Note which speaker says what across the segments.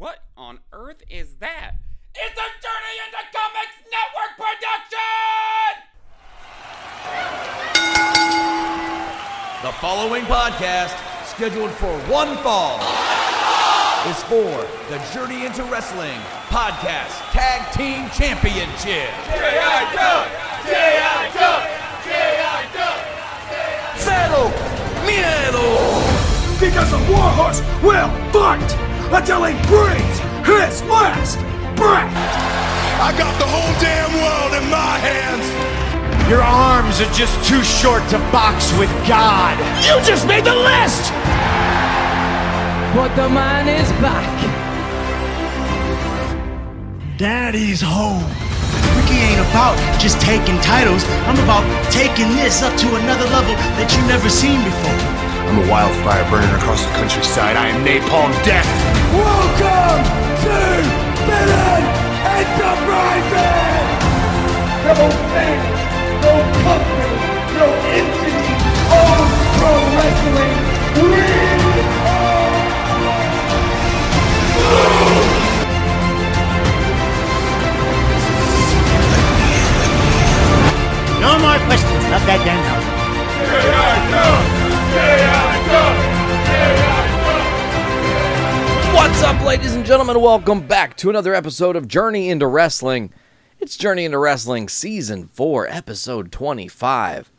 Speaker 1: What on earth is that? It's a Journey into Comics Network production!
Speaker 2: The following podcast, scheduled for one fall, is for the Journey into Wrestling Podcast Tag Team Championship. Cero Miedo!
Speaker 3: Because a warhorse will fight until he breathes his last breath.
Speaker 4: I got the whole damn world in my hands.
Speaker 5: Your arms are just too short to box with God.
Speaker 3: You just made the list.
Speaker 6: But the man is back.
Speaker 5: Daddy's home. Ricky ain't about just taking titles. I'm about taking this up to another level that you've never seen before.
Speaker 4: I'm a wildfire burning across the countryside. I am Napalm Death.
Speaker 3: Welcome to Villain Enterprises. No fans, no company, no entity. All pro wrestling. We
Speaker 5: No more questions. Up that damn house.
Speaker 7: What's up, ladies and gentlemen? Welcome back to another episode of Journey into Wrestling. It's Journey into Wrestling Season 4, Episode 25.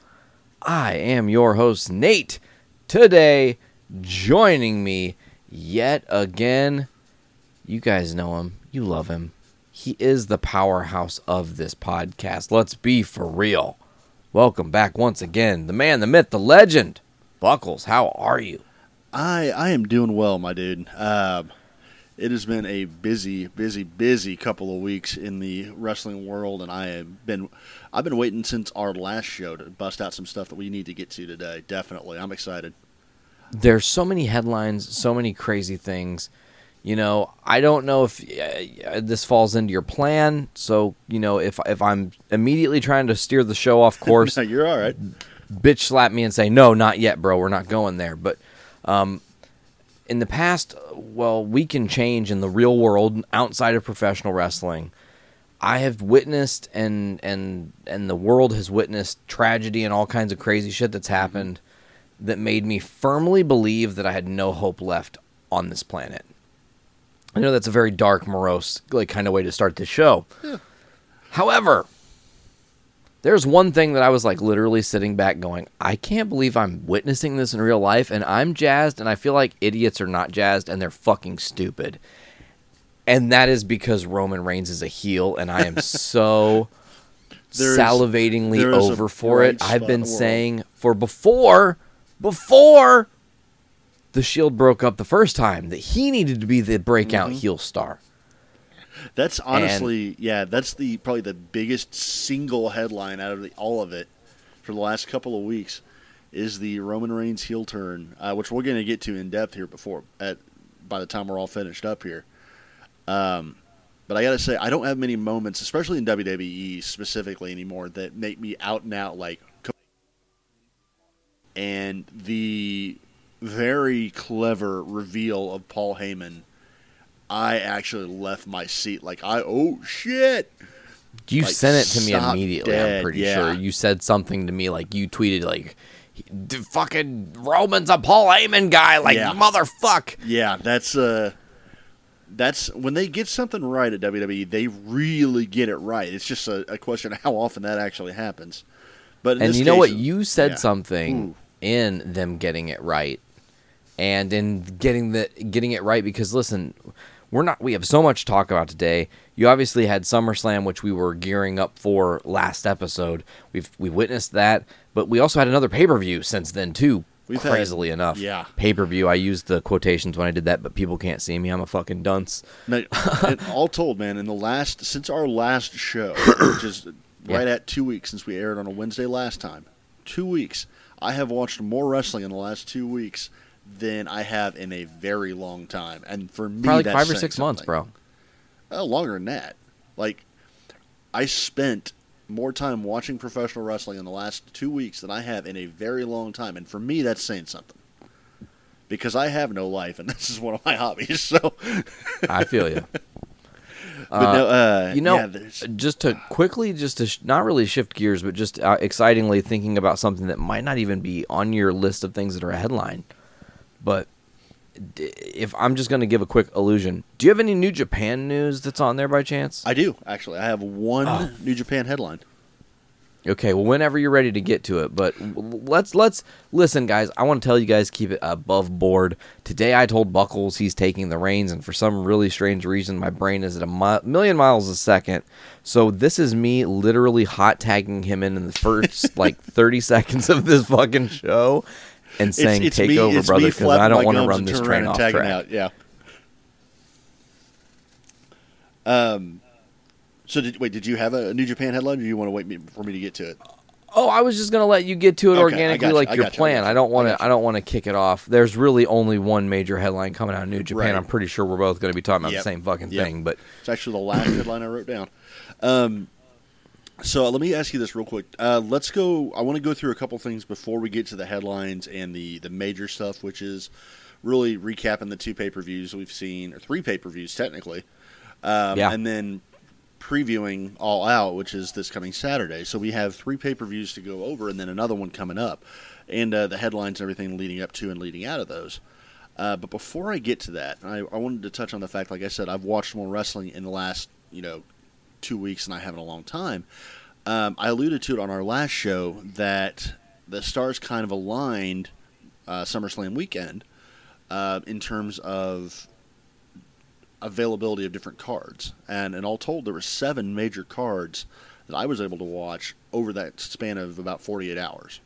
Speaker 7: I am your host, Nate. Today, joining me yet again, you guys know him, you love him. He is the powerhouse of this podcast. Let's be for real. Welcome back once again, the man, the myth, the legend. Buckles, how are you?
Speaker 8: I I am doing well, my dude. Uh, it has been a busy, busy, busy couple of weeks in the wrestling world, and I have been I've been waiting since our last show to bust out some stuff that we need to get to today. Definitely, I'm excited.
Speaker 7: there's so many headlines, so many crazy things. You know, I don't know if uh, this falls into your plan. So, you know, if if I'm immediately trying to steer the show off course,
Speaker 8: No, you're all right.
Speaker 7: bitch slap me and say, "No, not yet, bro. We're not going there." But um, in the past, well, we can change in the real world outside of professional wrestling. I have witnessed and and and the world has witnessed tragedy and all kinds of crazy shit that's happened that made me firmly believe that I had no hope left on this planet. I know that's a very dark, morose, like kind of way to start this show. However, there's one thing that I was like literally sitting back going, I can't believe I'm witnessing this in real life and I'm jazzed and I feel like idiots are not jazzed and they're fucking stupid. And that is because Roman Reigns is a heel and I am so salivatingly
Speaker 8: there
Speaker 7: over for it. I've been
Speaker 8: in the world.
Speaker 7: saying for before before the Shield broke up the first time that he needed to be the breakout
Speaker 8: Mm-hmm.
Speaker 7: heel star.
Speaker 8: That's honestly, yeah, that's the probably the biggest single headline out of the, all of it for the last couple of weeks is the Roman Reigns heel turn, uh, which we're going to get to in depth here before at by the time we're all finished up here. Um, but I got to say, I don't have many moments, especially in WWE specifically anymore, that make me out and out like. And the very clever reveal of Paul Heyman I actually left my seat like I oh shit.
Speaker 7: You
Speaker 8: Like,
Speaker 7: sent it to me immediately. I'm pretty
Speaker 8: yeah.
Speaker 7: sure you said something to me like you tweeted like, "D- "Fucking Roman's a Paul Heyman guy." Like
Speaker 8: Yeah.
Speaker 7: motherfuck.
Speaker 8: Yeah, that's uh that's when they get something right at WWE, they really get it right. It's just a, a question of how often that actually happens. But in
Speaker 7: And you know what? You said
Speaker 8: yeah.
Speaker 7: something
Speaker 8: Ooh.
Speaker 7: in them getting it right, and in getting the getting it right because listen, we're not. We have so much to talk about today. You obviously had SummerSlam, which we were gearing up for last episode. We've we witnessed that, but we also had another pay per view since then too.
Speaker 8: We've had-
Speaker 7: crazily enough,
Speaker 8: yeah.
Speaker 7: pay per view. I used the quotations when I did that, but people can't see me. I'm a fucking dunce.
Speaker 8: No, and all told, man, in the last since our last show, which is right
Speaker 7: Yeah.
Speaker 8: at two weeks since we aired on a Wednesday last time, two weeks. I have watched more wrestling in the last two weeks than I have in a very long time, and for me,
Speaker 7: Probably five or six months, bro.
Speaker 8: Uh, longer than that. Like, I spent more time watching professional wrestling in the last two weeks than I have in a very long time, and for me, that's saying something. because I have no life, and this is one of my hobbies. So,
Speaker 7: I feel you.
Speaker 8: but no, uh,
Speaker 7: you know,
Speaker 8: yeah,
Speaker 7: just to quickly, just to sh- not really shift gears, but just uh, excitingly thinking about something that might not even be on your list of things that are a headline. But if I'm just going to give a quick illusion, do you have any New Japan news that's on there by chance?
Speaker 8: I do actually. I have one
Speaker 7: Oh.
Speaker 8: New Japan headline.
Speaker 7: Okay, well, whenever you're ready to get to it, but let's let's listen, guys. I want to tell you guys keep it above board. Today, I told Buckles he's taking the reins, and for some really strange reason, my brain is at a mi- million miles a second. So this is me literally hot tagging him in in the first like 30 seconds of this fucking show, and saying
Speaker 8: it's, it's
Speaker 7: "Take
Speaker 8: me,
Speaker 7: over, brother," because I don't want to run this train off track.
Speaker 8: out. Yeah. Um. So did wait? Did you have a New Japan headline, or do you want to wait me, for me to get to it?
Speaker 7: Oh, I was just gonna let you get to it
Speaker 8: Okay,
Speaker 7: organically,
Speaker 8: you,
Speaker 7: like your
Speaker 8: you,
Speaker 7: plan. I don't want
Speaker 8: I
Speaker 7: to. I don't want to kick it off. There's really only one major headline coming out of New Japan.
Speaker 8: Right.
Speaker 7: I'm pretty sure we're both going to be talking about
Speaker 8: Yep.
Speaker 7: the same fucking
Speaker 8: Yep.
Speaker 7: thing. But
Speaker 8: It's actually the last headline I wrote down. Um, so let me ask you this real quick. Uh, let's go. I want to go through a couple things before we get to the headlines and the the major stuff, which is really recapping the two pay per views we've seen, or three pay per views technically. Um,
Speaker 7: Yeah.
Speaker 8: And then previewing All Out, which is this coming Saturday. So we have three pay per views to go over, and then another one coming up, and uh, the headlines and everything leading up to and leading out of those. Uh, but before I get to that, I, I wanted to touch on the fact, like I said, I've watched more wrestling in the last, you know, two weeks and I have in a long time. Um, I alluded to it on our last show that the stars kind of aligned uh, SummerSlam weekend uh, in terms of availability of different cards, and and all told, there were seven major cards that I was able to watch over that span of about 48 hours.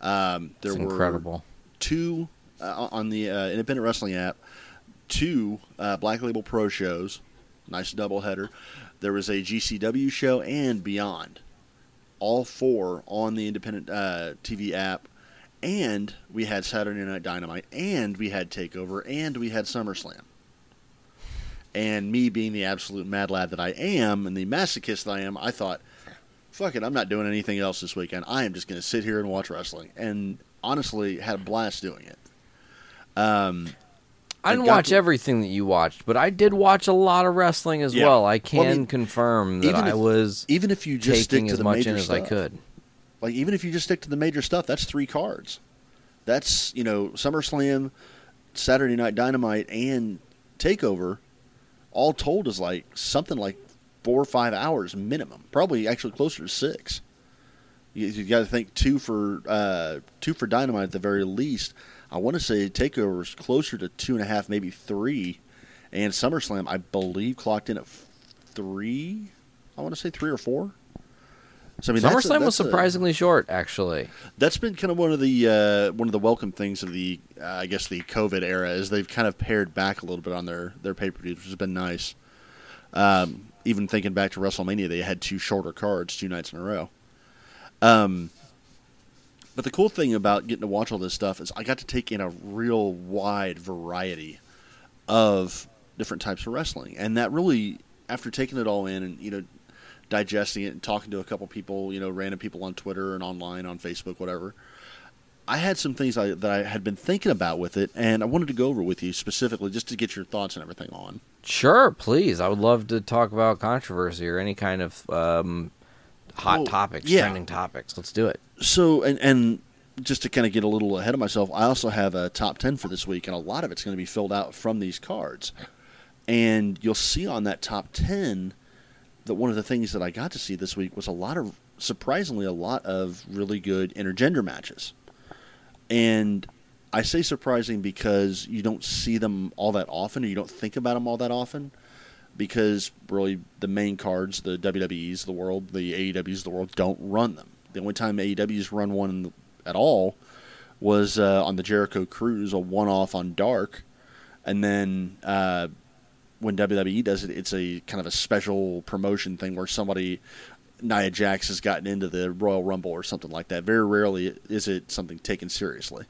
Speaker 8: Um, there
Speaker 7: it's
Speaker 8: were
Speaker 7: incredible.
Speaker 8: two uh, on the uh, Independent Wrestling app, two uh, Black Label Pro shows, nice double header. There was a GCW show and Beyond, all four on the Independent uh, TV app, and we had Saturday Night Dynamite, and we had Takeover, and we had SummerSlam. And me being the absolute mad lad that I am, and the masochist that I am, I thought, fuck it, I'm not doing anything else this weekend. I am just going to sit here and watch wrestling. And honestly, had a blast doing it. Um,
Speaker 7: I didn't watch
Speaker 8: to-
Speaker 7: everything that you watched, but I did watch a lot of wrestling as
Speaker 8: Yeah.
Speaker 7: well. I
Speaker 8: Well,
Speaker 7: can
Speaker 8: I mean,
Speaker 7: confirm that I
Speaker 8: if-
Speaker 7: was
Speaker 8: even if you just stick
Speaker 7: taking
Speaker 8: to
Speaker 7: as
Speaker 8: the
Speaker 7: much in as I
Speaker 8: stuff,
Speaker 7: could.
Speaker 8: like even if you just stick to the major stuff, that's three cards. That's you know SummerSlam, Saturday Night Dynamite, and Takeover. All told is like something like four or five hours minimum. Probably actually closer to six. You, you got to think two for uh, two for Dynamite at the very least. I want to say Takeover is closer to two and a half, maybe three, and SummerSlam I believe clocked in at three. I want to say three or four. So I mean, that's a-
Speaker 7: SummerSlam was
Speaker 8: that's a-
Speaker 7: surprisingly short, actually.
Speaker 8: that's been kind of one of the uh, one of the welcome things of the uh, I guess the COVID era is they've kind of pared back a little bit on their their pay per views, which has been nice. Um, even thinking back to WrestleMania, they had two shorter cards two nights in a row. Um, but the cool thing about getting to watch all this stuff is I got to take in a real wide variety of different types of wrestling, and that really, after taking it all in and you know digesting it and talking to a couple people, you know, random people on Twitter and online on Facebook, whatever. I had some things I, that I had been thinking about with it, and I wanted to go over with you specifically just to get your thoughts and everything on.
Speaker 7: Sure, please. I would love to talk about controversy or any kind of um, hot
Speaker 8: Well,
Speaker 7: topics,
Speaker 8: yeah.
Speaker 7: trending topics. Let's do it.
Speaker 8: So, and and just to kind of get a little ahead of myself, I also have a top ten for this week, and a lot of it's going to be filled out from these cards. And you'll see on that top ten that one of the things that I got to see this week was a lot of, surprisingly, a lot of really good intergender matches. And I say surprising because you don't see them all that often, or you don't think about them all that often. Because really, the main cards, the WWE's of the world, the AEW's of the world, don't run them. The only time AEW's run one at all was uh, on the Jericho Cruise, a one-off on Dark, and then uh, when WWE does it, it's a kind of a special promotion thing where somebody, Nia Jax, has gotten into the Royal Rumble or something like that. Very rarely is it something taken seriously,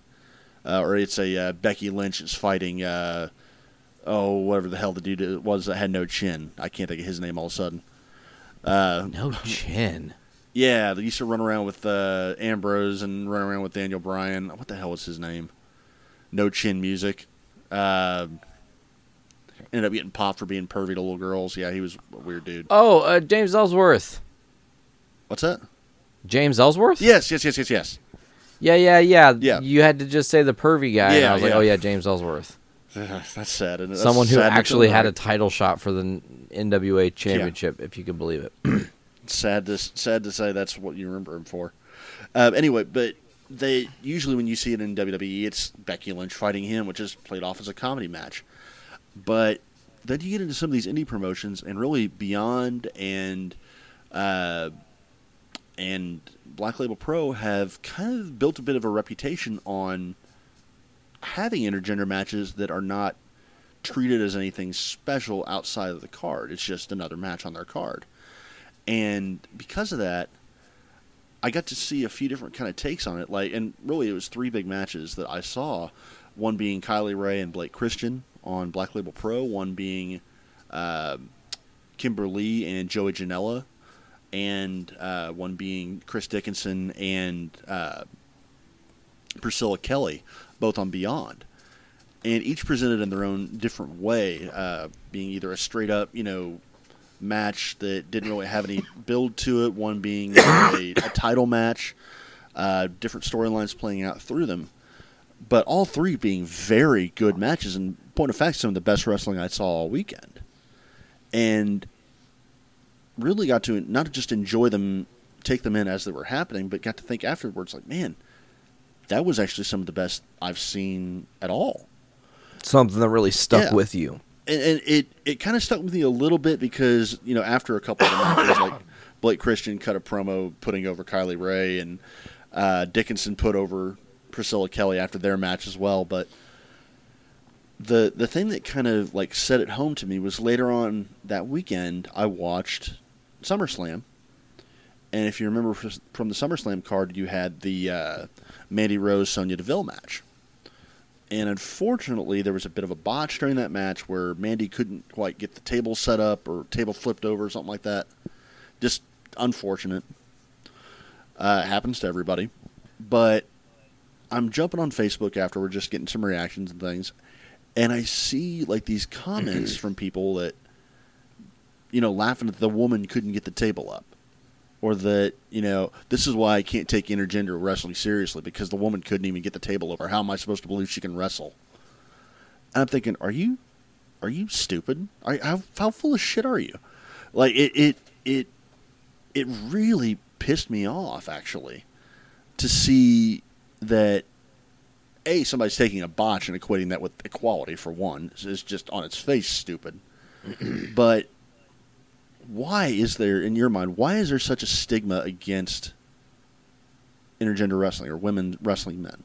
Speaker 8: uh, or it's a uh, Becky Lynch is fighting. Oh, whatever the hell the dude was that had no chin. I can't think of his name all of a sudden. Uh,
Speaker 7: No chin.
Speaker 8: yeah, they used to run around with uh, Ambrose and run around with Daniel Bryan. What the hell was his name? no chin music. Uh, ended up getting popped for being pervy to little girls. Yeah, he was a weird dude.
Speaker 7: Oh, uh, James Ellsworth.
Speaker 8: What's that?
Speaker 7: James Ellsworth?
Speaker 8: Yes, yes, yes, yes, yes.
Speaker 7: Yeah, yeah, yeah.
Speaker 8: Yeah.
Speaker 7: You had to just say the pervy guy. and I was like, oh yeah, James Ellsworth.
Speaker 8: That's sad. That's
Speaker 7: Someone who
Speaker 8: sad
Speaker 7: actually had a title shot for the NWA championship, if you can believe it.
Speaker 8: sad to sad to say that's what you remember him for. Uh, anyway, but they usually when you see it in WWE, it's Becky Lynch fighting him, which is played off as a comedy match. But then you get into some of these indie promotions, and really Beyond and uh, and Black Label Pro have kind of built a bit of a reputation on having intergender matches that are not treated as anything special outside of the card. It's just another match on their card. And because of that, I got to see a few different kind of takes on it. Like, and really, it was three big matches that I saw. One being Kylie Rae and Blake Christian on Black Label Pro. One being uh, Kimber Lee and Joey Janela, and uh, one being Chris Dickinson and uh, Priscilla Kelly, both on Beyond. And each presented in their own different way, uh, being either a straight up, you know, match that didn't really have any build to it, one being a, a title match, uh, different storylines playing out through them. But all three being very good matches, and point of fact, some of the best wrestling I saw all weekend. And really got to not just enjoy them, take them in as they were happening, but got to think afterwards, like, man, that was actually some of the best I've seen at all.
Speaker 7: Something that really stuck
Speaker 8: Yeah.
Speaker 7: with you.
Speaker 8: and, and it it kind of stuck with me a little bit because you know after a couple of matches, like Blake Christian cut a promo putting over Kylie Rae, and uh, Dickinson put over Priscilla Kelly after their match as well. But the the thing that kind of like set it home to me was later on that weekend I watched SummerSlam, and if you remember from the SummerSlam card, you had the uh, Mandy Rose Sonya Deville match. And unfortunately, there was a bit of a botch during that match where Mandy couldn't quite get the table set up or table flipped over or something like that. Just unfortunate. Uh, happens to everybody. But I'm jumping on Facebook after we're just getting some reactions and things, and I see like these comments from people that, you know, laughing that the woman couldn't get the table up, or that you know this is why I can't take intergender wrestling seriously because the woman couldn't even get the table over. How am I supposed to believe she can wrestle? And I'm thinking, are you, are you stupid? Are, how, how full of shit are you? Like it, it, it, it really pissed me off actually to see that a somebody's taking a botch and equating that with equality for one is just on its face stupid. but why is there in your mind why is there such a stigma against intergender wrestling or women wrestling men?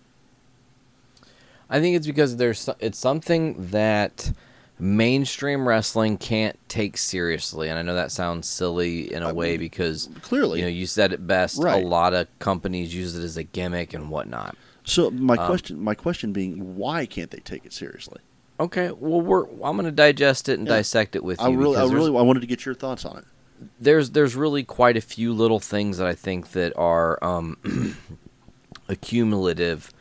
Speaker 7: I think it's because there's it's something that mainstream wrestling can't take seriously, and I know that sounds silly in a way because
Speaker 8: clearly.
Speaker 7: you know you said it best.
Speaker 8: Right.
Speaker 7: A lot of companies use it as a gimmick and whatnot.
Speaker 8: So my
Speaker 7: Um,
Speaker 8: question my question being why can't they take it seriously?
Speaker 7: Okay, well we're I'm going to digest it and
Speaker 8: Yeah.
Speaker 7: dissect it with you.
Speaker 8: I really I really I wanted to get your thoughts on it.
Speaker 7: there's there's really quite a few little things that I think that are um, accumulative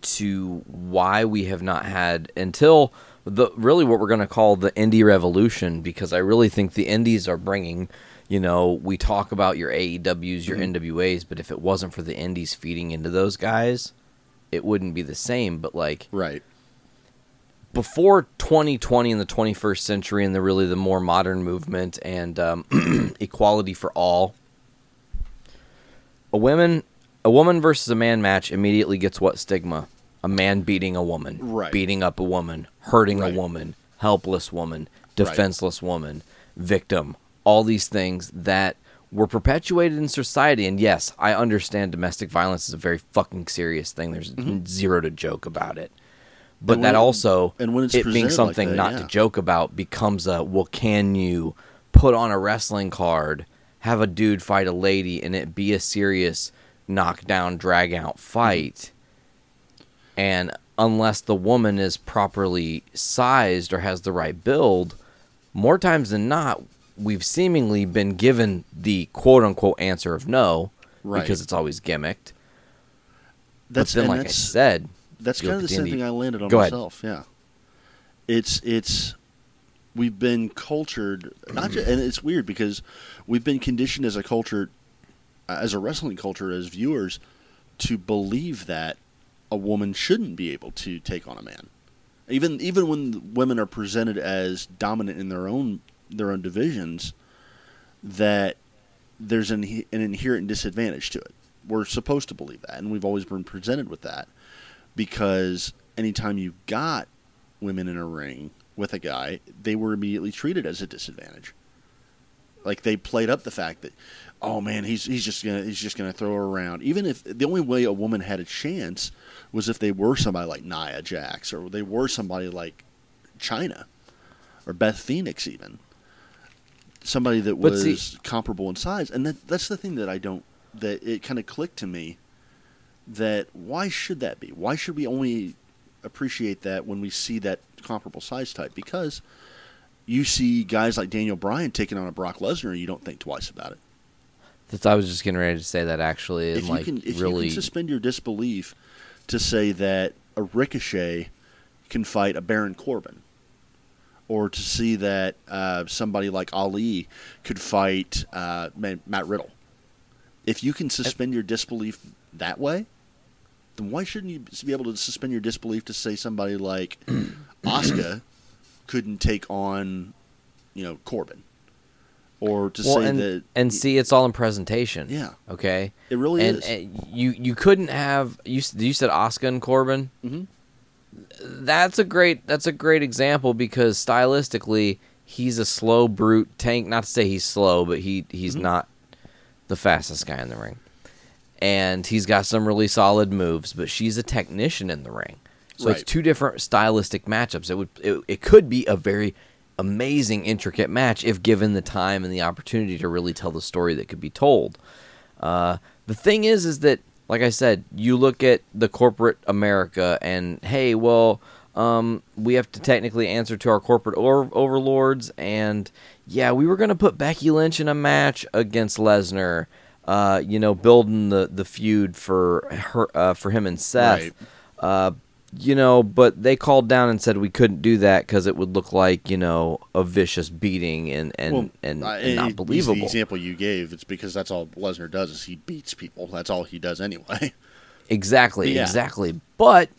Speaker 7: to why we have not had until the really what we're going to call the indie revolution because I really think the indies are bringing you know we talk about your AEWs your NWAs but if it wasn't for the indies feeding into those guys it wouldn't be the same but like
Speaker 8: Right.
Speaker 7: Before 2020 in the 21st century and the really the more modern movement and um, equality for all a woman a woman versus a man match immediately gets what? Stigma. A man beating a woman
Speaker 8: Right.
Speaker 7: beating up a woman hurting
Speaker 8: Right.
Speaker 7: a woman helpless woman defenseless woman victim. All these things that were perpetuated in society. And yes i understand domestic violence is a very fucking serious thing. There's zero to joke about it but that also
Speaker 8: and when it's
Speaker 7: it being
Speaker 8: presented like
Speaker 7: something
Speaker 8: that,
Speaker 7: not
Speaker 8: yeah.
Speaker 7: to joke about becomes a well can you put on a wrestling card have a dude fight a lady and it be a serious knockdown drag out fight and unless the woman is properly sized or has the right build more times than not we've seemingly been given the quote unquote answer of no
Speaker 8: Right.
Speaker 7: because it's always gimmicked
Speaker 8: That's
Speaker 7: but then like I said
Speaker 8: That's kind of the same thing I landed on
Speaker 7: Go ahead.
Speaker 8: myself. Yeah, it's it's we've been cultured not just, and it's weird because we've been conditioned as a culture, as a wrestling culture, as viewers, to believe that a woman shouldn't be able to take on a man, even even when women are presented as dominant in their own their own divisions, that there's an an inherent disadvantage to it. We're supposed to believe that, and we've always been presented with that because anytime you got women in a ring with a guy, they were immediately treated as a disadvantage. Like they played up the fact that, oh man, he's he's just gonna he's just gonna throw her around. Even if the only way a woman had a chance was if they were somebody like Nia Jax or they were somebody like Chyna or Beth Phoenix even. Somebody that was
Speaker 7: see-
Speaker 8: comparable in size, and that, that's the thing that I don't. That it kind of clicked to me that why should that be? Why should we only appreciate that when we see that comparable size type? Because you see guys like Daniel Bryan taking on a Brock Lesnar, and you don't think twice about it.
Speaker 7: That's, I was just getting ready to say that actually, and
Speaker 8: If
Speaker 7: like
Speaker 8: you can, if
Speaker 7: really,
Speaker 8: you can suspend your disbelief to say that a Ricochet can fight a Baron Corbin, or to see that uh, somebody like Ali could fight uh, Matt Riddle, if you can suspend your disbelief that way, then why shouldn't you be able to suspend your disbelief to say somebody like Asuka couldn't take on, you know, Corbin, or to
Speaker 7: well,
Speaker 8: say
Speaker 7: and,
Speaker 8: that
Speaker 7: and see, it's all in presentation.
Speaker 8: Yeah.
Speaker 7: Okay.
Speaker 8: it really
Speaker 7: and,
Speaker 8: is.
Speaker 7: and you you couldn't have you you said Asuka and Corbin.
Speaker 8: Mhm.
Speaker 7: That's a great that's a great example because stylistically he's a slow brute tank. Not to say he's slow, but he he's
Speaker 8: Mm-hmm.
Speaker 7: not the fastest guy in the ring, and he's got some really solid moves. But she's a technician in the ring, so it's two different stylistic matchups. It would it, it could be a very amazing intricate match if given the time and the opportunity to really tell the story that could be told. Uh, the thing is, is that like I said, you look at the corporate America, and hey, well, um, we have to technically answer to our corporate or- overlords, and yeah, we were gonna put Becky Lynch in a match against Lesnar. Uh, you know, building the, the feud for her uh, for him and Seth.
Speaker 8: Right.
Speaker 7: Uh, you know, but they called down and said we couldn't do that because it would look like you know a vicious beating and and
Speaker 8: Well,
Speaker 7: and, and not believable.
Speaker 8: The example you gave, it's because that's all Lesnar does is he beats people. That's all he does anyway.
Speaker 7: Exactly,
Speaker 8: Yeah.
Speaker 7: exactly. But,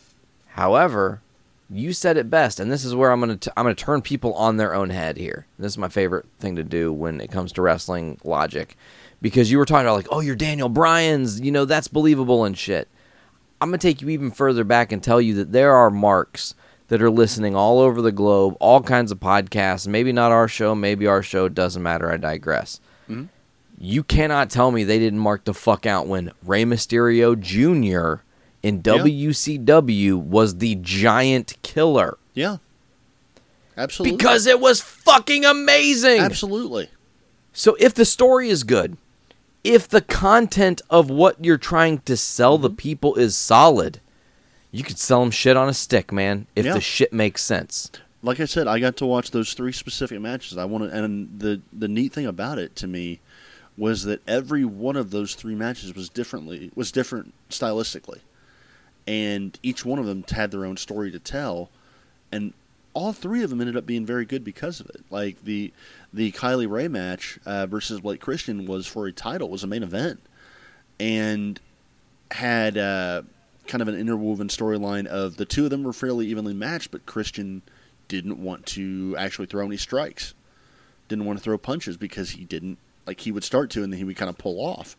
Speaker 7: however, you said it best, and this is where I'm gonna t- I'm gonna turn people on their own head here. This is my favorite thing to do when it comes to wrestling logic, because you were talking about like, oh, you're Daniel Bryan's, you know, that's believable and shit. I'm gonna take you even further back and tell you that there are marks that are listening all over the globe, all kinds of podcasts. Maybe not our show, maybe our show. Doesn't matter. I digress. Mm-hmm. You cannot tell me they didn't mark the fuck out when Rey Mysterio Jr. in WCW was the giant killer
Speaker 8: yeah, absolutely.
Speaker 7: because it was fucking amazing.
Speaker 8: absolutely,
Speaker 7: So if the story is good, if the content of what you're trying to sell
Speaker 8: Mm-hmm.
Speaker 7: the people is solid, you could sell them shit on a stick, man. If
Speaker 8: Yeah.
Speaker 7: the shit makes sense.
Speaker 8: like I said, I got to watch those three specific matches. I wanted, and the the neat thing about it to me was that every one of those three matches was differently was different stylistically, and each one of them had their own story to tell, and all three of them ended up being very good because of it. Like the the Kylie Rae match uh, versus Blake Christian was for a title, was a main event, and had uh, kind of an interwoven storyline of the two of them were fairly evenly matched, but Christian didn't want to actually throw any strikes, didn't want to throw punches because he didn't like he would start to and then he would kind of pull off.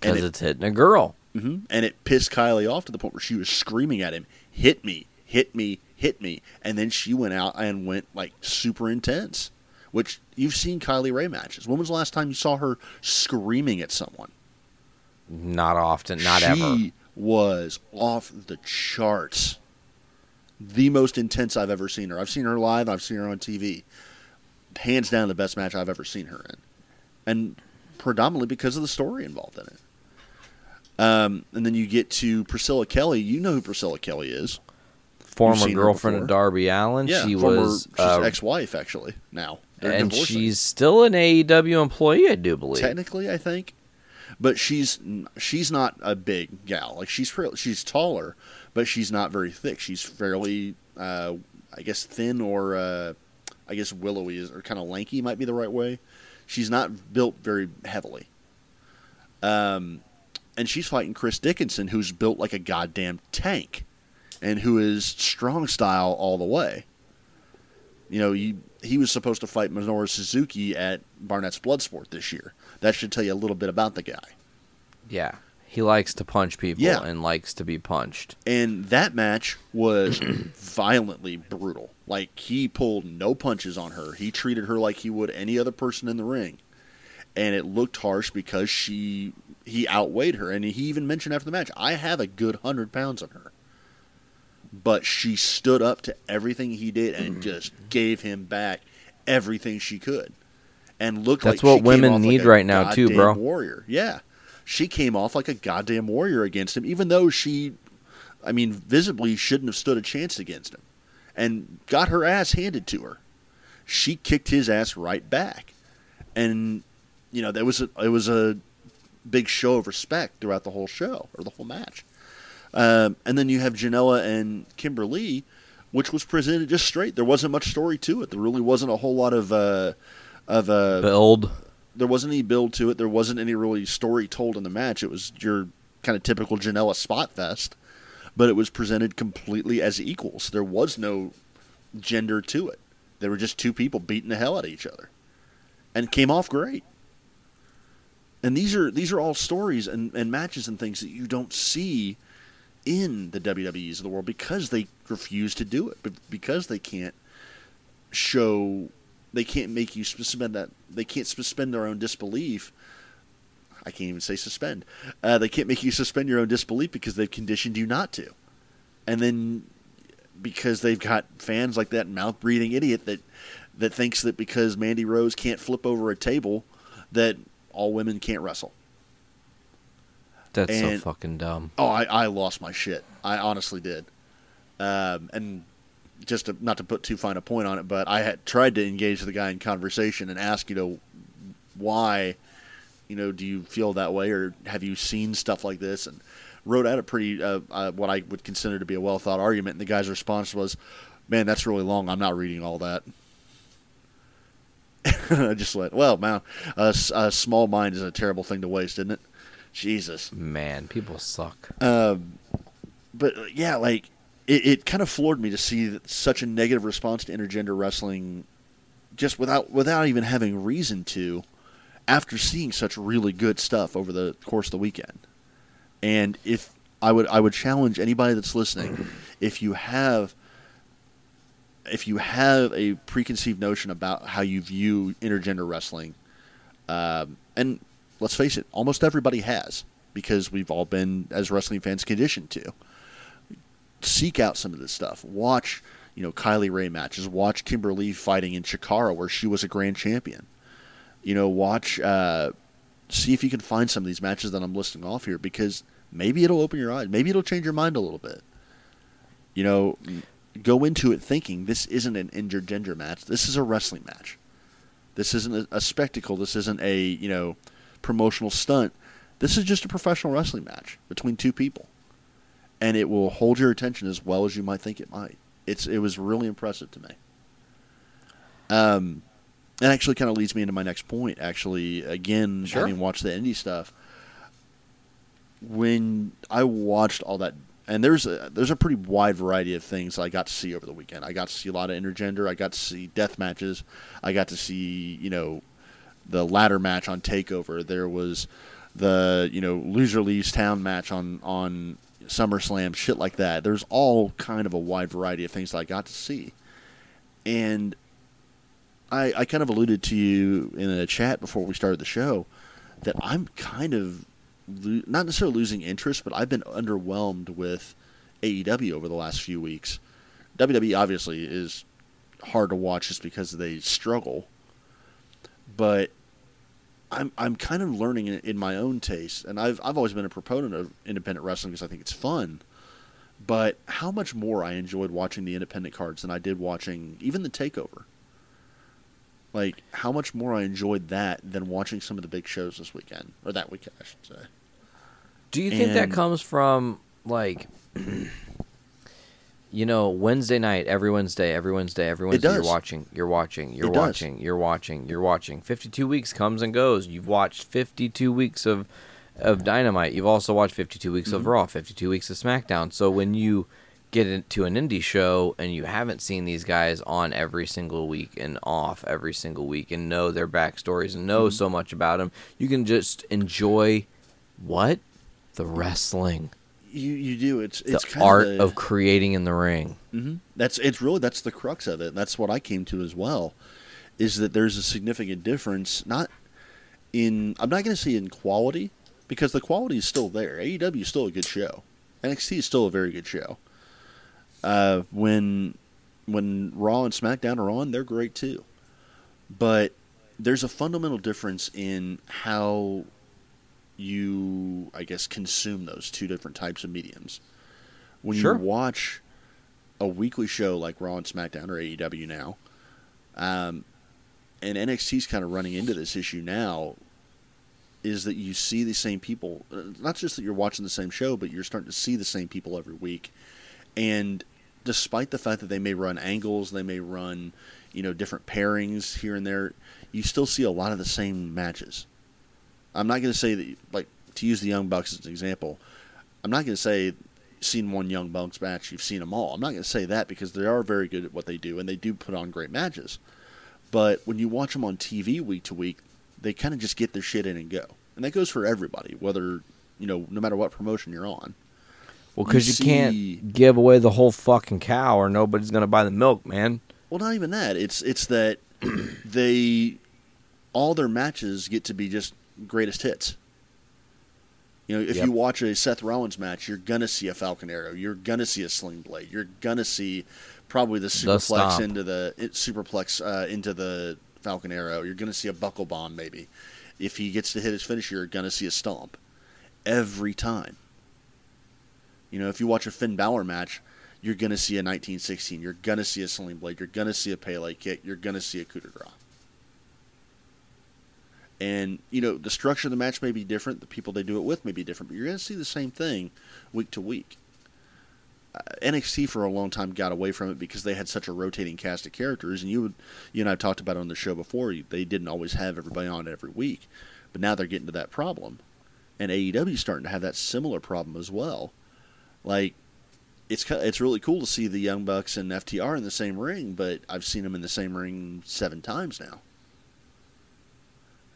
Speaker 7: Because
Speaker 8: it,
Speaker 7: it's hitting a girl.
Speaker 8: hmm and it pissed Kylie off to the point where she was screaming at him, "Hit me, hit me, hit me!" And then she went out and went like super intense. Which you've seen Kylie Rae matches. When was the last time you saw her screaming at someone?
Speaker 7: Not often, not
Speaker 8: she
Speaker 7: ever.
Speaker 8: was off the charts. The most intense I've ever seen her. I've seen her live. I've seen her on TV. Hands down, the best match I've ever seen her in, and predominantly because of the story involved in it. Um, and then you get to Priscilla Kelly. You know who Priscilla Kelly is?
Speaker 7: Former girlfriend of. Darby Allin.
Speaker 8: yeah,
Speaker 7: she
Speaker 8: former,
Speaker 7: was,
Speaker 8: she's
Speaker 7: uh,
Speaker 8: ex-wife actually now, They're
Speaker 7: and
Speaker 8: divorcing.
Speaker 7: she's still an AEW employee, I do believe.
Speaker 8: technically I think, but she's she's not a big gal. Like she's real- she's taller, but she's not very thick. She's fairly, uh, I guess, thin or uh, I guess willowy is, or kind of lanky might be the right way. She's not built very heavily. Um, and she's fighting Chris Dickinson, who's built like a goddamn tank, and who is strong style all the way. You know, he he was supposed to fight Minoru Suzuki at Barnett's Bloodsport this year. That should tell you a little bit about the guy.
Speaker 7: Yeah. He likes to punch people
Speaker 8: Yeah.
Speaker 7: and likes to be punched.
Speaker 8: And that match was violently brutal. Like he pulled no punches on her. He treated her like he would any other person in the ring. And it looked harsh because she he outweighed her. And he even mentioned after the match, I have a good hundred pounds on her. But she stood up to everything he did and mm-hmm. just gave him back everything she could. And looked
Speaker 7: That's
Speaker 8: like
Speaker 7: what
Speaker 8: she came
Speaker 7: women
Speaker 8: off like
Speaker 7: need
Speaker 8: a
Speaker 7: right now, too, bro.
Speaker 8: Warrior. Yeah. She came off like a goddamn warrior against him, even though she I mean, visibly shouldn't have stood a chance against him and got her ass handed to her. She kicked his ass right back. And you know, there was a it was a big show of respect throughout the whole show or the whole match. Um, and then you have Janela and Kimber Lee, which was presented just straight. There wasn't much story to it. There really wasn't a whole lot of uh, of uh,
Speaker 7: Build.
Speaker 8: there wasn't any build to it. There wasn't any really story told in the match. It was your kind of typical Janela spot fest, but it was presented completely as equals. There was no gender to it. They were just two people beating the hell out of each other, and came off great. And these are these are all stories and, and matches and things that you don't see in the WWEs of the world because they refuse to do it, because they can't show they can't make you suspend that they can't suspend their own disbelief. I can't even say suspend. Uh, they can't make you suspend your own disbelief because they've conditioned you not to. And then because they've got fans like that mouth breathing idiot that that thinks that because mandy rose can't flip over a table that all women can't wrestle
Speaker 7: That's
Speaker 8: And-
Speaker 7: so fucking dumb.
Speaker 8: Oh, I, I lost my shit. I honestly did. Um, and just to, not to put too fine a point on it, but I had tried to engage the guy in conversation and ask, you know, why, you know, do you feel that way, or have you seen stuff like this? And wrote out a pretty uh, uh, what I would consider to be a well thought argument. And the guy's response was, "Man, that's really long. I'm not reading all that." I just went, "Well, man, a small mind is a terrible thing to waste, isn't it?" Jesus.
Speaker 7: Man, people suck.
Speaker 8: Um, but uh, yeah, like it, it kind of floored me to see that such a negative response to intergender wrestling, just without without even having reason to, after seeing such really good stuff over the course of the weekend. And if I would I would challenge anybody that's listening, if you have if you have a preconceived notion about how you view intergender wrestling, um, and let's face it, almost everybody has because we've all been as wrestling fans conditioned to seek out some of this stuff. Watch, you know, Kylie Rae matches. Watch Kimber Lee fighting in Chikara where she was a grand champion. You know, watch, uh, see if you can find some of these matches that I'm listing off here because maybe it'll open your eyes. Maybe it'll change your mind a little bit. You know, go into it thinking this isn't an intergender match. This is a wrestling match. This isn't a, a spectacle. This isn't a you know promotional stunt. This is just a professional wrestling match between two people, and it will hold your attention as well as you might think it might. It's it was really impressive to me. Um, that actually kind of leads me into my next point. Actually, again,
Speaker 7: Sure.
Speaker 8: having watched the indie stuff, when I watched all that, and there's a there's a pretty wide variety of things I got to see over the weekend. I got to see a lot of intergender. I got to see death matches. I got to see you know the ladder match on Takeover. There was the you know loser leaves town match on on SummerSlam. Shit like that. There's all kind of a wide variety of things that I got to see, and I I kind of alluded to you in a chat before we started the show that I'm kind of lo- not necessarily losing interest, but I've been underwhelmed with AEW over the last few weeks. WWE obviously is hard to watch just because they struggle, but I'm I'm kind of learning in, in my own taste, and I've I've always been a proponent of independent wrestling because I think it's fun. But how much more I enjoyed watching the independent cards than I did watching even the Takeover. Like how much more I enjoyed that than watching some of the big shows this weekend or that weekend, I should say.
Speaker 7: Do you think that comes from like you know, Wednesday night, every Wednesday, every Wednesday, every Wednesday, you're watching, you're watching, you're
Speaker 8: It does.
Speaker 7: watching, you're watching, you're watching. 52 weeks comes and goes. You've watched 52 weeks of of Dynamite. You've also watched 52 weeks
Speaker 8: Mm-hmm.
Speaker 7: of Raw, 52 weeks of SmackDown. So when you get into an indie show and you haven't seen these guys on every single week and off every single week and know their backstories and
Speaker 8: Mm-hmm.
Speaker 7: know so much about them, you can just enjoy what the wrestling,
Speaker 8: You you do. It's it's
Speaker 7: the art
Speaker 8: of,
Speaker 7: of creating in the ring.
Speaker 8: hmm That's it's really that's the crux of it. That's what I came to as well, is that there's a significant difference. Not in I'm not going to say in quality because the quality is still there. AEW is still a good show. NXT is still a very good show. Uh, when when Raw and SmackDown are on, they're great too. But there's a fundamental difference in how you, I guess, consume those two different types of mediums. When
Speaker 7: Sure.
Speaker 8: you watch a weekly show like Raw and SmackDown or AEW now, um, and NXT's kind of running into this issue now, is that you see the same people. uh, Not just that you're watching the same show, but you're starting to see the same people every week. And despite the fact that they may run angles, they may run, you know, different pairings here and there, you still see a lot of the same matches. I'm not going to say that, like, to use the Young Bucks as an example, I'm not going to say seen one Young Bucks match, you've seen them all. I'm not going to say that because they are very good at what they do and they do put on great matches. But when you watch them on TV week to week, they kind of just get their shit in and go. And that goes for everybody, whether, you know, no matter what promotion you're on.
Speaker 7: Well, because you,
Speaker 8: see-
Speaker 7: can't give away the whole fucking cow, or nobody's gonna buy the milk, man.
Speaker 8: Well, not even that. It's it's that they all their matches get to be just greatest hits. You know, if
Speaker 7: Yep.
Speaker 8: you watch a Seth Rollins match, you're gonna see a Falcon Arrow. You're gonna see a Sling Blade. You're gonna see probably the superplex
Speaker 7: stomp.
Speaker 8: into the it, superplex uh, into the Falcon Arrow. You're gonna see a buckle bomb maybe. If he gets to hit his finisher, you're gonna see a stomp every time. You know, if you watch a Finn Balor match, you're going to see a 1916. You're going to see a Sling Blade. You're going to see a Pele kick. You're going to see a coup de grace. And, you know, the structure of the match may be different. The people they do it with may be different, but you're going to see the same thing week to week. Uh, NXT for a long time got away from it because they had such a rotating cast of characters, and you would, you and I talked about it on the show before. They didn't always have everybody on every week, but now they're getting to that problem, and AEW starting to have that similar problem as well. Like, it's it's really cool to see the Young Bucks and FTR in the same ring, but I've seen them in the same ring seven times now.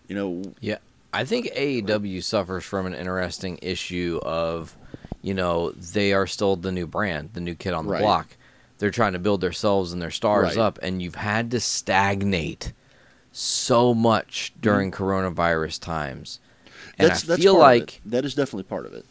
Speaker 8: You know,
Speaker 7: Yeah, I think AEW suffers from an interesting issue of, you know, they are still the new brand, the new kid on the
Speaker 8: Right.
Speaker 7: block. They're trying to build themselves and their stars
Speaker 8: Right.
Speaker 7: up, and you've had to stagnate so much during coronavirus times. And
Speaker 8: Mm-hmm. that's
Speaker 7: I
Speaker 8: that's
Speaker 7: feel
Speaker 8: part of it.
Speaker 7: like
Speaker 8: that is definitely part of it.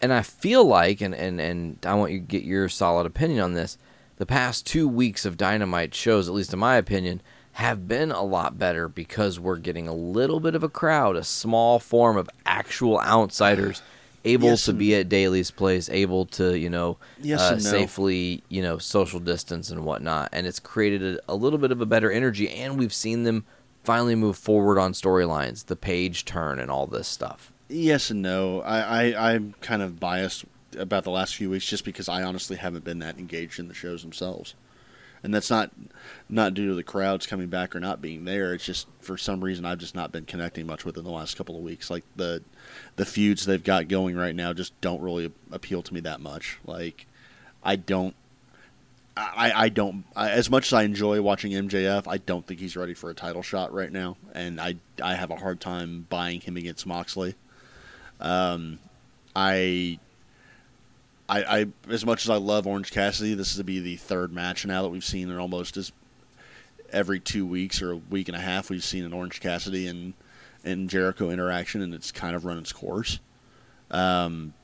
Speaker 7: and I feel like, and, and, and I want you to get your solid opinion on this. The past two weeks of Dynamite shows, at least in my opinion, have been a lot better because we're getting a little bit of a crowd, a small form of actual outsiders able
Speaker 8: Yes
Speaker 7: to be at Daily's place, able to, you know,
Speaker 8: Yes
Speaker 7: uh,
Speaker 8: no.
Speaker 7: safely, you know, social distance and whatnot. And it's created a, a little bit of a better energy, and we've seen them finally move forward on storylines, the page turn, and all this stuff.
Speaker 8: Yes and no. I, I I'm kind of biased about the last few weeks just because I honestly haven't been that engaged in the shows themselves, and that's not not due to the crowds coming back or not being there. It's just for some reason I've just not been connecting much with it in the last couple of weeks. Like the the feuds they've got going right now just don't really appeal to me that much. Like I don't. I, I don't I, as much as I enjoy watching MJF. I don't think he's ready for a title shot right now, and I I have a hard time buying him against Moxley. Um, I, I, I, as much as I love Orange Cassidy, this is to be the third match now that we've seen in almost as every two weeks or a week and a half we've seen an Orange Cassidy and and Jericho interaction, and it's kind of run its course. Um,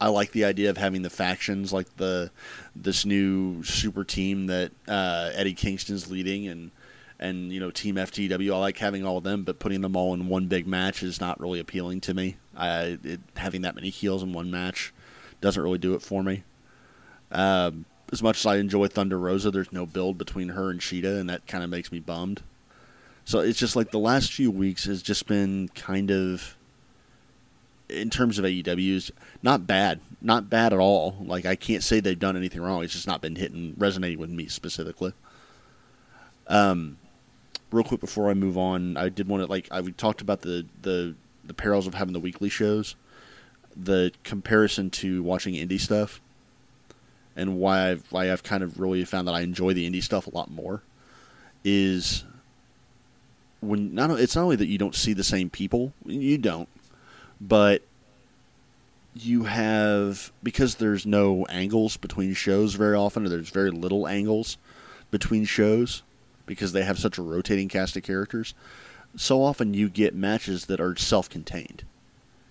Speaker 8: I like the idea of having the factions like the this new super team that uh, Eddie Kingston's leading and and you know Team FTW. I like having all of them, but putting them all in one big match is not really appealing to me. I it, having that many heels in one match doesn't really do it for me. Um, as much as I enjoy Thunder Rosa, there's no build between her and Shida, and that kind of makes me bummed. So it's just like the last few weeks has just been kind of in terms of AEW's not bad, not bad at all. Like I can't say they've done anything wrong. It's just not been hitting resonating with me specifically. Um, real quick before I move on, I did want to like I we talked about the the the perils of having the weekly shows, the comparison to watching indie stuff, and why I've why I've kind of really found that I enjoy the indie stuff a lot more, is when not it's not only that you don't see the same people, you don't, but you have because there's no angles between shows very often, or there's very little angles between shows because they have such a rotating cast of characters. So often you get matches that are self-contained.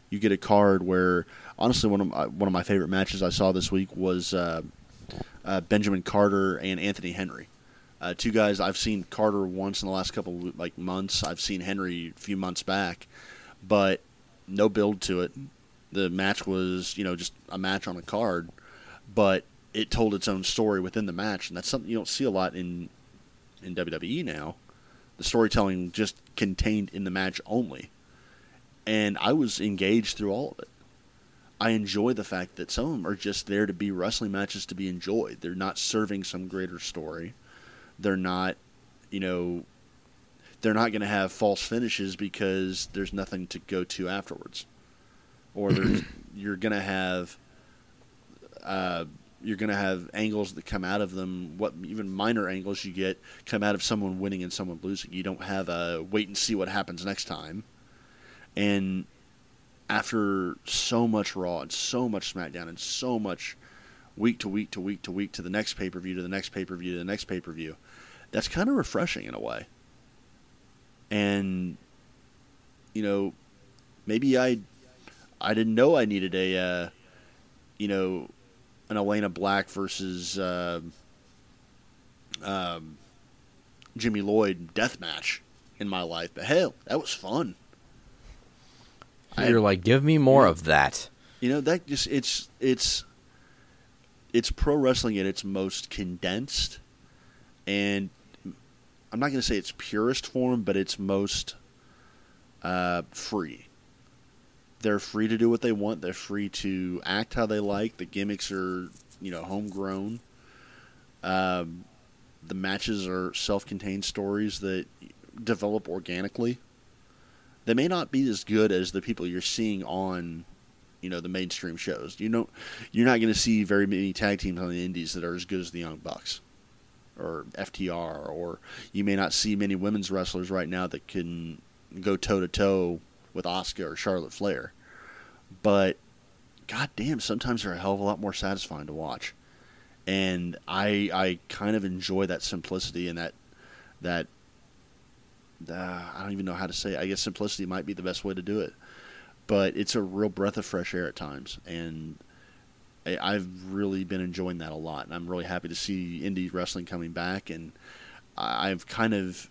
Speaker 8: You get a card where, honestly, one of my, one of my favorite matches I saw this week was uh, uh, Benjamin Carter and Anthony Henry. Uh, two guys I've seen Carter once in the last couple like months. I've seen Henry a few months back, but no build to it. The match was you know just a match on a card, but it told its own story within the match, and that's something you don't see a lot in in WWE now. The storytelling just contained in the match only, and I was engaged through all of it. I enjoy the fact that some of them are just there to be wrestling matches to be enjoyed. They're not serving some greater story they're not, you know, they're not going to have false finishes because there's nothing to go to afterwards, or there's you're going to have. Uh, you're going to have angles that come out of them. What even minor angles you get come out of someone winning and someone losing. You don't have a wait and see what happens next time. And after so much Raw and so much SmackDown and so much week to week to week to week to the next pay per view to the next pay per view to the next pay per view, that's kind of refreshing in a way. And you know, maybe I I didn't know I needed a uh, you know an Elayna Black versus uh, um, Jimmy Lloyd death match in my life, but hell, that was fun.
Speaker 7: You're I, like, give me more of that.
Speaker 8: You know that just it's it's it's pro wrestling at its most condensed and I'm not going to say it's purest form, but it's most uh, free. They're free to do what they want. They're free to act how they like. The gimmicks are, you know, homegrown. Um, the matches are self-contained stories that develop organically. They may not be as good as the people you're seeing on, you know, the mainstream shows. You know, you're not going to see very many tag teams on the indies that are as good as the Young Bucks or FTR, or you may not see many women's wrestlers right now that can go toe to toe with Asuka or Charlotte Flair. But goddamn, sometimes they're a hell of a lot more satisfying to watch, and I I kind of enjoy that simplicity and that that uh, I don't even know how to say. It. I guess simplicity might be the best way to do it, but it's a real breath of fresh air at times, and I've really been enjoying that a lot, and I'm really happy to see indie wrestling coming back. And I've kind of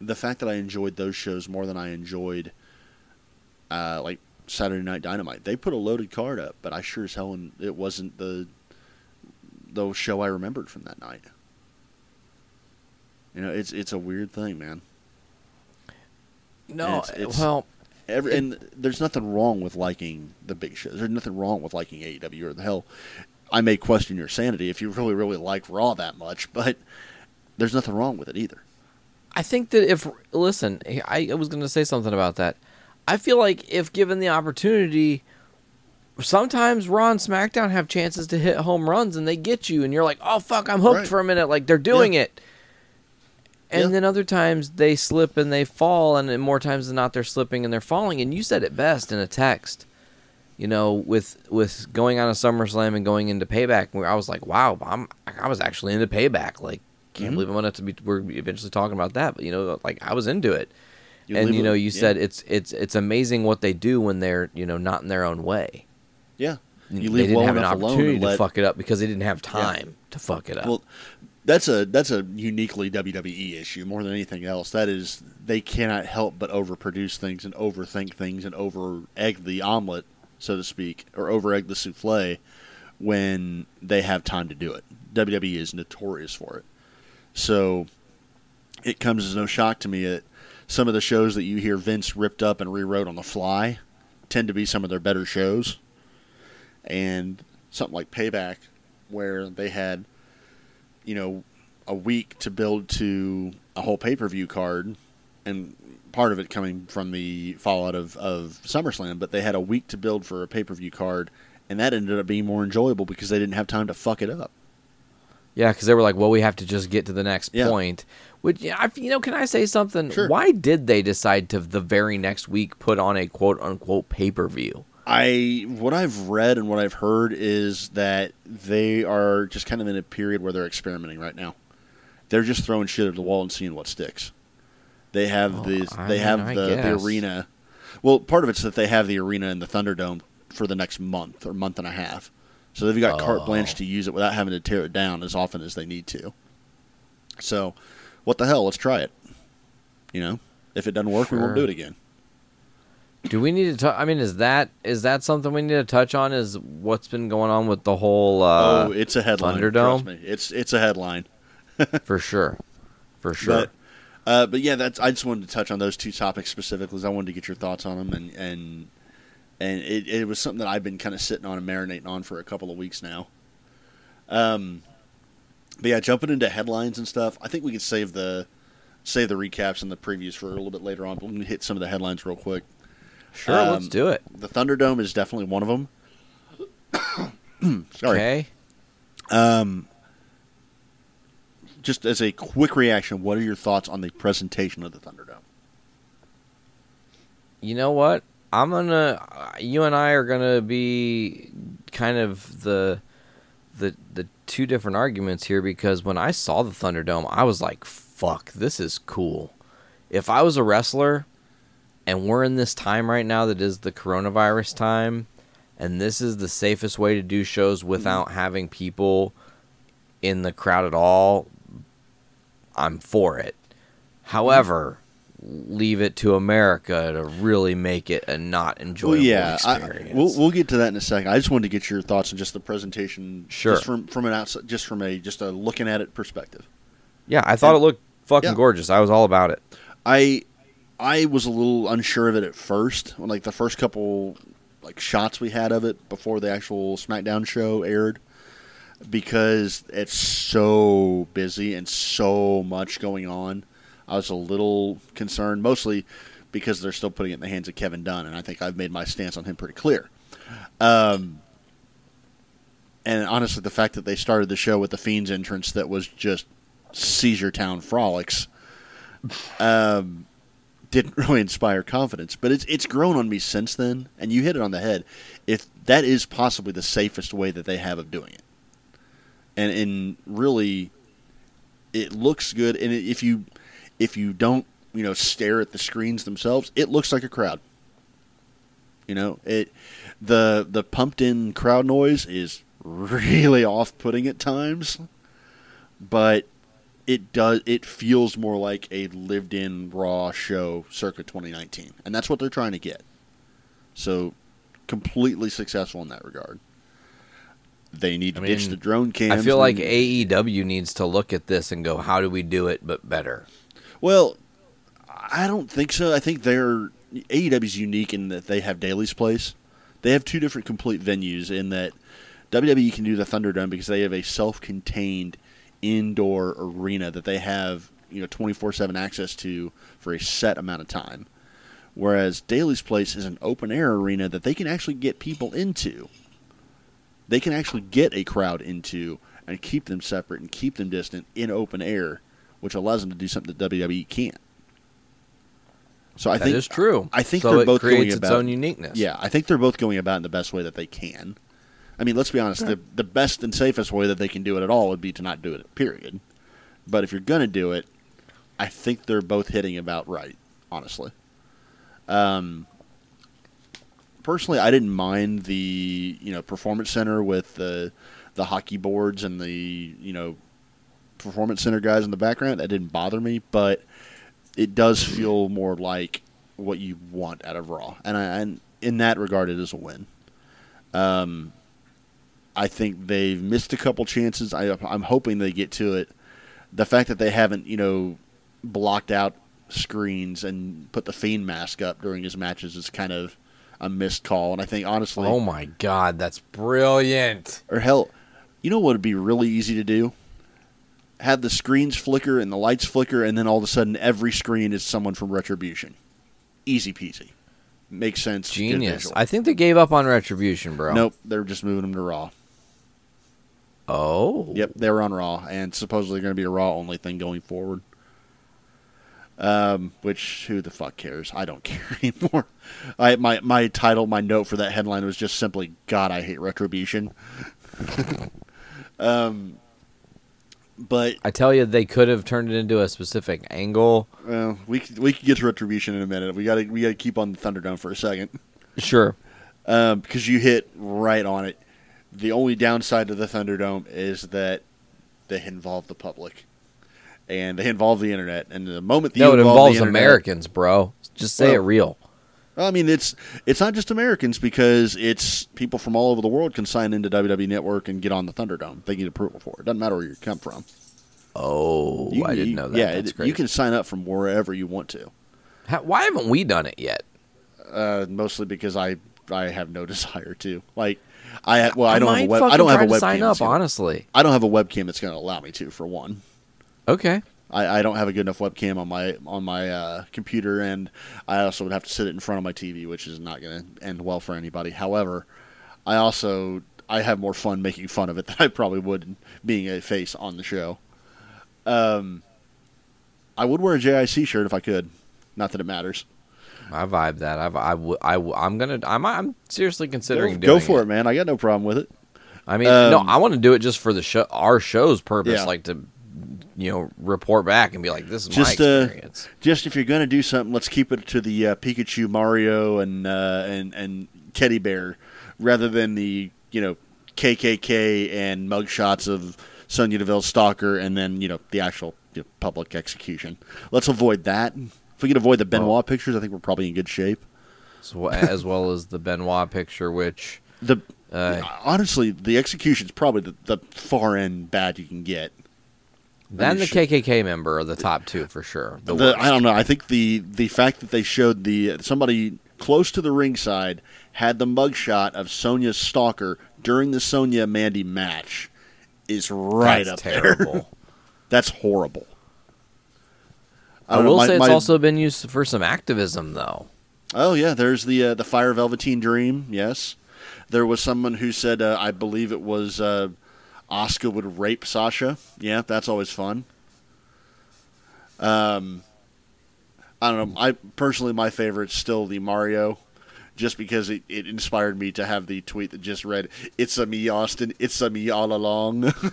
Speaker 8: the fact that I enjoyed those shows more than I enjoyed uh, like Saturday Night Dynamite. They put a loaded card up, but I sure as hell it wasn't the the show I remembered from that night. You know, it's it's a weird thing, man.
Speaker 7: No, it's, it's, well,
Speaker 8: Every, and there's nothing wrong with liking the big shows. There's nothing wrong with liking AEW or the hell. I may question your sanity if you really, really like Raw that much, but there's nothing wrong with it either.
Speaker 7: I think that if listen, I, I was going to say something about that. I feel like if given the opportunity, sometimes Raw and SmackDown have chances to hit home runs and they get you, and you're like, oh fuck, I'm hooked right. for a minute. Like they're doing yeah. it and then other times they slip and they fall, and more times than not they're slipping and they're falling. And you said it best in a text, you know, with with going on a SummerSlam and going into Payback. Where I was like, wow, I'm I was actually into Payback. Like, can't mm-hmm. believe I'm gonna have to be. We're eventually talking about that, but you know, like I was into it. You and you know, you yeah. said it's it's it's amazing what they do when they're you know not in their own way.
Speaker 8: Yeah,
Speaker 7: you they didn't have an opportunity to let... fuck it up because they didn't have time yeah. to fuck it up.
Speaker 8: Well, that's a that's a uniquely WWE issue more than anything else. That is, they cannot help but overproduce things and overthink things and over egg the omelet, so to speak, or over egg the souffle when they have time to do it. WWE is notorious for it. So it comes as no shock to me that some of the shows that you hear Vince ripped up and rewrote on the fly tend to be some of their better shows. And something like Payback, where they had, you know, a week to build to a whole pay per view card, and part of it coming from the fallout of, of SummerSlam, but they had a week to build for a pay per view card, and that ended up being more enjoyable because they didn't have time to fuck it up.
Speaker 7: Yeah, because they were like, well, we have to just get to the next
Speaker 8: Yeah.
Speaker 7: point. Which, you know, can I say something?
Speaker 8: Sure.
Speaker 7: Why did they decide to the very next week put on a quote unquote pay per view?
Speaker 8: I what I've read and what I've heard is that they are just kind of in a period where they're experimenting right now. They're just throwing shit at the wall and seeing what sticks. They have
Speaker 7: Oh,
Speaker 8: the they
Speaker 7: mean,
Speaker 8: have
Speaker 7: I
Speaker 8: the, the arena. Well, part of it's that they have the arena in the Thunderdome for the next month or month and a half. So they've got carte oh. blanche
Speaker 7: Oh.
Speaker 8: to use it without having to tear it down as often as they need to. So, what the hell? Let's try it. You know, if it doesn't work, we won't do it again.
Speaker 7: Do we need to? T- I mean, is that is that something we need to touch on? Is what's been going on with the whole? Uh,
Speaker 8: oh, it's a headline.
Speaker 7: Thunderdome?
Speaker 8: Trust me, it's it's a headline.
Speaker 7: for sure, for sure.
Speaker 8: But, uh, but yeah, that's. I just wanted to touch on those two topics specifically. I wanted to get your thoughts on them, and and and it, it was something that I've been kind of sitting on and marinating on for a couple of weeks now. Um, but yeah, jumping into headlines and stuff. I think we could save the save the recaps and the previews for a little bit later on. But let me hit some of the headlines real quick.
Speaker 7: Sure, let's
Speaker 8: um,
Speaker 7: do it.
Speaker 8: The Thunderdome is definitely one of them. Sorry.
Speaker 7: Okay.
Speaker 8: Um, just as a quick reaction, what are your thoughts on the presentation of the Thunderdome?
Speaker 7: You know what? I'm gonna. You and I are gonna be kind of the the the two different arguments here because when I saw the Thunderdome, I was like, "Fuck, this is cool." If I was a wrestler, and we're in this time right now that is the coronavirus time, and this is the safest way to do shows without having people in the crowd at all, I'm for it. However, leave it to America to really make it a not enjoyable
Speaker 8: Well, yeah, I, we'll we'll get to that in a second. I just wanted to get your thoughts on just the presentation,
Speaker 7: Sure.
Speaker 8: just from from an outside, just from a just a looking at it perspective.
Speaker 7: yeah, I thought it looked fucking
Speaker 8: Yeah.
Speaker 7: gorgeous. I was all about it.
Speaker 8: I I was a little unsure of it at first, like the first couple like shots we had of it before the actual SmackDown show aired, because it's so busy and so much going on. I was a little concerned, mostly because they're still putting it in the hands of Kevin Dunn, and I think I've made my stance on him pretty clear. Um, and honestly, the fact that they started the show with the Fiend's entrance that was just Seizure Town frolics um, didn't really inspire confidence. But it's it's grown on me since then, and you hit it on the head. If that is possibly the safest way that they have of doing it, and and really, it looks good. And if you if you don't you know stare at the screens themselves, it looks like a crowd. You know it the the pumped in crowd noise is really off putting at times, but it does it feels more like a lived in raw show circa 2019 and that's what they're trying to get so completely successful in that regard they need to
Speaker 7: I
Speaker 8: ditch the drone cams
Speaker 7: I feel like AEW needs to look at this and go, "How do we do it but better?"
Speaker 8: Well, I don't think so. I think they're AEW's unique in that they have Daily's Place. They have two different complete venues in that WWE can do the Thunderdome because they have a self-contained indoor arena that they have, you know, 24/7 access to for a set amount of time. Whereas Daily's Place is an open air arena that they can actually get people into. They can actually get a crowd into and keep them separate and keep them distant in open air, which allows them to do something that WWE can't. So I
Speaker 7: That
Speaker 8: think
Speaker 7: is true.
Speaker 8: I think
Speaker 7: so
Speaker 8: they're both going
Speaker 7: creates its
Speaker 8: about
Speaker 7: own uniqueness.
Speaker 8: yeah, I think they're both going about in the best way that they can. I mean, let's be honest. The the best and safest way that they can do it at all would be to not do it. Period. But if you're gonna do it, I think they're both hitting about right. Honestly. Um. Personally, I didn't mind the you know performance center with the the hockey boards and the you know performance center guys in the background. That didn't bother me, but it does feel more like what you want out of Raw, and, I, and in that regard, it is a win. Um, I think they've missed a couple chances. I, I'm hoping they get to it. The fact that they haven't, you know, blocked out screens and put the Fiend mask up during his matches is kind of a missed call. And I think honestly,
Speaker 7: Oh my god, that's brilliant.
Speaker 8: or hell, you know what would be really easy to do? Have the screens flicker and the lights flicker, and then all of a sudden every screen is someone from Retribution. Easy peasy. Makes sense.
Speaker 7: Genius. I think they gave up on Retribution, bro.
Speaker 8: Nope, they're just moving them to Raw.
Speaker 7: Oh.
Speaker 8: Yep, they were on Raw, and supposedly going to be a Raw only thing going forward. Um, which who the fuck cares? I don't care anymore. I my my title, my note for that headline was just simply "God, I hate Retribution." um, but
Speaker 7: I tell you, they could have turned it into a specific angle.
Speaker 8: well, we could- we could get to Retribution in a minute. We got to we got to keep on the Thunderdome for a second.
Speaker 7: Sure.
Speaker 8: um, because you hit right on it. The only downside to the Thunderdome is that they involve the public, and they involve the internet. And the moment
Speaker 7: No, it
Speaker 8: involve
Speaker 7: involves
Speaker 8: internet-
Speaker 7: Americans, bro. Just say
Speaker 8: Well-
Speaker 7: it real.
Speaker 8: I mean, it's it's not just Americans because it's people from all over the world can sign into WWE Network and get on the Thunderdome. They get approval for it. Doesn't matter where you come from.
Speaker 7: Oh,
Speaker 8: You-
Speaker 7: I didn't know that.
Speaker 8: Yeah,
Speaker 7: That's
Speaker 8: it-
Speaker 7: great.
Speaker 8: you can sign up from wherever you want to.
Speaker 7: How, why haven't we done it yet?
Speaker 8: Uh, mostly because I I have no desire to. Like I well I,
Speaker 7: I
Speaker 8: don't have a web, I don't have a webcam.
Speaker 7: sign up.
Speaker 8: gonna-
Speaker 7: Honestly.
Speaker 8: I don't have a webcam that's going to allow me to. For one.
Speaker 7: Okay.
Speaker 8: I, I don't have a good enough webcam on my on my uh, computer, and I also would have to sit it in front of my TV, which is not going to end well for anybody. However, I also I have more fun making fun of it than I probably would being a face on the show. Um, I would wear a JIC shirt if I could. Not that it matters.
Speaker 7: I vibe that. I've, I, w- I, w- I'm gonna. I'm, I'm seriously
Speaker 8: Go,
Speaker 7: considering
Speaker 8: go
Speaker 7: doing
Speaker 8: for it. man. I got no problem with it.
Speaker 7: I mean, no,
Speaker 8: Um,
Speaker 7: I want to do it just for the show, our show's purpose,
Speaker 8: Yeah.
Speaker 7: like to, you know, report back and be like, "This is
Speaker 8: Just
Speaker 7: my
Speaker 8: uh,
Speaker 7: experience."
Speaker 8: just if you're going to do something, let's keep it to the uh, Pikachu, Mario, and uh, and and Teddy Bear, rather than the you know KKK and mugshots of Sonya Deville Stalker, and then you know the actual you know, public execution. Let's avoid that. We can avoid the Benoit pictures, I think we're probably in good shape.
Speaker 7: So, as well as the Benoit picture, which
Speaker 8: The
Speaker 7: uh,
Speaker 8: honestly, the execution's probably the, the far end bad you can get.
Speaker 7: then the
Speaker 8: shit.
Speaker 7: KKK member are the top two for sure. The,
Speaker 8: The. I don't know. I think the the fact that they showed the somebody close to the ringside had the mugshot of Sonya's stalker during the Sonya Mandy match is right
Speaker 7: That's
Speaker 8: up there. That's horrible.
Speaker 7: I,
Speaker 8: know,
Speaker 7: will
Speaker 8: my-
Speaker 7: say it's
Speaker 8: my-
Speaker 7: also been used for some activism, though.
Speaker 8: Oh yeah, there's the uh, the Fire Velveteen Dream. Yes, there was someone who said uh, I believe it was uh, Asuka would rape Sasha. Yeah, that's always fun. Um, I don't know. I personally, my favorite's still the Mario, just because it, it inspired me to have the tweet that just read, "It's a me, Austin. It's a me all along."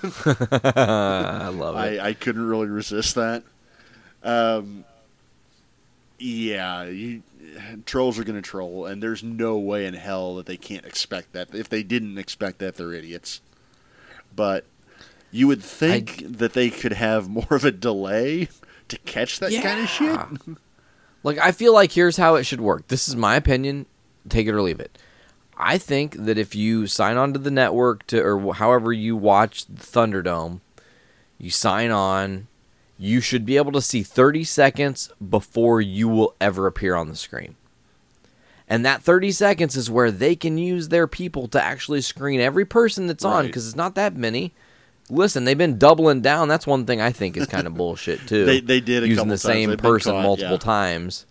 Speaker 7: I love it.
Speaker 8: I, I couldn't really resist that. Um, yeah, you, trolls are going to troll, and there's no way in hell that they can't expect that. If they didn't expect that, they're idiots. But you would think that they could have more of a delay to catch that kind of shit.
Speaker 7: Like I feel like here's how it should work. This is my opinion. Take it or leave it. I think that if you sign on to the network to or however you watch Thunderdome, you sign on, you should be able to see 30 seconds before you will ever appear on the screen. And that 30 seconds is where they can use their people to actually screen every person that's on because it's not that many. Listen, they've been doubling down. That's one thing I think is kind of bullshit too.
Speaker 8: They- they did a
Speaker 7: using the same person
Speaker 8: caught,
Speaker 7: multiple
Speaker 8: yeah.
Speaker 7: times.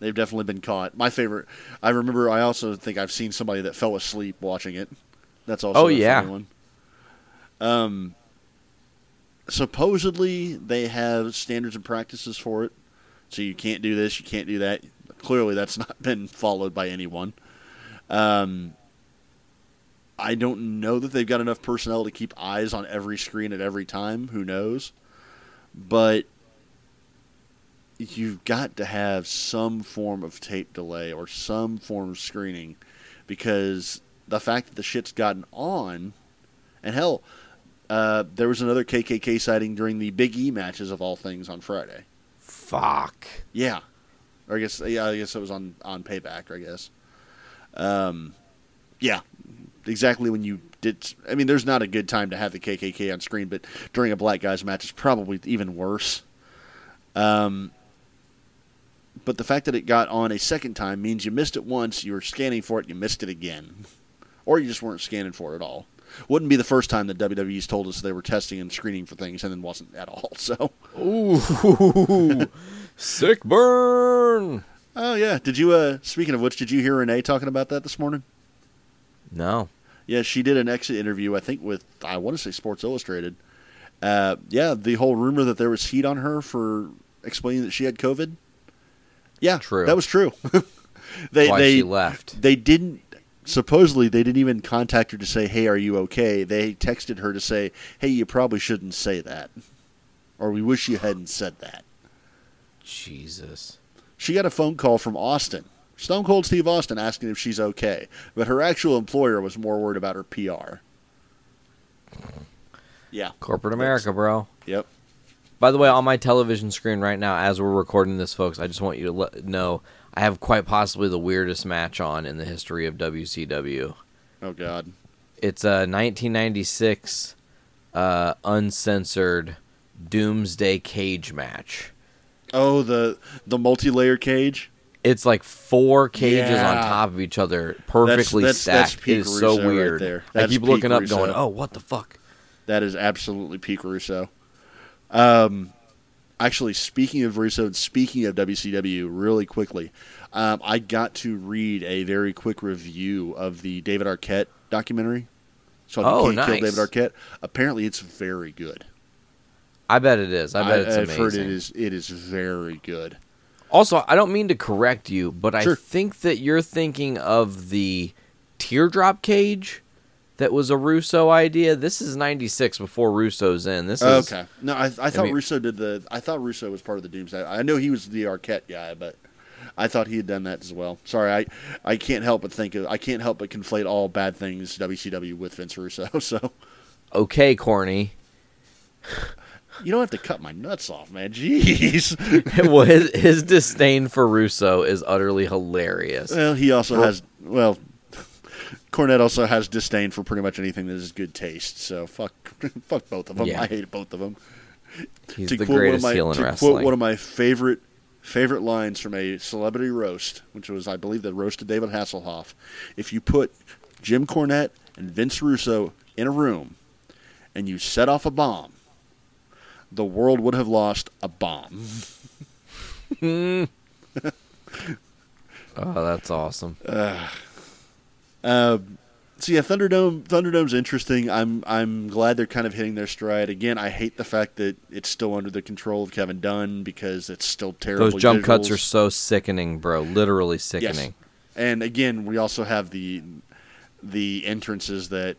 Speaker 8: They've definitely been caught. My favorite. I remember. I also think I've seen somebody that fell asleep watching it. That's also
Speaker 7: Oh, yeah.
Speaker 8: one. Um. Supposedly they have standards and practices for it, so you can't do this, you can't do that. Clearly, that's not been followed by anyone. Um. I don't know that they've got enough personnel to keep eyes on every screen at every time. Who knows? But you've got to have some form of tape delay or some form of screening because the fact that the shit's gotten on, and hell, uh, there was another KKK sighting during the Big E matches of all things on Friday.
Speaker 7: Fuck.
Speaker 8: Yeah, or I guess yeah, I guess it was on on Payback. I guess. Um, yeah, exactly when you did. I mean, there's not a good time to have the KKK on screen, but during a black guys match, it's probably even worse. Um, but the fact that it got on a second time means you missed it once, you were scanning for it, you missed it again. Or you just weren't scanning for it at all. Wouldn't be the first time that WWE's told us they were testing and screening for things and then wasn't at all. So,
Speaker 7: Ooh, sick burn.
Speaker 8: oh yeah. Did you? uh Speaking of which, did you hear Renee talking about that this morning?
Speaker 7: No.
Speaker 8: Yeah, she did an exit interview, I think, with I want to say Sports Illustrated. Uh, yeah, the whole rumor that there was heat on her for explaining that she had COVID. Yeah,
Speaker 7: True.
Speaker 8: That was true. they
Speaker 7: Why
Speaker 8: they
Speaker 7: she left.
Speaker 8: they didn't supposedly they didn't even contact her to say, "Hey, are you okay?" They texted her to say, "Hey, you probably shouldn't say that," or "We wish you hadn't said that."
Speaker 7: Jesus.
Speaker 8: She got a phone call from Austin, Stone Cold Steve Austin, asking if she's okay, but her actual employer was more worried about her PR. Yeah.
Speaker 7: Corporate America, bro.
Speaker 8: Yep.
Speaker 7: By the way, on my television screen right now, as we're recording this, folks, I just want you to let, know I have quite possibly the weirdest match on in the history of WCW.
Speaker 8: Oh God.
Speaker 7: It's a 1996 uh, uncensored Doomsday Cage match.
Speaker 8: Oh, the the multi-layer cage.
Speaker 7: It's like four cages on top of each other, perfectly
Speaker 8: that's- that's
Speaker 7: stacked.
Speaker 8: peak
Speaker 7: it is so
Speaker 8: Russo right
Speaker 7: weird.
Speaker 8: there.
Speaker 7: I keep looking up,
Speaker 8: Russo.
Speaker 7: going, "Oh, what the fuck?"
Speaker 8: That is absolutely peak Russo. Um, actually, speaking of Russo and speaking of WCW, really quickly, um, I got to read a very quick review of the David Arquette documentary. So
Speaker 7: Oh,
Speaker 8: you can't kill. David Arquette. Apparently, it's very good.
Speaker 7: I bet it is. I bet it's
Speaker 8: have
Speaker 7: amazing.
Speaker 8: heard it is. It is very good.
Speaker 7: Also, I don't mean to correct you, but I think that you're thinking of the teardrop cage that was a Russo idea. This is 96 before Russo's in. This is
Speaker 8: Okay. No, I, I thought
Speaker 7: mean-
Speaker 8: Russo did the. I thought Russo was part of the Doomsday. I know he was the Arquette guy, but I thought he had done that as well. Sorry, I I can't help but think of. I can't help but conflate all bad things WCW with Vince Russo. So
Speaker 7: okay, corny.
Speaker 8: you don't have to cut my nuts off, man. Jeez.
Speaker 7: well, his, his disdain for Russo is utterly hilarious.
Speaker 8: well, he also has. Well, Cornette also has disdain for pretty much anything that is good taste. So fuck, fuck both of them.
Speaker 7: Yeah.
Speaker 8: I hate both of them.
Speaker 7: He's
Speaker 8: to
Speaker 7: the
Speaker 8: quote
Speaker 7: greatest
Speaker 8: one of my,
Speaker 7: heel in
Speaker 8: to
Speaker 7: wrestling.
Speaker 8: quote one of my favorite favorite lines from a celebrity roast, which was I believe the roast of David Hasselhoff. If you put Jim Cornette and Vince Russo in a room and you set off a bomb, the world would have lost a bomb.
Speaker 7: oh, that's awesome.
Speaker 8: Uh, so yeah, Thunderdome. Thunderdome's interesting. I'm I'm glad they're kind of hitting their stride again. I hate the fact that it's still under the control of Kevin Dunn because it's still terrible.
Speaker 7: Those jump cuts are so sickening, bro. Literally sickening.
Speaker 8: And again, we also have the the entrances that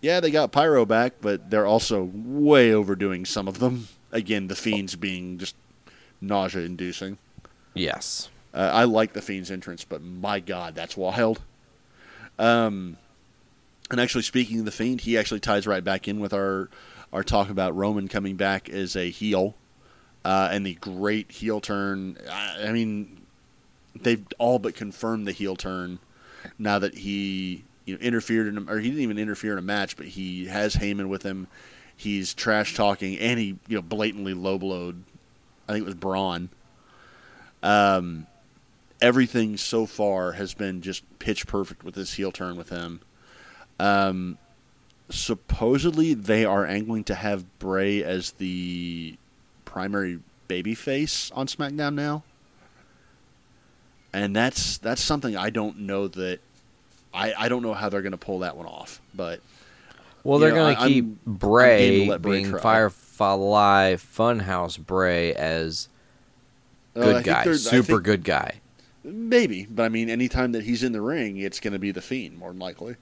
Speaker 8: yeah, they got pyro back, but they're also way overdoing some of them. Again, the fiends being just nausea inducing.
Speaker 7: Yes.
Speaker 8: Uh, I like the fiends entrance, but my god, that's wild. Um and actually speaking of the fiend, he actually ties right back in with our our talk about Roman coming back as a heel. Uh, and the great heel turn. I, I mean, they've all but confirmed the heel turn now that he you know interfered in or he didn't even interfere in a match, but he has Heyman with him. He's trash talking and he you know blatantly low blowed. I think it was Braun. Um, everything so far has been just pitch perfect with this heel turn with him. Um, supposedly they are angling to have Bray as the primary baby face on SmackDown now. And that's that's something I don't know that I, I don't know how they're going to pull that one off, but
Speaker 7: Well, they're going to keep
Speaker 8: I'm- I'm game
Speaker 7: Bray
Speaker 8: to Bray
Speaker 7: being
Speaker 8: try.
Speaker 7: Firefly Funhouse Bray as
Speaker 8: uh,
Speaker 7: good
Speaker 8: think
Speaker 7: guy, super
Speaker 8: think-
Speaker 7: good guy.
Speaker 8: Maybe, but I mean, anytime that he's in the ring, it's going to be the Fiend more than likely.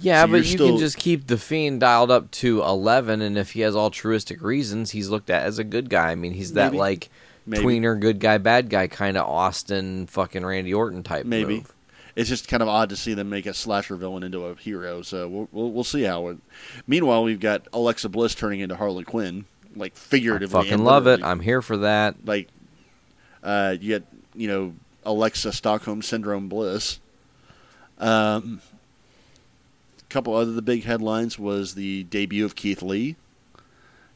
Speaker 7: Yeah,
Speaker 8: So
Speaker 7: but
Speaker 8: you're still-
Speaker 7: can just keep the Fiend dialed up to 11, and if he has altruistic reasons, he's looked at as a good guy. I mean, he's that,
Speaker 8: Maybe.
Speaker 7: like,
Speaker 8: Maybe.
Speaker 7: tweener, good guy, bad guy kind of Austin fucking Randy Orton type
Speaker 8: Maybe.
Speaker 7: move.
Speaker 8: It's just kind of odd to see them make a slasher villain into a hero. So we'll we'll, we'll see how it. Meanwhile, we've got Alexa Bliss turning into Harley Quinn, like
Speaker 7: I
Speaker 8: figuratively.
Speaker 7: fucking love it. I'm here for that.
Speaker 8: like, uh, you get you know Alexa Stockholm Syndrome Bliss. Um, a couple other the big headlines was the debut of Keith Lee.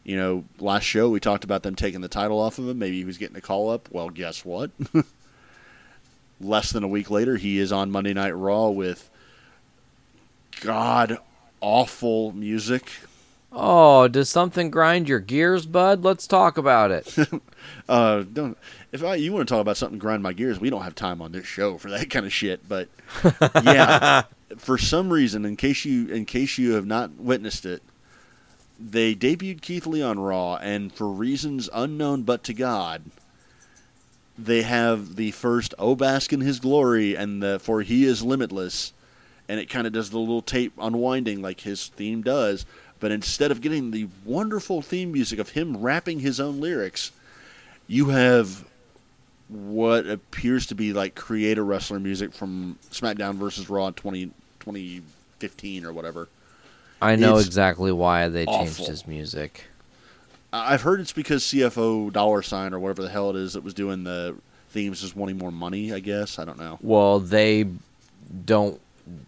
Speaker 8: You know, last show we talked about them taking the title off of him. Maybe he was getting a call up. Well, guess what? less than a week later, he is on Monday Night Raw with god awful music.
Speaker 7: Oh, does something grind your gears, bud? Let's talk about it.
Speaker 8: Uh, don't if I, you want to talk about something grind my gears, we don't have time on this show for that kind of shit. But yeah, for some reason, in case you in case you have not witnessed it, they debuted Keith Lee on Raw, and for reasons unknown but to God, they have the first "Oh Bask in His Glory" and the "For He Is Limitless," and it kind of does the little tape unwinding like his theme does. But instead of getting the wonderful theme music of him rapping his own lyrics, you have what appears to be like creator wrestler music from SmackDown versus Raw in 20, 2015 or whatever.
Speaker 7: I know
Speaker 8: It's
Speaker 7: exactly why they changed his music.
Speaker 8: I've heard it's because CFO Dollar Sign or whatever the hell it is that was doing the themes just wanting more money. I guess I don't know.
Speaker 7: Well, they don't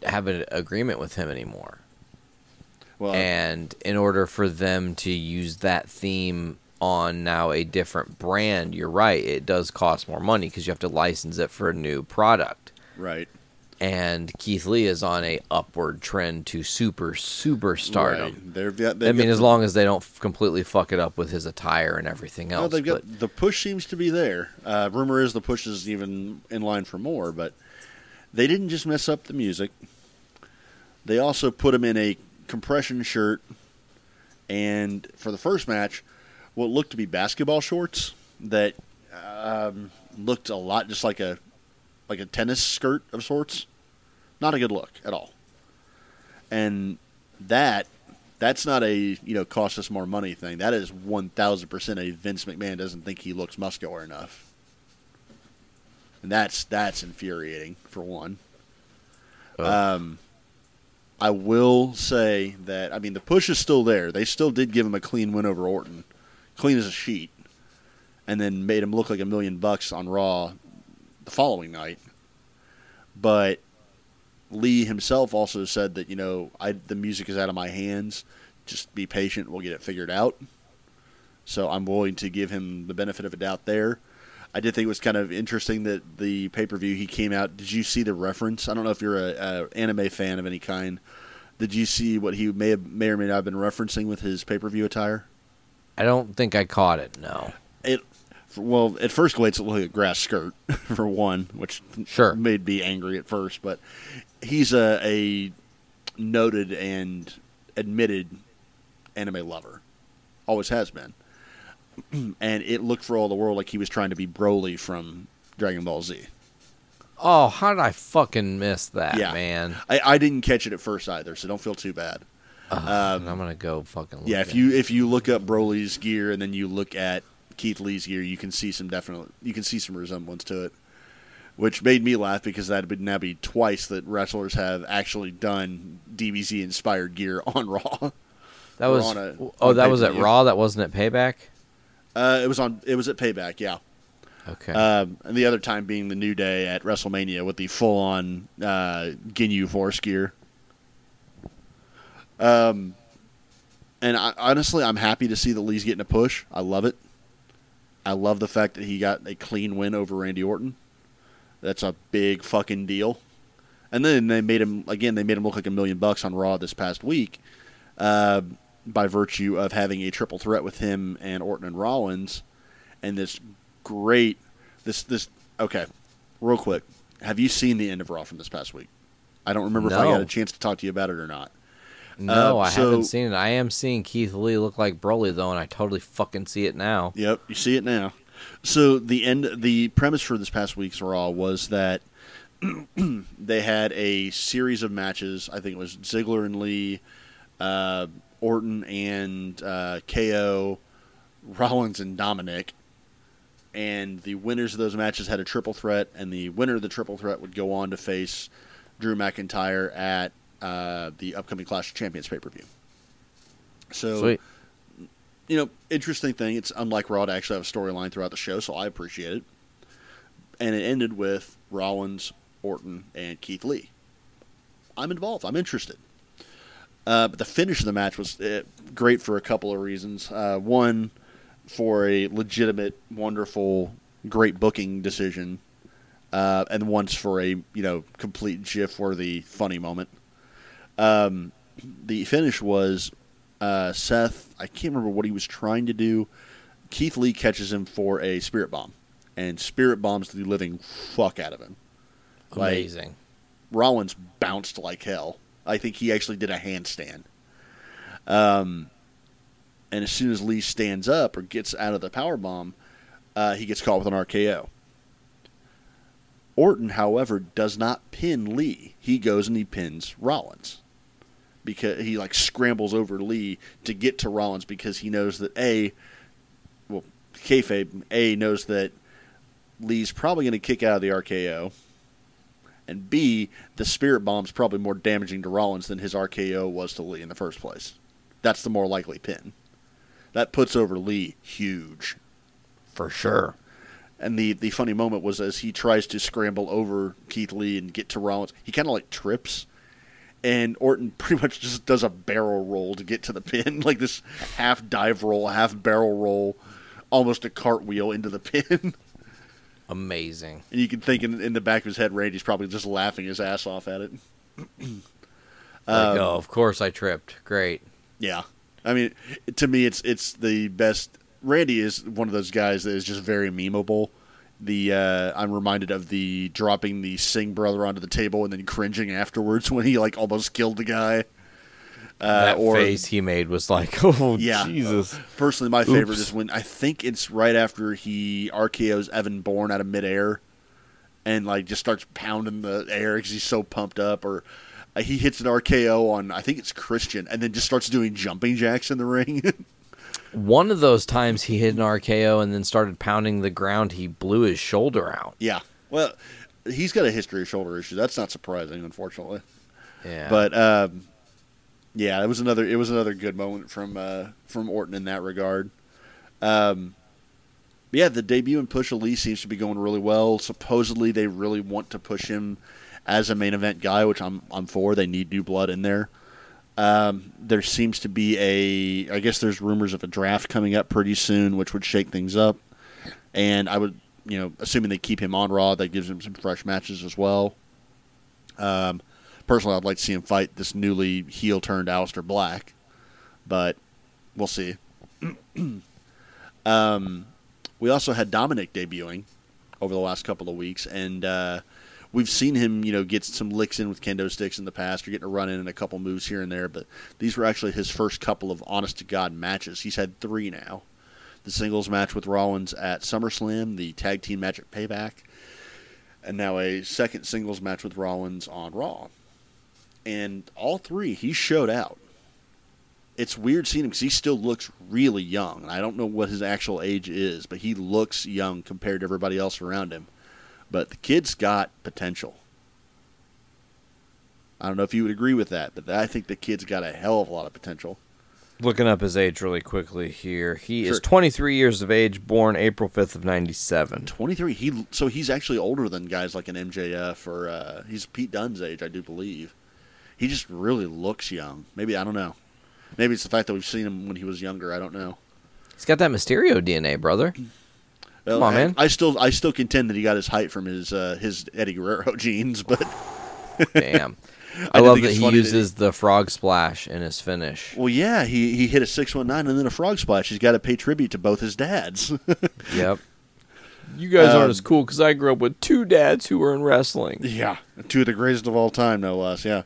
Speaker 7: have an agreement with him anymore.
Speaker 8: Well,
Speaker 7: and in order for them to use that theme on now a different brand, you're right, it does cost more money because you have to license it for a new product.
Speaker 8: right.
Speaker 7: And Keith Lee is on a upward trend to super superstardom.
Speaker 8: Right. They've got,
Speaker 7: I mean, as
Speaker 8: the-
Speaker 7: long as they don't f- completely fuck it up with his attire and everything else.
Speaker 8: they've got
Speaker 7: but
Speaker 8: the push seems to be there. Uh, rumor is the push is even in line for more, but they didn't just mess up the music. They also put him in a compression shirt, and for the first match, what looked to be basketball shorts that um, looked a lot just like a like a tennis skirt of sorts. Not a good look at all. And that that's not a you know cost us more money thing. That is one thousand percent a Vince McMahon doesn't think he looks muscular enough, and that's that's infuriating for one. Um, I will say that I mean the push is still there. They still did give him a clean win over Orton, clean as a sheet, and then made him look like a million bucks on Raw the following night. But Lee himself also said that you know I the music is out of my hands. Just be patient. We'll get it figured out. So I'm willing to give him the benefit of a doubt there. I did think it was kind of interesting that the pay per view he came out. Did you see the reference? I don't know if you're a, a anime fan of any kind. Did you see what he may have, may or may not have been referencing with his pay per view attire?
Speaker 7: I don't think I caught it. No.
Speaker 8: It well at first glance it looked like a grass skirt for one, which
Speaker 7: Sure.
Speaker 8: made me angry at first. But he's a, a noted and admitted anime lover, always has been, and it looked for all the world like he was trying to be Broly from Dragon Ball Z.
Speaker 7: Oh, how did I fucking miss that,
Speaker 8: Yeah.
Speaker 7: man?
Speaker 8: I, I didn't catch it at first either, so don't feel too bad.
Speaker 7: I'm gonna go fucking.
Speaker 8: Yeah, if you if you look up Broly's gear and then you look at Keith Lee's gear, you can see some definite you can see some resemblance to it, which made me laugh because that would now be twice that wrestlers have actually done DBZ inspired gear on Raw.
Speaker 7: that was
Speaker 8: on a-
Speaker 7: oh,
Speaker 8: on
Speaker 7: that was at. Raw. That wasn't at Payback.
Speaker 8: Uh, it was on it was at Payback, yeah.
Speaker 7: Okay.
Speaker 8: Um, and the other time being the New Day at WrestleMania with the full on uh, Ginyu Force gear. Um, and I, honestly, I'm happy to see that Lee's getting a push. I love it. I love the fact that he got a clean win over Randy Orton. That's a big fucking deal. And then they made him again. They made him look like a million bucks on Raw this past week, uh, by virtue of having a triple threat with him and Orton and Rollins, and this great this this okay real quick have you seen the end of raw from this past week i don't remember if i
Speaker 7: No.
Speaker 8: got a chance to talk to you about it or not
Speaker 7: no,
Speaker 8: uh,
Speaker 7: I
Speaker 8: so-
Speaker 7: haven't seen it. I am seeing Keith Lee look like Broly though, and I totally fucking see it now.
Speaker 8: yep you see it now so the end the premise for this past week's raw was that they had a series of matches i think it was ziggler and lee uh, orton and uh, ko rollins and dominic and the winners of those matches had a triple threat, and the winner of the triple threat would go on to face Drew McIntyre at uh, the upcoming Clash of Champions pay per view. So,
Speaker 7: Sweet.
Speaker 8: you know, interesting thing. It's unlike Raw to actually have a storyline throughout the show, so I appreciate it. And it ended with Rollins, Orton, and Keith Lee. I'm involved. I'm interested. Uh, but the finish of the match was uh, great for a couple of reasons. Uh, one, for a legitimate, wonderful, great booking decision. uh, and once for a you know complete GIF worthy funny moment. Um, the finish was uh, Seth. I can't remember what he was trying to do. Keith Lee catches him for a spirit bomb, and spirit bombs the living fuck out of him. Like,
Speaker 7: Amazing.
Speaker 8: Rollins bounced like hell. I think he actually did a handstand. Um, and as soon as Lee stands up or gets out of the power bomb, uh, he gets caught with an RKO. Orton, however, does not pin Lee. He goes and he pins Rollins because he like scrambles over Lee to get to Rollins because he knows that a well kayfabe a knows that Lee's probably going to kick out of the RKO, and B the Spirit Bomb's probably more damaging to Rollins than his RKO was to Lee in the first place. That's the more likely pin. That puts over Lee huge.
Speaker 7: For sure.
Speaker 8: And the, the funny moment was as he tries to scramble over Keith Lee and get to Rollins, he kind of like trips. And Orton pretty much just does a barrel roll to get to the pin, like this half dive roll, half barrel roll, almost a cartwheel into the pin.
Speaker 7: Amazing.
Speaker 8: And you can think in, in the back of his head, Randy's probably just laughing his ass off at it.
Speaker 7: Like, um, oh, of course I tripped. Great.
Speaker 8: Yeah, I mean, to me, it's it's the best. Randy is one of those guys that is just very memeable. The uh, I'm reminded of the dropping the Singh brother onto the table and then cringing afterwards when he like almost killed the guy. Uh,
Speaker 7: that
Speaker 8: or
Speaker 7: face he made was like, oh,
Speaker 8: yeah,
Speaker 7: Jesus.
Speaker 8: Personally, my favorite is when I think it's right after he RKO's Evan Bourne out of midair, and like just starts pounding the air because he's so pumped up, or uh, he hits an RKO on I think it's Christian, and then just starts doing jumping jacks in the ring.
Speaker 7: One of those times he hit an RKO and then started pounding the ground, he blew his shoulder out.
Speaker 8: yeah, well, he's got a history of shoulder issues. That's not surprising, unfortunately.
Speaker 7: Yeah.
Speaker 8: But um, yeah, it was another it was another good moment from uh, from Orton in that regard. Um, yeah, the debut and push of Lee seems to be going really well. Supposedly, they really want to push him as a main event guy, which I'm I'm for. They need new blood in there. Um, there seems to be a I guess there's rumors of a draft coming up pretty soon, which would shake things up. And I would you know assuming they keep him on Raw, that gives him some fresh matches as well. Um, personally, I'd like to see him fight this newly heel turned Aleister Black, but we'll see. um, we also had Dominic debuting over the last couple of weeks, and uh, we've seen him, you know, get some licks in with kendo sticks in the past, or getting a run in and a couple moves here and there. But these were actually his first couple of honest to god matches. He's had three now: the singles match with Rollins at SummerSlam, the tag team match at Payback, and now a second singles match with Rollins on Raw. And all three, he showed out. It's weird seeing him because he still looks really young. And I don't know what his actual age is, but he looks young compared to everybody else around him. But the kid's got potential. I don't know if you would agree with that, but I think the kid's got a hell of a lot of potential.
Speaker 7: Looking up his age really quickly here. He is 23 years of age, born April 5th of 97.
Speaker 8: 23. He so he's actually older than guys like an MJF or uh, he's Pete Dunne's age, I do believe. He just really looks young. Maybe I don't know. Maybe it's the fact that we've seen him when he was younger. I don't know.
Speaker 7: He's got that Mysterio DNA, brother.
Speaker 8: Well,
Speaker 7: Come on,
Speaker 8: I-
Speaker 7: man.
Speaker 8: I still I still contend that he got his height from his uh, his Eddie Guerrero genes, but
Speaker 7: Damn.
Speaker 8: I
Speaker 7: I, love that he
Speaker 8: funny that
Speaker 7: uses the frog splash in his finish.
Speaker 8: well, yeah, he he hit a six one nine and then a frog splash. He's got to pay tribute to both his dads.
Speaker 7: Yep. You guys
Speaker 8: Um,
Speaker 7: aren't as cool because I grew up with two dads who were in wrestling.
Speaker 8: yeah, two of the greatest of all time, no less. Yeah,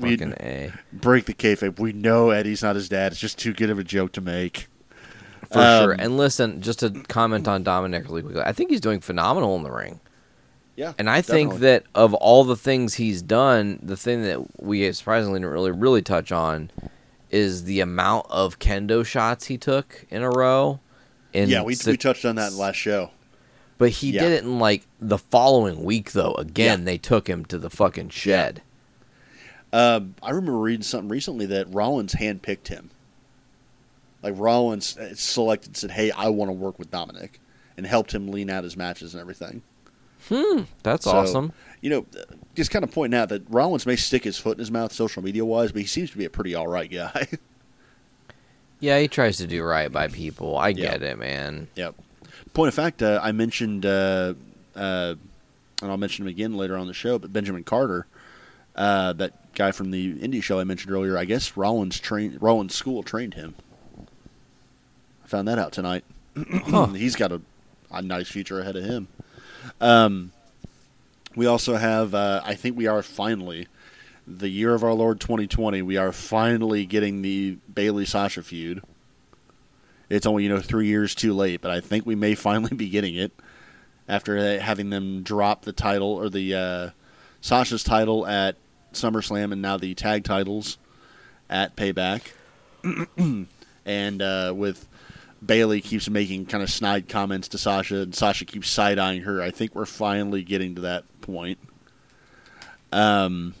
Speaker 8: we
Speaker 7: Fucking A.
Speaker 8: break the kayfabe. We know Eddie's not his dad. It's just too good of a joke to make.
Speaker 7: For
Speaker 8: Um,
Speaker 7: sure. And listen, just to comment on Dominic really quickly, I think he's doing phenomenal in the ring.
Speaker 8: Yeah,
Speaker 7: And I think that of all the things he's done, the thing that we surprisingly didn't really, really touch on is the amount of kendo shots he took in a row. In
Speaker 8: yeah, we,
Speaker 7: si-
Speaker 8: we touched on that in last show.
Speaker 7: But he
Speaker 8: yeah.
Speaker 7: did it in like the following week, though. Again,
Speaker 8: Yeah.
Speaker 7: they took him to the fucking shed.
Speaker 8: Um, I remember reading something recently that Rollins handpicked him. Like Rollins selected, said, "Hey, I want to work with Dominic," and helped him lean out his matches and everything.
Speaker 7: Hmm, That's
Speaker 8: So,
Speaker 7: awesome.
Speaker 8: You know, just kind of pointing out that Rollins may stick his foot in his mouth social media wise, but he seems to be a pretty all right guy.
Speaker 7: Yeah, he tries to do right by people. I
Speaker 8: Yeah.
Speaker 7: get it, man.
Speaker 8: yep. Point of fact, uh, I mentioned uh, uh, and I'll mention him again later on the show. But Benjamin Carter, uh, that guy from the indie show I mentioned earlier, I guess Rollins train Rollins School trained him. I found that out tonight. He's got a, a nice future ahead of him. Um, we also have, uh, I think we are finally, the year of our Lord 2020, we are finally getting the Bayley Sasha feud. It's only, you know, three years too late, but I think we may finally be getting it after having them drop the title or the uh, Sasha's title at SummerSlam and now the tag titles at Payback. and uh, with Bayley keeps making kind of snide comments to Sasha, and Sasha keeps side eyeing her. I think we're finally getting to that point. Um,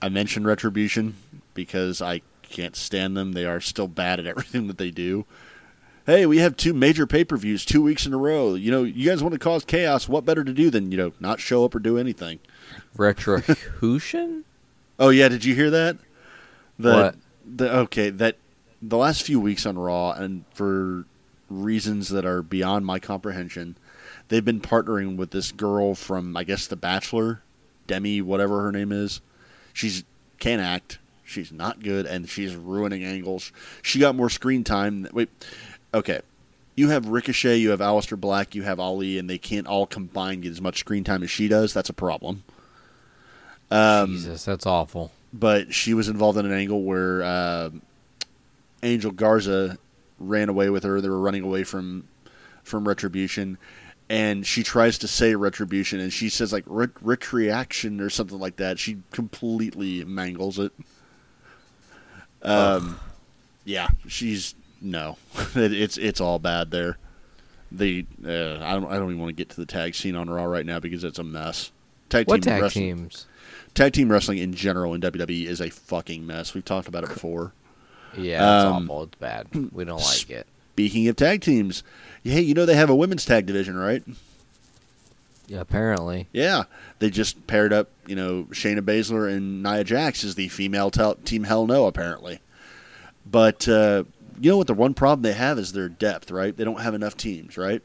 Speaker 8: I mentioned Retribution because I can't stand them. They are still bad at everything that they do. Hey, we have two major pay per views two weeks in a row. You know, you guys want to cause chaos. What better to do than, you know, not show up or do anything?
Speaker 7: Retribution?
Speaker 8: oh, yeah. Did you hear that? The,
Speaker 7: What?
Speaker 8: The, okay, that the last few weeks on Raw, and for reasons that are beyond my comprehension, they've been partnering with this girl from, I guess, The Bachelor, Demi, whatever her name is. She's can't act. She's not good, and she's ruining angles. She got more screen time. Wait, okay. You have Ricochet, you have Aleister Black, you have Ali, and they can't all combine get as much screen time as she does. That's a problem. Um,
Speaker 7: Jesus, that's awful.
Speaker 8: but she was involved in an angle where uh, Angel Garza ran away with her. They were running away from from Retribution, and she tries to say Retribution, and she says like "Ret- Retriaction or something like that. She completely mangles it. Um, yeah, she's no, it, it's it's all bad there. The uh, I don't I don't even want to get to the tag scene on Raw right now because it's a mess. Tag
Speaker 7: What
Speaker 8: team
Speaker 7: tag
Speaker 8: wrestling-
Speaker 7: teams?
Speaker 8: tag team wrestling in general in WWE is a fucking mess. We've talked about it before.
Speaker 7: Yeah, it's
Speaker 8: Um,
Speaker 7: awful. It's bad. We don't like it.
Speaker 8: Speaking of tag teams, hey, you know they have a women's tag division, right?
Speaker 7: Yeah, apparently.
Speaker 8: Yeah, they just paired up, you know, Shayna Baszler and Nia Jax is the female tel- team. Hell no, apparently. But uh, you know what? The one problem they have is their depth, right? They don't have enough teams, right?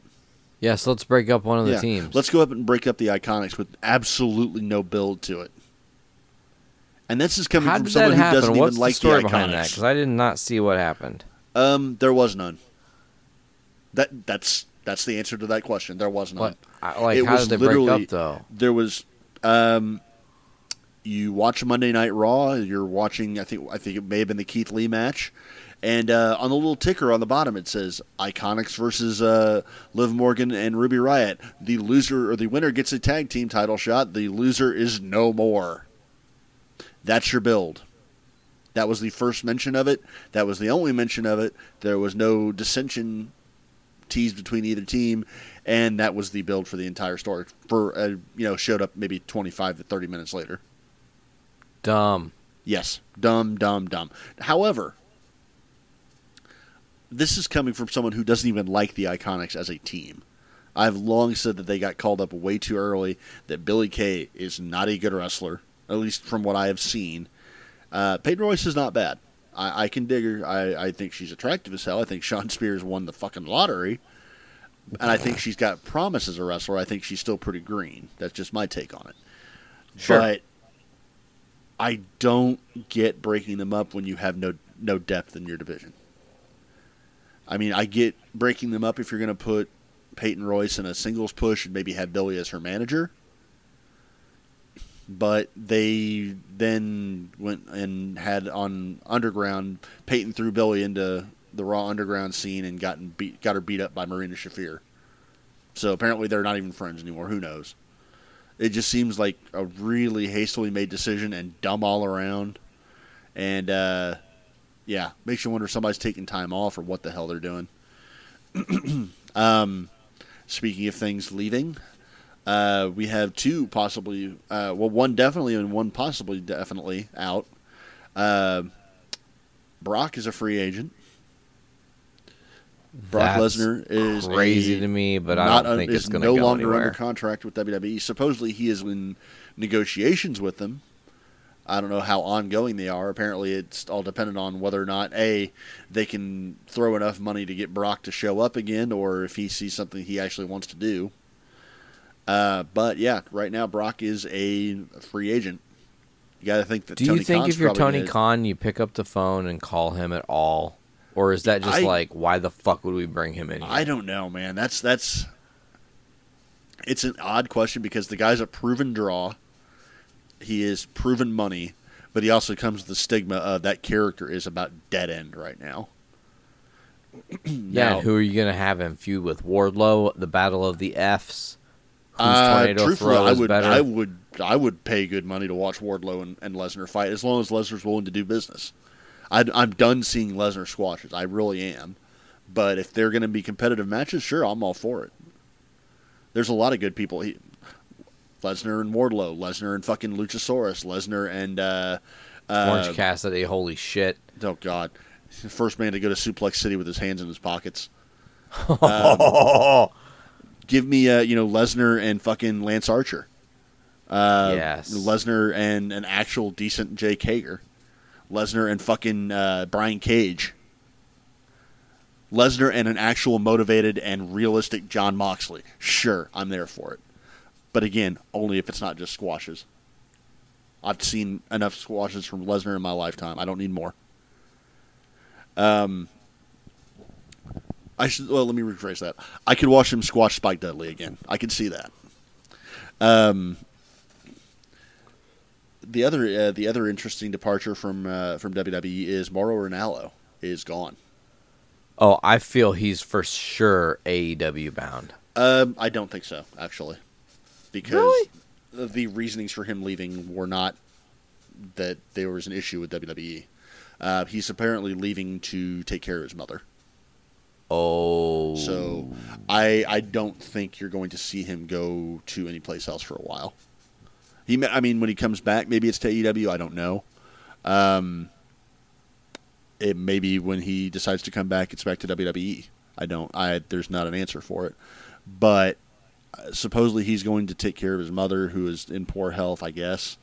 Speaker 7: Yes, let's break up one of the
Speaker 8: yeah.
Speaker 7: teams.
Speaker 8: Let's go up and break up the Iconics with absolutely no build to it. And this is coming
Speaker 7: How
Speaker 8: from someone who doesn't
Speaker 7: What's
Speaker 8: even like
Speaker 7: the story
Speaker 8: the
Speaker 7: behind that? Because I did not see what happened.
Speaker 8: Um, there was none. That that's that's the answer to that question. There was none.
Speaker 7: What? Like,
Speaker 8: It
Speaker 7: how
Speaker 8: was
Speaker 7: did they break
Speaker 8: literally-
Speaker 7: up though?
Speaker 8: There was, um, you watch Monday Night Raw. You're watching. I think I think it may have been the Keith Lee match, and uh, on the little ticker on the bottom it says Iconics versus uh, Liv Morgan and Ruby Riot. The loser or the winner gets a tag team title shot. The loser is no more. That's your build. That was the first mention of it. That was the only mention of it. There was no dissension teased between either team, and that was the build for the entire story. For uh, you know, showed up maybe twenty five to thirty minutes later.
Speaker 7: Dumb.
Speaker 8: Yes, dumb, dumb, dumb. However, this is coming from someone who doesn't even like the Iconics as a team. I've long said that they got called up way too early. That Billy Kay is not a good wrestler, at least from what I have seen. Uh, Peyton Royce is not bad. I, I can dig her. I, I think she's attractive as hell. I think Shawn Spears won the fucking lottery, and I think she's got promise as a wrestler. I think she's still pretty green. That's just my take on it.
Speaker 7: Sure.
Speaker 8: But I don't get breaking them up when you have no no depth in your division. I mean, I get breaking them up if you're going to put Peyton Royce in a singles push and maybe have Billy as her manager. But they then went and had on Underground. Peyton threw Billy into the Raw Underground scene and gotten beat, got her beat up by Marina Shafir. So apparently they're not even friends anymore. Who knows? It just seems like a really hastily made decision and dumb all around. And uh, yeah, makes you wonder if somebody's taking time off or what the hell they're doing. um, speaking of things leaving, uh, we have two possibly, uh, well, one definitely and one possibly definitely out. Uh, Brock is a free agent. Brock
Speaker 7: That's
Speaker 8: Lesnar is
Speaker 7: crazy
Speaker 8: a-
Speaker 7: to me, but I don't
Speaker 8: un-
Speaker 7: think it's going to
Speaker 8: no
Speaker 7: go
Speaker 8: longer
Speaker 7: anywhere.
Speaker 8: under contract with WWE. Supposedly, he is in negotiations with them. I don't know how ongoing they are. Apparently, it's all dependent on whether or not a they can throw enough money to get Brock to show up again, or if he sees something he actually wants to do. Uh, but yeah, right now Brock is a free agent. You got to think that.
Speaker 7: Do
Speaker 8: Tony
Speaker 7: you think
Speaker 8: Khan's
Speaker 7: if you're Tony
Speaker 8: gonna-
Speaker 7: Khan, you pick up the phone and call him at all, or is that just
Speaker 8: I-
Speaker 7: like why the fuck would we bring him in? Here?
Speaker 8: I don't know, man. That's that's. It's an odd question because the guy's a proven draw. He is proven money, but he also comes with the stigma of that character is about dead end right now.
Speaker 7: yeah,
Speaker 8: Now-
Speaker 7: and who are you gonna have him feud with? Wardlow, the Battle of the Fs.
Speaker 8: Uh, truthfully, I would,
Speaker 7: better?
Speaker 8: I would, I would pay good money to watch Wardlow and, and Lesnar fight as long as Lesnar's willing to do business. I, I'm done seeing Lesnar squashes. I really am. But if they're going to be competitive matches, sure, I'm all for it. There's a lot of good people. He, Lesnar and Wardlow, Lesnar and fucking Luchasaurus, Lesnar and uh,
Speaker 7: Orange
Speaker 8: uh,
Speaker 7: Cassidy, holy shit!
Speaker 8: oh god, first man to go to Suplex City with his hands in his pockets. Um, give me a you know Lesnar and fucking Lance Archer. Uh,
Speaker 7: Yes.
Speaker 8: Lesnar and an actual decent Jake Hager. Lesnar and fucking uh, Brian Cage. Lesnar and an actual motivated and realistic Jon Moxley. Sure, I'm there for it. But again, only if it's not just squashes. I've seen enough squashes from Lesnar in my lifetime. I don't need more. Um, I should. Well, let me rephrase that. I could watch him squash Spike Dudley again. I could see that. Um, the other uh, the other interesting departure from uh, from WWE is Mauro Ranallo is gone.
Speaker 7: Oh, I feel he's for sure AEW bound.
Speaker 8: Um, I don't think so, actually, because
Speaker 7: Really?
Speaker 8: the reasonings for him leaving were not that there was an issue with WWE. Uh, he's apparently leaving to take care of his mother.
Speaker 7: Oh,
Speaker 8: So I I don't think you're going to see him go to any place else for a while. He may- I mean when he comes back maybe it's to AEW I don't know. Um, it maybe when he decides to come back it's back to WWE. I don't I there's not an answer for it. But uh, supposedly he's going to take care of his mother who is in poor health I guess.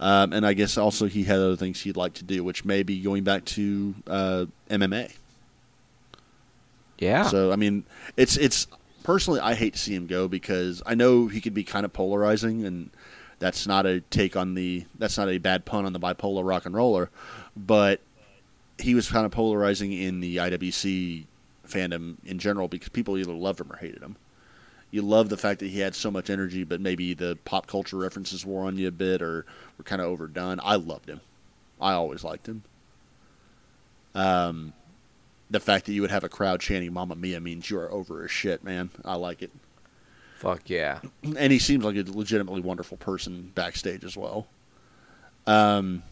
Speaker 8: Um, and I guess also he had other things he'd like to do, which may be going back to uh, MMA.
Speaker 7: Yeah.
Speaker 8: So I mean, it's it's personally I hate to see him go because I know he could be kind of polarizing, and that's not a take on the that's not a bad pun on the bipolar rock and roller, but he was kind of polarizing in the IWC fandom in general because people either loved him or hated him. You love the fact that he had so much energy, but maybe the pop culture references wore on you a bit or were kind of overdone. I loved him. I always liked him. Um, the fact that you would have a crowd chanting "Mamma Mia" means you are over as shit, man. I like it,
Speaker 7: Fuck yeah.
Speaker 8: and he seems like a legitimately wonderful person backstage as well. Um,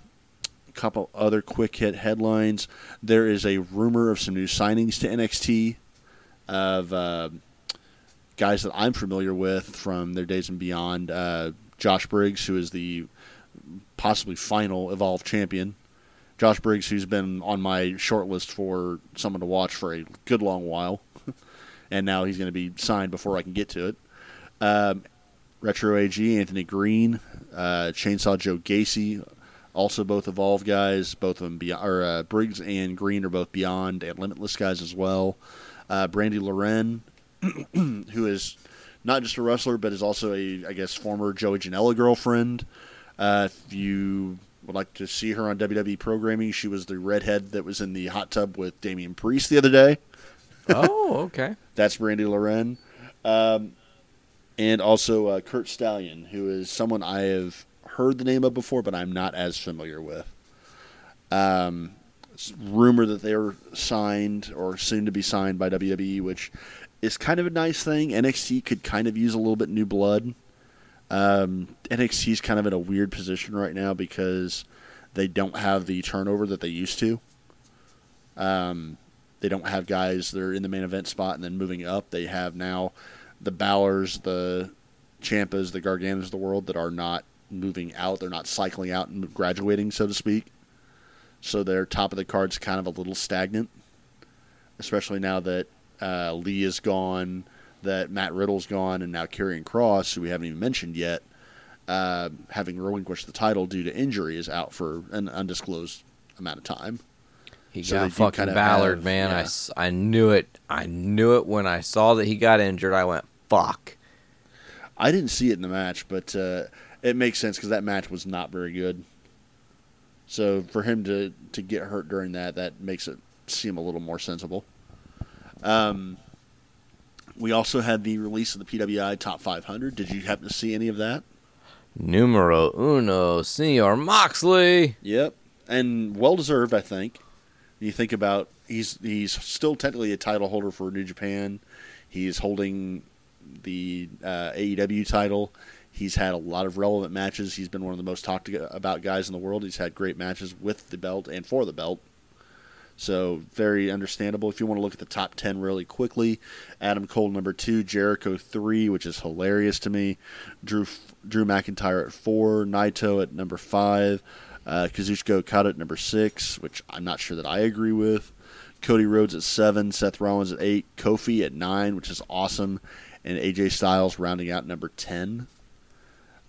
Speaker 8: a couple other quick hit headlines: there is a rumor of some new signings to NXT of uh, guys that I'm familiar with from their days and beyond. Uh, Josh Briggs, who is the possibly final Evolve champion. Josh Briggs, who's been on my short list for someone to watch for a good long while, and now he's going to be signed before I can get to it. Um, Retro AG, Anthony Green, uh, Chainsaw Joe Gacy, also both Evolve guys. Both of them, be, or uh, Briggs and Green are both Beyond and Limitless guys as well. Uh, Brandi Lauren, who is not just a wrestler, but is also a, I guess, former Joey Janela girlfriend. Uh, if you would like to see her on WWE programming, she was the redhead that was in the hot tub with Damian Priest the other day.
Speaker 7: oh, okay.
Speaker 8: That's Brandi Lauren. Um, and also uh, Curt Stallion, who is someone I have heard the name of before, but I'm not as familiar with. Um, rumor that they are signed or soon to be signed by WWE, which is kind of a nice thing. NXT could kind of use a little bit new blood. Um, NXT is kind of in a weird position right now because they don't have the turnover that they used to. Um, they don't have guys that are in the main event spot and then moving up. They have now the Bowers, the Ciampas, the Garganas of the world that are not moving out. They're not cycling out and graduating, so to speak. So their top of the card's kind of a little stagnant, especially now that uh, Lee is gone, that Matt Riddle's gone, and now Karrion Kross, who we haven't even mentioned yet, uh, having relinquished the title due to injury, is out for an undisclosed amount of time.
Speaker 7: He
Speaker 8: So
Speaker 7: got fucking
Speaker 8: kind of
Speaker 7: Ballard,
Speaker 8: have-
Speaker 7: man. I,
Speaker 8: yeah.
Speaker 7: s- I knew it. I knew it when I saw that he got injured. I went, fuck.
Speaker 8: I didn't see it in the match, but uh, it makes sense because that match was not very good. So for him to to get hurt during that, that makes it seem a little more sensible. Um, we also had the release of the PWI Top 500. Did you happen to see any of that?
Speaker 7: Numero uno, Senor Moxley.
Speaker 8: Yep, and well deserved, I think. You think about he's he's still technically a title holder for New Japan. He's holding the uh, AEW title. He's had a lot of relevant matches. He's been one of the most talked about guys in the world. He's had great matches with the belt and for the belt. So very understandable. If you want to look at the top ten really quickly, Adam Cole number two, Jericho three, which is hilarious to me. Drew Drew McIntyre at four, Naito at number five, uh, Kazuchika Okada at number six, which I'm not sure that I agree with. Cody Rhodes at seven, Seth Rollins at eight, Kofi at nine, which is awesome, and AJ Styles rounding out number ten.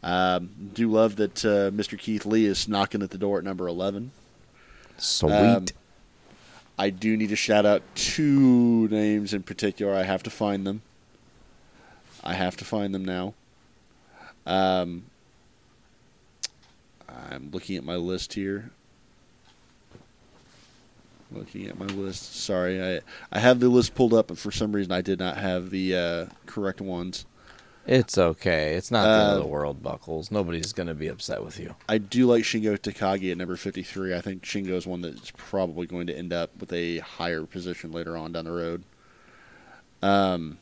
Speaker 8: Um, do love that uh, Mr. Keith Lee is knocking at the door at number eleven.
Speaker 7: Sweet.
Speaker 8: Um, I do need to shout out two names in particular. I have to find them. I have to find them now. Um, I'm looking at my list here. Looking at my list. Sorry, I I have the list pulled up, but for some reason I did not have the uh, correct ones.
Speaker 7: It's okay. It's not the end of
Speaker 8: Uh,
Speaker 7: the world, Buckles. Nobody's going to be upset with you.
Speaker 8: I do like Shingo Takagi at number 53. I think Shingo is one that's probably going to end up with a higher position later on down the road. Um,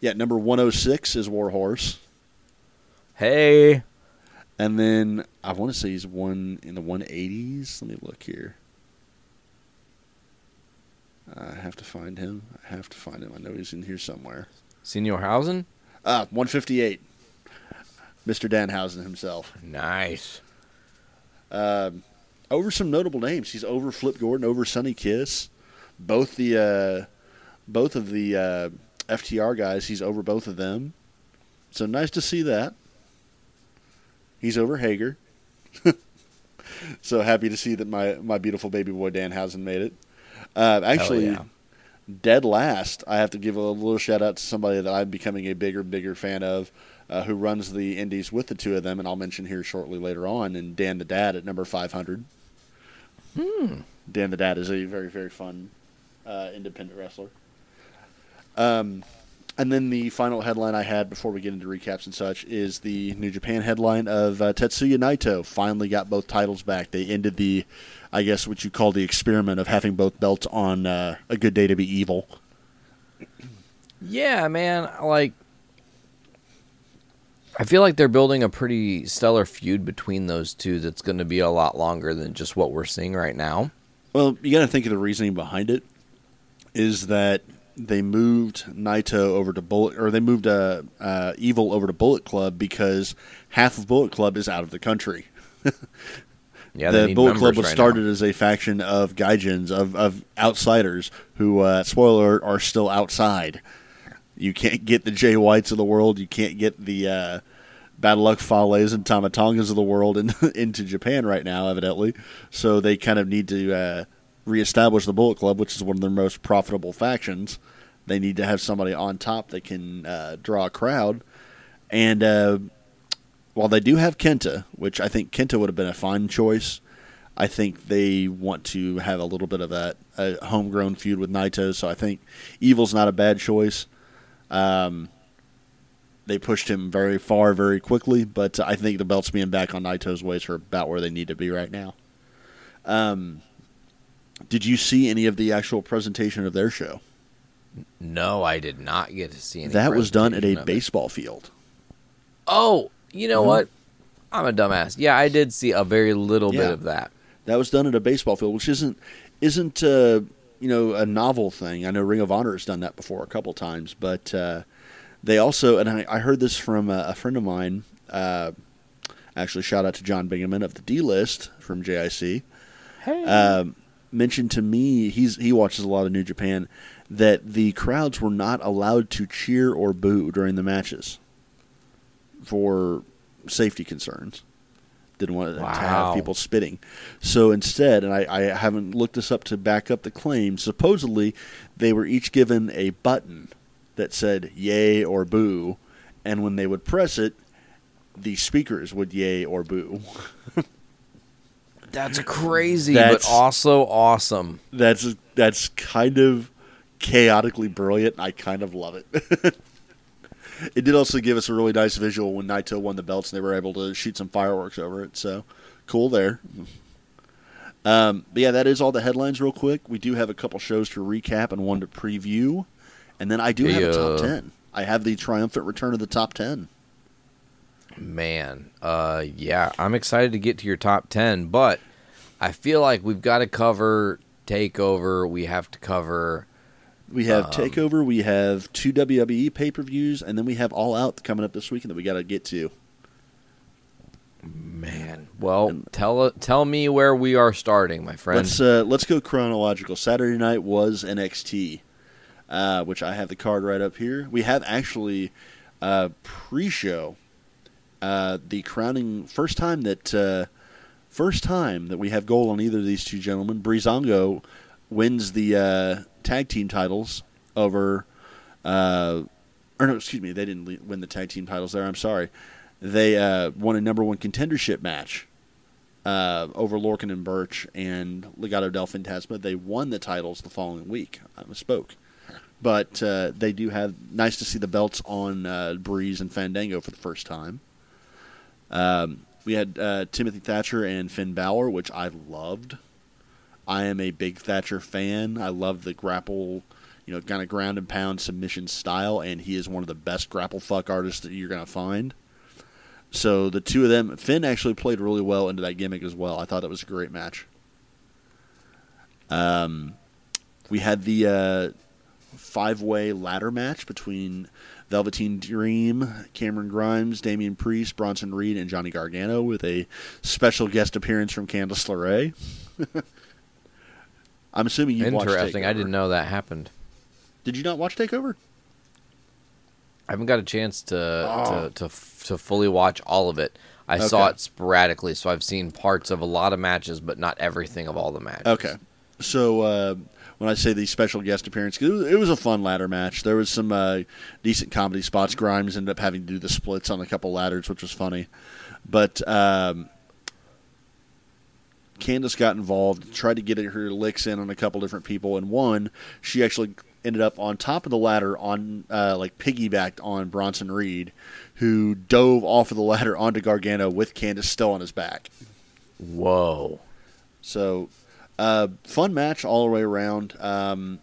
Speaker 8: yeah, number 106 is Warhorse.
Speaker 7: Hey.
Speaker 8: And then I want to say he's one in the 180s. Let me look here. I have to find him. I have to find him. I know he's in here somewhere.
Speaker 7: Senor Hausen?
Speaker 8: Ah, 158. Mr. Danhausen himself.
Speaker 7: Nice.
Speaker 8: Um, over some notable names. He's over Flip Gordon, over Sonny Kiss. Both the uh, both of the uh, FTR guys. He's over both of them. So nice to see that. He's over Hager. so happy to see that my my beautiful baby boy Danhausen made it. Uh, actually,
Speaker 7: yeah.
Speaker 8: Dead last. I have to give a little shout out to somebody that I'm becoming a bigger, bigger fan of, uh, who runs the Indies with the two of them, and I'll mention here shortly later on. And Dan the Dad at number 500.
Speaker 7: Hmm.
Speaker 8: Dan the Dad is a very, very fun uh, independent wrestler. Um, and then the final headline I had before we get into recaps and such is the New Japan headline of uh, Tetsuya Naito finally got both titles back. They ended the, I guess, what you call the experiment of having both belts on uh, a good day to be evil.
Speaker 7: Yeah, man. Like, I feel like they're building a pretty stellar feud between those two that's going to be a lot longer than just what we're seeing right now.
Speaker 8: Well, you got to think of the reasoning behind it. Is that they moved Naito over to Bullet, or they moved uh, uh, Evil over to Bullet Club because half of Bullet Club is out of the country.
Speaker 7: Yeah,
Speaker 8: the Bullet Club was
Speaker 7: right
Speaker 8: started
Speaker 7: now.
Speaker 8: as a faction of gaijins, of, of outsiders who, uh, spoiler, alert, are still outside. You can't get the Jay Whites of the world. You can't get the uh, Bad Luck Fales and Tama Tongas of the world in, into Japan right now, evidently. So they kind of need to uh, reestablish the Bullet Club, which is one of their most profitable factions. They need to have somebody on top that can uh, draw a crowd. And uh, while they do have Kenta, which I think Kenta would have been a fine choice, I think they want to have a little bit of a, a homegrown feud with Naito. So I think Evil's not a bad choice. Um, they pushed him very far very quickly, but I think the belts being back on Naito's ways are about where they need to be right now. Um, did you see any of the actual presentation of their show?
Speaker 7: No, I did not get to see any.
Speaker 8: that was done at a
Speaker 7: of it.
Speaker 8: baseball field.
Speaker 7: Oh, you know
Speaker 8: Mhm.
Speaker 7: what? I'm a dumbass. Yeah, I did see a very little
Speaker 8: Yeah.
Speaker 7: bit of that.
Speaker 8: That was done at a baseball field, which isn't isn't uh, you know a novel thing. I know Ring of Honor has done that before a couple times, but uh, they also and I, I heard this from a, a friend of mine. Uh, actually, shout out to John Bingaman of the D List from JIC.
Speaker 7: Hey.
Speaker 8: Um, mentioned to me he's he watches a lot of New Japan that the crowds were not allowed to cheer or boo during the matches for safety concerns. Didn't want to have people spitting. So instead, and I, I haven't looked this up to back up the claim, supposedly they were each given a button that said yay or boo, and when they would press it, the speakers would yay or boo.
Speaker 7: That's crazy,
Speaker 8: That's-
Speaker 7: but also awesome.
Speaker 8: That's that's kind of chaotically brilliant. I kind of love it. it did also give us a really nice visual when Naito won the belts and they were able to shoot some fireworks over it. So cool there. Um, but yeah, that is all the headlines. Real quick, we do have a couple shows to recap and one to preview, and then I do have a top ten. I have the triumphant return of the top ten.
Speaker 7: Man, uh, yeah, I'm excited to get to your top 10, but I feel like we've got to cover Takeover. We have to cover.
Speaker 8: We have Takeover, we have two WWE pay per views, and then we have All Out coming up this weekend that we got to get to.
Speaker 7: Man, well, tell tell me where we are starting, my friend.
Speaker 8: Let's uh, let's go chronological. Saturday night was NXT, uh, which I have the card right up here. We have actually uh, pre-show, uh, the crowning first time that uh, first time that we have gold on either of these two gentlemen. Breezango wins the uh, tag team titles over. Uh, or no, excuse me, they didn't win the tag team titles there. I'm sorry. They uh, won a number one contendership match over Lorcan and Birch and Legado del Fantasma. They won the titles the following week. I misspoke. But uh, they do have nice to see the belts on uh, Breeze and Fandango for the first time. Um, we had uh, Timothy Thatcher and Finn Balor, which I loved. I am a big Thatcher fan. I love the grapple, you know, kind of ground and pound submission style, and he is one of the best grapple fuck artists that you're going to find. So the two of them, Finn actually played really well into that gimmick as well. I thought that was a great match. Um, we had the uh, five-way ladder match between Velveteen Dream, Cameron Grimes, Damian Priest, Bronson Reed, and Johnny Gargano, with a special guest appearance from Candice LeRae. I'm assuming you watched
Speaker 7: Interesting. I didn't know that happened.
Speaker 8: Did you not watch Takeover?
Speaker 7: I haven't got a chance to
Speaker 8: Oh.
Speaker 7: to, to to fully watch all of it. I saw it sporadically, so I've seen parts of a lot of matches, but not everything of all the matches.
Speaker 8: Okay. So uh, when I say the special guest appearance, 'cause it was, it was a fun ladder match. There was some uh, decent comedy spots. Grimes ended up having to do the splits on a couple ladders, which was funny. But um, Candice got involved, tried to get her licks in on a couple different people, and one she actually ended up on top of the ladder on uh, like piggybacked on Bronson Reed, who dove off of the ladder onto Gargano with Candice still on his back.
Speaker 7: Whoa.
Speaker 8: So, uh, fun match all the way around. Um,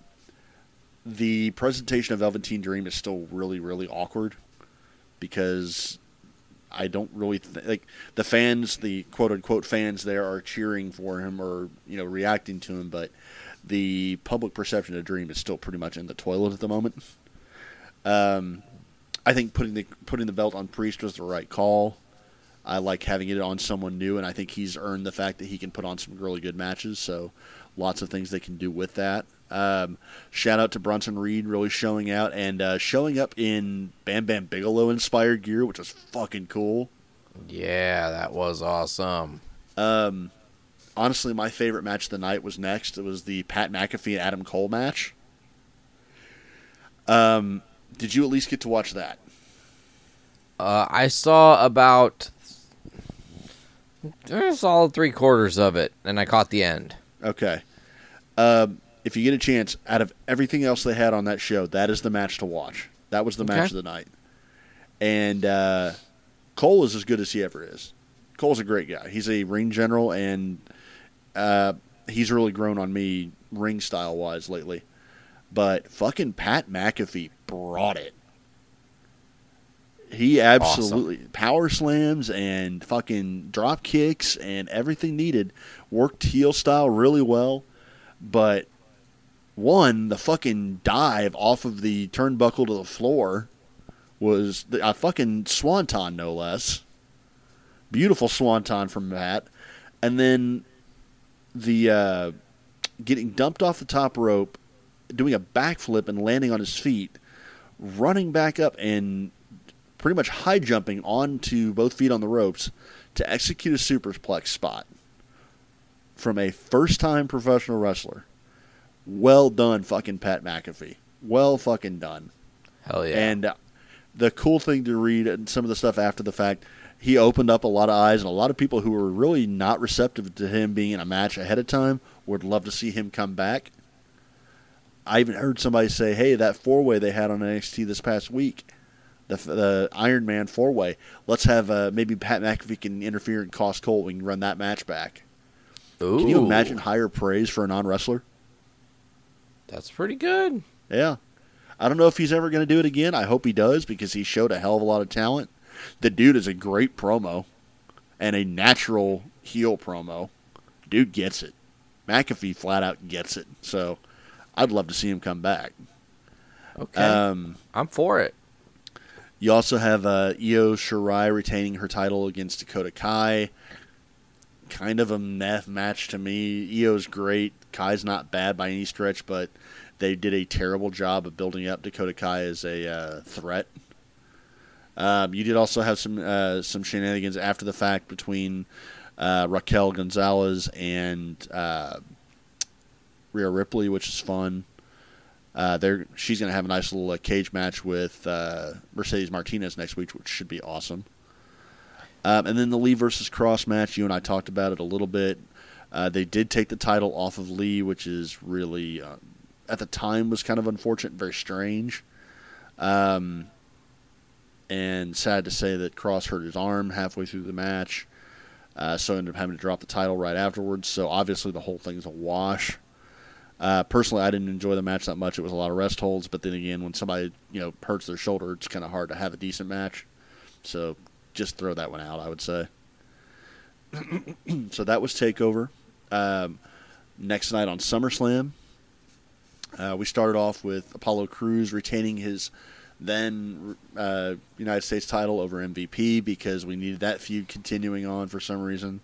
Speaker 8: the presentation of Velveteen Dream is still really, really awkward because I don't really th- like the fans, the quote unquote fans there are cheering for him or you know reacting to him, but the public perception of Dream is still pretty much in the toilet at the moment. Um, I think putting the putting the belt on Priest was the right call. I like having it on someone new, and I think he's earned the fact that he can put on some really good matches. So, lots of things they can do with that. Um, shout out to Bronson Reed, really showing out and uh, showing up in Bam Bam Bigelow inspired gear, which was fucking cool.
Speaker 7: Yeah, that was awesome.
Speaker 8: Um, honestly, my favorite match of the night was next. It was the Pat McAfee and Adam Cole match. Um, did you at least get to watch that?
Speaker 7: Uh, I saw about a solid three quarters of it, and I caught the end.
Speaker 8: Okay. Um, if you get a chance, out of everything else they had on that show, that is the match to watch. That was the match of the night. And uh, Cole is as good as he ever is. Cole's a great guy. He's a ring general, and uh, he's really grown on me ring style wise lately. But fucking Pat McAfee brought it. He absolutely power slams and fucking drop kicks and everything needed. Worked heel style really well, but one the fucking dive off of the turnbuckle to the floor was the, a fucking swanton no less. Beautiful swanton from Matt, and then the uh, getting dumped off the top rope, doing a backflip and landing on his feet, running back up and pretty much high jumping onto both feet on the ropes to execute a superplex spot from a first time professional wrestler. Well done, fucking Pat McAfee. Well fucking done.
Speaker 7: Hell yeah.
Speaker 8: And uh, the cool thing to read and some of the stuff after the fact, he opened up a lot of eyes, and a lot of people who were really not receptive to him being in a match ahead of time would love to see him come back. I even heard somebody say, "Hey, that four way they had on NXT this past week, the the Iron Man four way. Let's have uh, maybe Pat McAfee can interfere and cost Cole. We can run that match back.
Speaker 7: Ooh,
Speaker 8: Can you imagine higher praise for a non wrestler?
Speaker 7: That's pretty good.
Speaker 8: Yeah. I don't know if he's ever going to do it again. I hope he does because he showed a hell of a lot of talent. The dude is a great promo and a natural heel promo. Dude gets it. McAfee flat out gets it. So I'd love to see him come back.
Speaker 7: Okay,
Speaker 8: Um,
Speaker 7: I'm for it.
Speaker 8: You also have uh, Io Shirai retaining her title against Dakota Kai. Kind of a meth match to me. Io's great. Kai's not bad by any stretch, but they did a terrible job of building up Dakota Kai as a uh, threat. Um, you did also have some uh, some shenanigans after the fact between uh, Raquel Gonzalez and uh, Rhea Ripley, which is fun. Uh, they're, she's going to have a nice little uh, cage match with uh, Mercedes Martinez next week, which should be awesome. Um, and then the Lee versus Kross match, you and I talked about it a little bit. Uh, they did take the title off of Lee, which is really, uh, at the time, was kind of unfortunate very strange. Um, and sad to say that Kross hurt his arm halfway through the match, uh, so ended up having to drop the title right afterwards. So obviously the whole thing's a wash. Uh, personally, I didn't enjoy the match that much. It was a lot of rest holds, but then again, when somebody you know hurts their shoulder, it's kind of hard to have a decent match. So just throw that one out, I would say. so that was Takeover. Um, next night on SummerSlam, uh, we started off with Apollo Crews retaining his then uh, United States title over MVP because we needed that feud continuing on for some reason.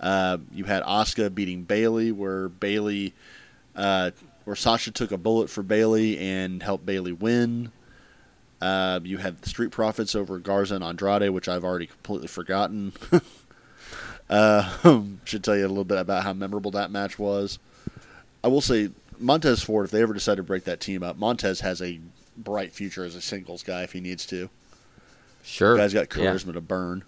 Speaker 8: Uh, you had Asuka beating Bayley, where Bayley, uh, where Sasha took a bullet for Bayley and helped Bayley win. Uh, you had the Street Profits over Garza and Andrade, which I've already completely forgotten. uh, should tell you a little bit about how memorable that match was. I will say Montez Ford, if they ever decide to break that team up, Montez has a bright future as a singles guy if he needs to.
Speaker 7: Sure,
Speaker 8: Guy's got
Speaker 7: Yeah.
Speaker 8: charisma to burn.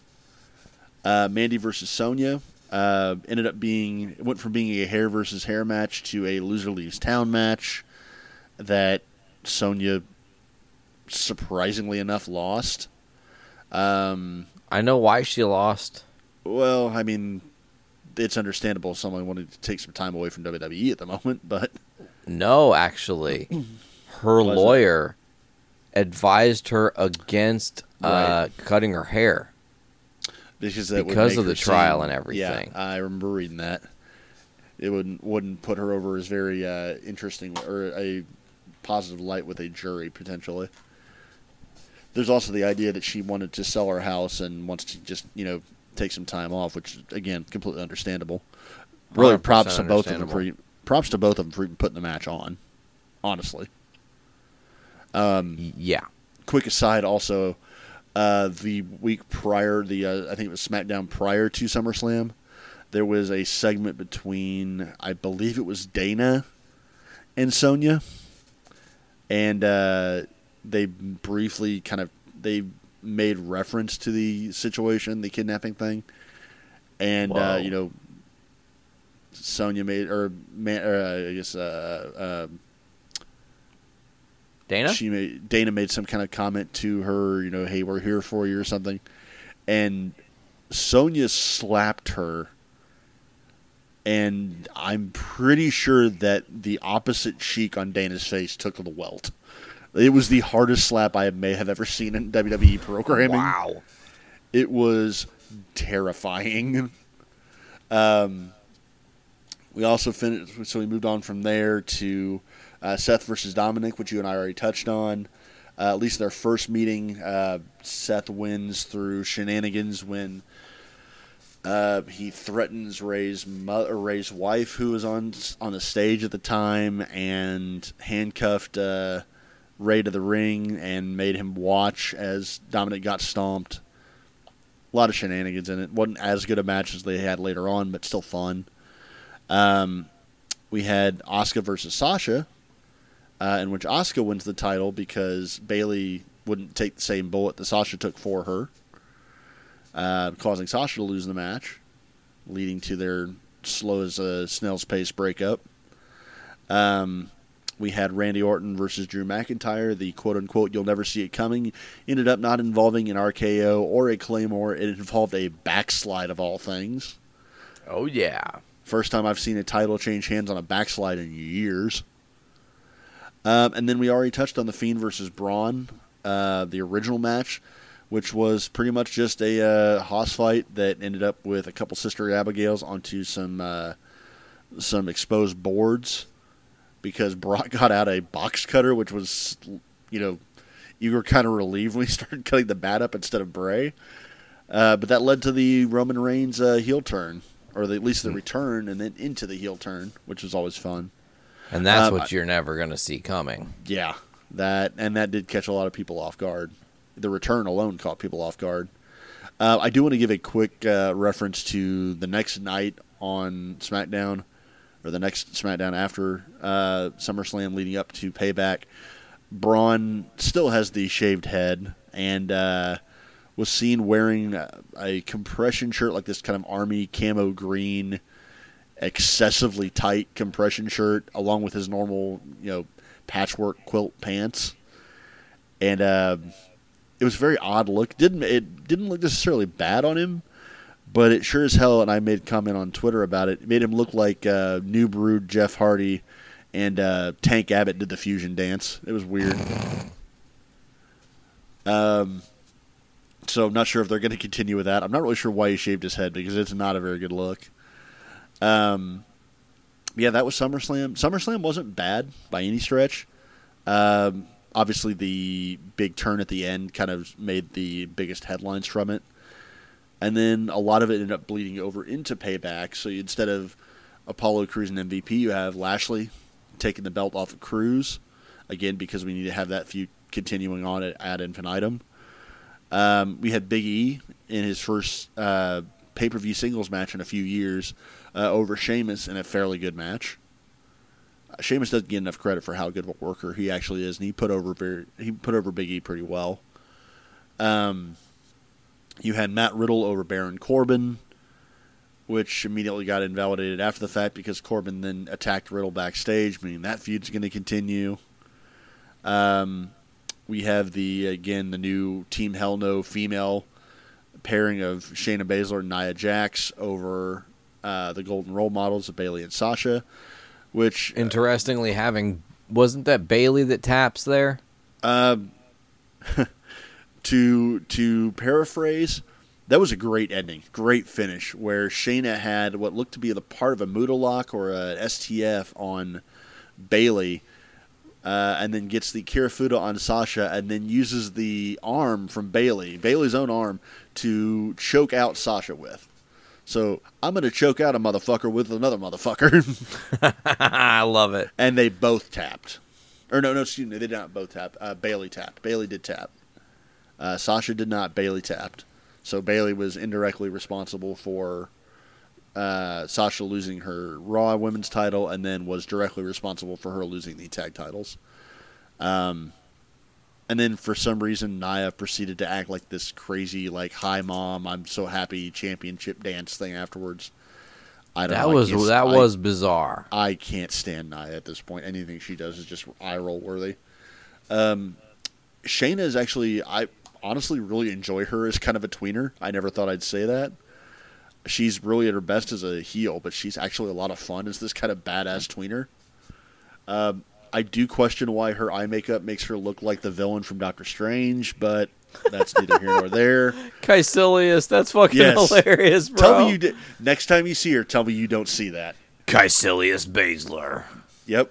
Speaker 8: Uh, Mandy versus Sonya uh, ended up being went from being a hair versus hair match to a loser leaves town match that Sonya surprisingly enough lost. Um,
Speaker 7: I know why she lost.
Speaker 8: well, I mean, it's understandable someone wanted to take some time away from WWE at the moment, but
Speaker 7: No, actually, her lawyer advised her against uh, cutting her hair.
Speaker 8: Because that
Speaker 7: Because of the trial
Speaker 8: seem-
Speaker 7: and everything.
Speaker 8: Yeah, I remember reading that. It wouldn't wouldn't put her over as very uh, interesting or a positive light with a jury potentially. There's also the idea that she wanted to sell her house and wants to just you know take some time off, which again completely understandable. Really, props to both of them for props to both of them for even putting the match on. Honestly. Um,
Speaker 7: Yeah.
Speaker 8: quick aside also uh, the week prior the uh, i think it was smackdown prior to summerslam there was a segment between i believe it was dana and sonia and uh, they briefly kind of they made reference to the situation the kidnapping thing. And uh, you know sonia made or man, uh, i guess uh, uh,
Speaker 7: Dana?
Speaker 8: she made Dana made some kind of comment to her, you know, hey, we're here for you or something, and Sonia slapped her, and I'm pretty sure that the opposite cheek on Dana's face took the welt. It was the hardest slap I may have ever seen in WWE programming.
Speaker 7: wow.
Speaker 8: It was terrifying. Um, we also finished, so we moved on from there to uh, Seth versus Dominic, which you and I already touched on. Uh, at least their first meeting, uh, Seth wins through shenanigans when uh, he threatens Rey's mo- or Rey's wife, who was on on the stage at the time, and handcuffed uh, Rey to the ring and made him watch as Dominic got stomped. A lot of shenanigans in it. wasn't as good a match as they had later on, but still fun. Um, we had Asuka versus Sasha, uh, in which Asuka wins the title because Bayley wouldn't take the same bullet that Sasha took for her, uh, causing Sasha to lose the match, leading to their slow as a snail's pace breakup. Um, we had Randy Orton versus Drew McIntyre. The quote unquote "you'll never see it coming" ended up not involving an RKO or a Claymore. It involved a backslide of all things.
Speaker 7: Oh yeah.
Speaker 8: First time I've seen a title change hands on a backslide in years. Um, and then we already touched on the Fiend versus Braun, uh, the original match, which was pretty much just a uh, hoss fight that ended up with a couple Sister Abigails onto some uh, some exposed boards because Brock got out a box cutter, which was, you know, you were kind of relieved when he started cutting the bat up instead of Bray. Uh, but that led to the Roman Reigns uh, heel turn, or the, at least the return, and then into the heel turn, which was always fun.
Speaker 7: And that's
Speaker 8: Um,
Speaker 7: what you're never going to see coming.
Speaker 8: Yeah, that and that did catch a lot of people off guard. The return alone caught people off guard. Uh, I do want to give a quick uh, reference to the next night on SmackDown, or the next SmackDown after uh, SummerSlam, leading up to Payback. Braun still has the shaved head and uh, was seen wearing a, a compression shirt, like this kind of army camo green, excessively tight compression shirt, along with his normal, you know, patchwork quilt pants, and uh, it was a very odd look. didn't It didn't look necessarily bad on him, but it sure as hell. And I made comment on Twitter about it. It made him look like uh, New Brood Jeff Hardy and uh, Tank Abbott did the fusion dance. It was weird. Um, so I'm not sure if they're going to continue with that. I'm not really sure why he shaved his head because it's not a very good look. Um, yeah, that was SummerSlam. SummerSlam wasn't bad by any stretch. Um, obviously, the big turn at the end kind of made the biggest headlines from it. And then a lot of it ended up bleeding over into Payback. So instead of Apollo Crews and MVP, you have Lashley taking the belt off of Crews. Again, because we need to have that feud continuing on at ad infinitum. Um, we had Big E in his first uh, pay per view singles match in a few years uh, over Sheamus in a fairly good match. Uh, Sheamus doesn't get enough credit for how good of a worker he actually is, and he put over very, he put over Big E pretty well. Um, you had Matt Riddle over Baron Corbin, which immediately got invalidated after the fact because Corbin then attacked Riddle backstage, meaning that feud's going to continue. Um, we have the again the new Team Hell No female pairing of Shayna Baszler and Nia Jax over uh, the Golden Role Models of Bayley and Sasha, which
Speaker 7: Interestingly, having wasn't that Bayley that taps there?
Speaker 8: Um, to to paraphrase, that was a great ending, great finish, where Shayna had what looked to be the part of a Muta lock or a STF on Bayley, uh, and then gets the Kirifuda on Sasha, and then uses the arm from Bayley, Bayley's own arm, to choke out Sasha with. So I'm gonna choke out a motherfucker with another motherfucker.
Speaker 7: I love it.
Speaker 8: and they both tapped. Or no, no, excuse me, they did not both tap. Uh, Bayley tapped. Bayley did tap. Uh, Sasha did not. Bayley tapped. So Bayley was indirectly responsible for uh, Sasha losing her Raw Women's title, and then was directly responsible for her losing the tag titles. Um, and then for some reason, Nia proceeded to act like this crazy, like "Hi, mom, I'm so happy" championship dance thing afterwards. I don't
Speaker 7: That
Speaker 8: know.
Speaker 7: Was that
Speaker 8: I-
Speaker 7: was bizarre.
Speaker 8: I can't stand Nia at this point. Anything she does is just eye roll worthy. Um, Shayna is actually, I honestly really enjoy her as kind of a tweener. I never thought I'd say that. She's really at her best as a heel, but she's actually a lot of fun as this kind of badass tweener. Um, I do question why her eye makeup makes her look like the villain from Doctor Strange, but that's neither here nor there.
Speaker 7: Kaecilius, that's fucking
Speaker 8: Yes.
Speaker 7: hilarious, bro.
Speaker 8: Tell me you did. Next time you see her, tell me you don't see that.
Speaker 7: Kaecilius Baszler.
Speaker 8: Yep.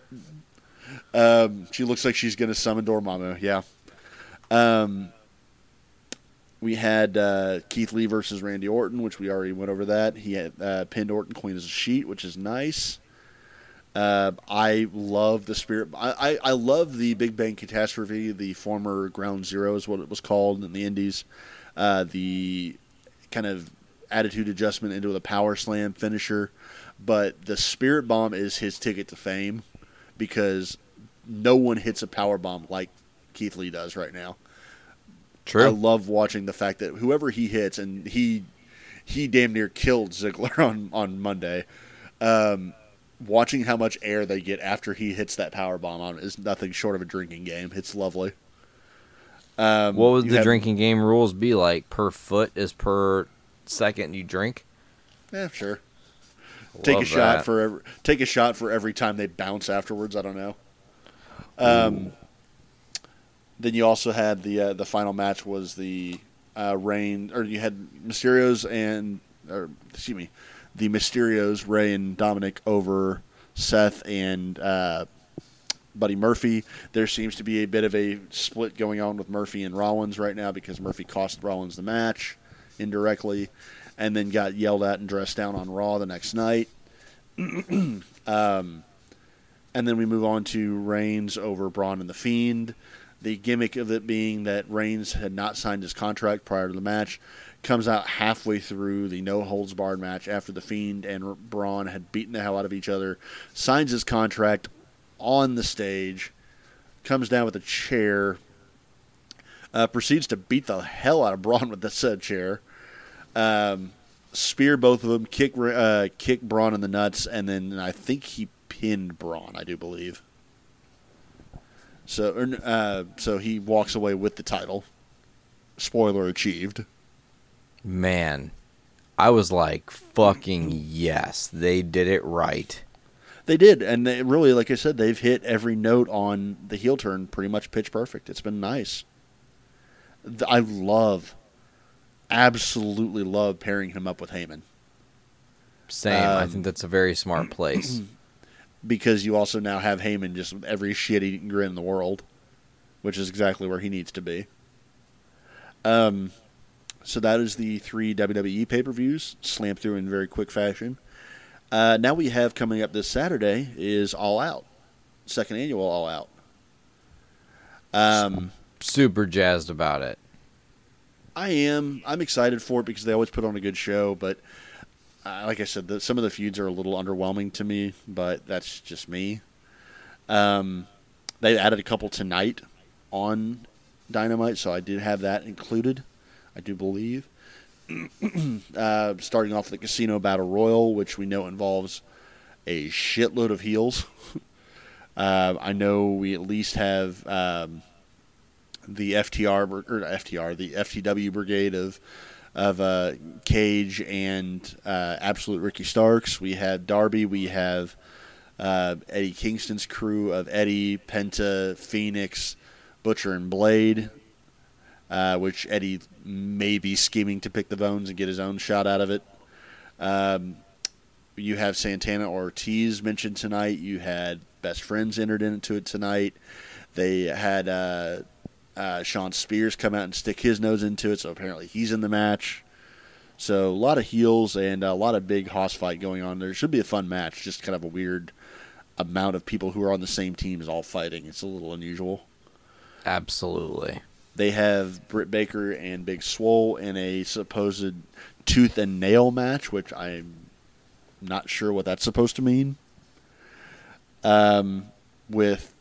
Speaker 8: Um, she looks like she's going to summon Dormammu. Yeah. Um, we had uh, Keith Lee versus Randy Orton, which we already went over that. He had uh, pinned Orton clean as a sheet, which is nice. Uh, I love the spirit. I, I, I love the Big Bang Catastrophe, the former Ground Zero is what it was called in the Indies. Uh, the kind of attitude adjustment into the power slam finisher. But the Spirit Bomb is his ticket to fame because no one hits a power bomb like Keith Lee does right now.
Speaker 7: True.
Speaker 8: I love watching the fact that whoever he hits, and he he damn near killed Ziggler on on Monday. Um, watching how much air they get after he hits that power bomb on is nothing short of a drinking game. It's lovely. Um,
Speaker 7: what would the
Speaker 8: have-
Speaker 7: drinking game rules be like? Per foot is per second you drink.
Speaker 8: Yeah, sure. Take a
Speaker 7: Love
Speaker 8: shot for every, take a shot for every time they bounce afterwards. I don't know. Um, then you also had the uh, the final match was the uh, Reign or you had Mysterios and or excuse me, the Mysterios Rey and Dominic over Seth and uh, Buddy Murphy. There seems to be a bit of a split going on with Murphy and Rollins right now because Murphy cost Rollins the match indirectly, and then got yelled at and dressed down on Raw the next night. um, and then we move on to Reigns over Braun and the Fiend. The gimmick of it being that Reigns had not signed his contract prior to the match comes out halfway through the no holds barred match after the Fiend and Braun had beaten the hell out of each other. Signs his contract on the stage, comes down with a chair, uh, proceeds to beat the hell out of Braun with the said chair. Um, spear both of them, kick uh, kick Braun in the nuts, and then I think he pinned Braun. I do believe. So, uh, so he walks away with the title. Spoiler achieved.
Speaker 7: Man, I was like, fucking yes, they did it right.
Speaker 8: They did, and they really, like I said, they've hit every note on the heel turn pretty much pitch perfect. It's been nice. I love, absolutely love pairing him up with Heyman
Speaker 7: Same. I
Speaker 8: Um,
Speaker 7: think that's a very smart place.
Speaker 8: because you also now have Heyman just with every shit eating grin in the world, which is exactly where he needs to be. Um, so that is the three WWE pay per views slammed through in very quick fashion. Uh, now we have coming up this Saturday is All Out, second annual All Out. Um,
Speaker 7: Super jazzed about it.
Speaker 8: I am. I'm excited for it because they always put on a good show. But uh, like I said, the, some of the feuds are a little underwhelming to me. But that's just me. Um, they added a couple tonight on Dynamite, so I did have that included. I do believe. uh, starting off the Casino Battle Royal, which we know involves a shitload of heels. uh, I know we at least have. Um, the FTR or FTR, the FTW brigade of of uh, Cage and uh, Absolute Ricky Starks. We have Darby. We have uh, Eddie Kingston's crew of Eddie, Penta, Fenix, Butcher, and Blade. Uh, which Eddie may be scheming to pick the bones and get his own shot out of it. Um, you have Santana Ortiz mentioned tonight. You had Best Friends entered into it tonight. They had uh, uh, Shawn Spears come out and stick his nose into it, so apparently he's in the match. So a lot of heels and a lot of big hoss fight going on. There should be a fun match. Just kind of a weird amount of people who are on the same team is all fighting. It's a little unusual.
Speaker 7: Absolutely.
Speaker 8: They have Britt Baker and Big Swole in a supposed tooth and nail match, which I'm not sure what that's supposed to mean. Um, with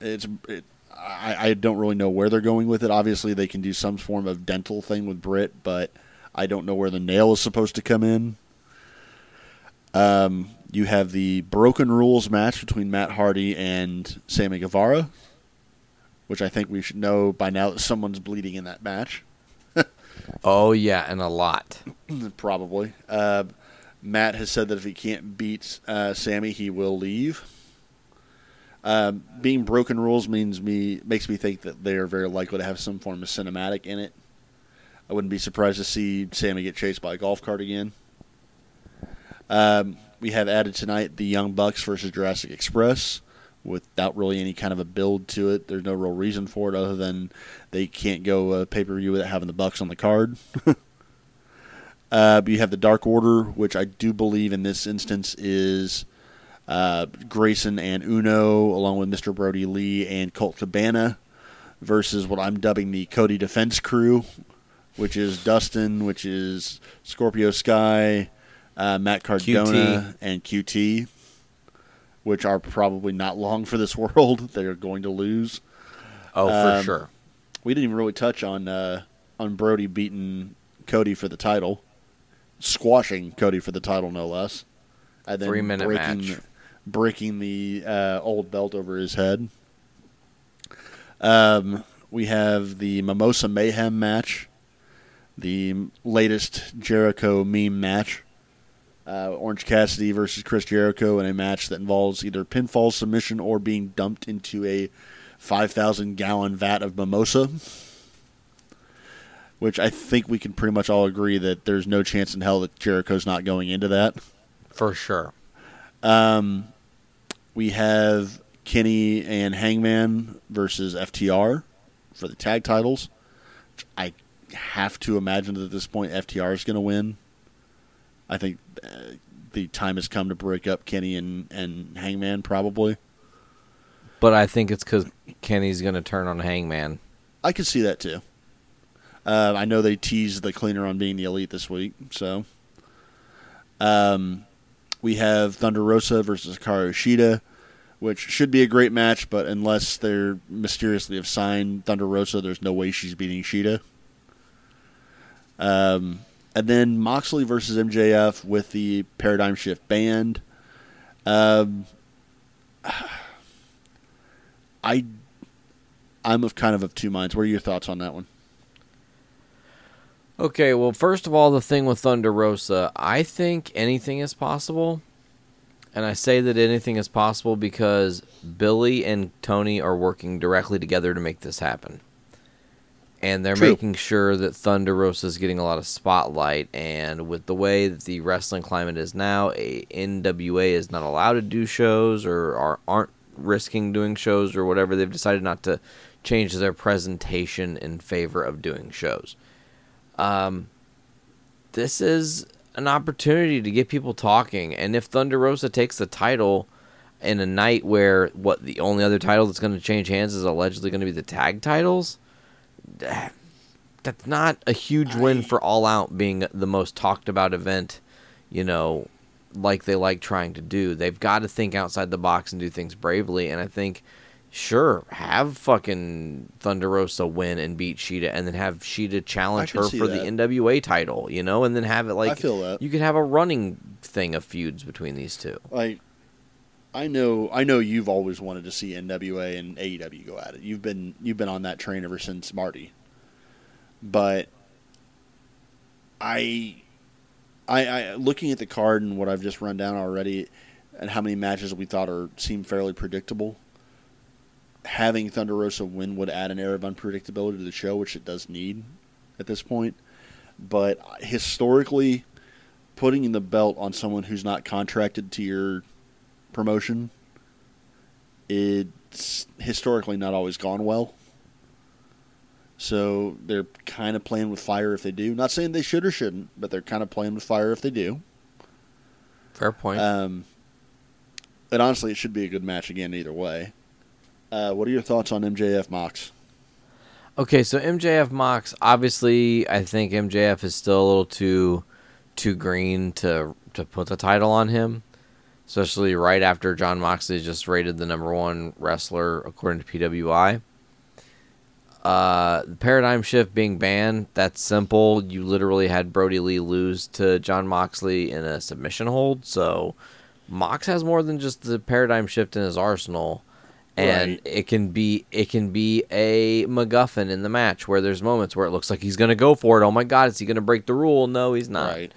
Speaker 8: it's it, I, I don't really know where they're going with it. Obviously, they can do some form of dental thing with Britt, but I don't know where the nail is supposed to come in. Um, you have the Broken Rules match between Matt Hardy and Sammy Guevara, which I think we should know by now that someone's bleeding in that match.
Speaker 7: Oh yeah, and a lot.
Speaker 8: Probably. Uh, Matt has said that if he can't beat uh, Sammy, he will leave. Um, being broken rules means me makes me think that they are very likely to have some form of cinematic in it. I wouldn't be surprised to see Sammy get chased by a golf cart again. Um, we have added tonight the Young Bucks versus Jurassic Express without really any kind of a build to it. There's no real reason for it other than they can't go uh, pay per view without having the Bucks on the card. uh, you have the Dark Order, which I do believe in this instance is uh, Grayson and Uno, along with Mr. Brodie Lee and Colt Cabana, versus what I'm dubbing the Cody Defense Crew, which is Dustin, which is Scorpio Sky, uh, Matt Cardona,
Speaker 7: QT.
Speaker 8: and QT, which are probably not long for this world. They're going to lose.
Speaker 7: Oh, for
Speaker 8: Um,
Speaker 7: sure.
Speaker 8: we didn't even really touch on uh, on Brodie beating Cody for the title, squashing Cody for the title, no less. And then
Speaker 7: Three-minute
Speaker 8: breaking,
Speaker 7: match.
Speaker 8: breaking the uh, old belt over his head. Um, we have the Mimosa Mayhem match, the latest Jericho meme match. Uh, Orange Cassidy versus Chris Jericho in a match that involves either pinfall submission or being dumped into a 5,000 gallon vat of mimosa. Which I think we can pretty much all agree that there's no chance in hell that Jericho's not going into that.
Speaker 7: For sure.
Speaker 8: Um, we have Kenny and Hangman versus FTR for the tag titles. I have to imagine that at this point FTR is going to win. I think uh, the time has come to break up Kenny and, and Hangman probably.
Speaker 7: But I think it's because Kenny's going to turn on Hangman.
Speaker 8: I could see that too. Uh, I know they teased the cleaner on being the elite this week, so. Um, we have Thunder Rosa versus Hikaru Shida, which should be a great match, but unless they're mysteriously have signed Thunder Rosa, there's no way she's beating Shida. Um, and then Moxley versus MJF with the Paradigm Shift band. Um, I I'm of kind of of two minds. What are your thoughts on that one?
Speaker 7: Okay, well, first of all, the thing with Thunder Rosa, I think anything is possible. And I say that anything is possible because Billy and Tony are working directly together to make this happen. And they're
Speaker 8: True.
Speaker 7: making sure that Thunder Rosa is getting a lot of spotlight. And with the way that the wrestling climate is now, a NWA is not allowed to do shows or are, aren't risking doing shows or whatever. They've decided not to change their presentation in favor of doing shows um, this is an opportunity to get people talking. And if Thunder Rosa takes the title in a night where what the only other title that's going to change hands is allegedly going to be the tag titles, that's not a huge win for All Out being the most talked about event, you know, like they like trying to do. They've got to think outside the box and do things bravely. And I think, sure, have fucking Thunder Rosa win and beat Shida, and then have Shida challenge her for
Speaker 8: that.
Speaker 7: the NWA title, you know, and then have it like
Speaker 8: feel that.
Speaker 7: you could have a running thing of feuds between these two.
Speaker 8: Like, I know, I know you've always wanted to see NWA and AEW go at it. You've been, you've been on that train ever since Marty. But I, I, I looking at the card and what I've just run down already, and how many matches we thought are seem fairly predictable. Having Thunder Rosa win would add an air of unpredictability to the show, which it does need at this point. But uh, historically, putting the belt on someone who's not contracted to your promotion, it's historically not always gone well. So they're kind of playing with fire if they do. Not saying they should or shouldn't, but they're kind of playing with fire if they do.
Speaker 7: Fair point.
Speaker 8: Um, and honestly, it should be a good match again either way. Uh, what are your thoughts on MJF Mox?
Speaker 7: Okay, so MJF Mox, obviously, I think MJF is still a little too too green to to put the title on him, especially right after Jon Moxley just rated the number one wrestler according to PWI. Uh, the paradigm shift being banned, that's simple. You literally had Brodie Lee lose to Jon Moxley in a submission hold, so Mox has more than just the paradigm shift in his arsenal and
Speaker 8: Right.
Speaker 7: it can be it can be a MacGuffin in the match where there's moments where it looks like he's gonna go for it. Oh my God, is he gonna break the rule? No, he's not.
Speaker 8: Right.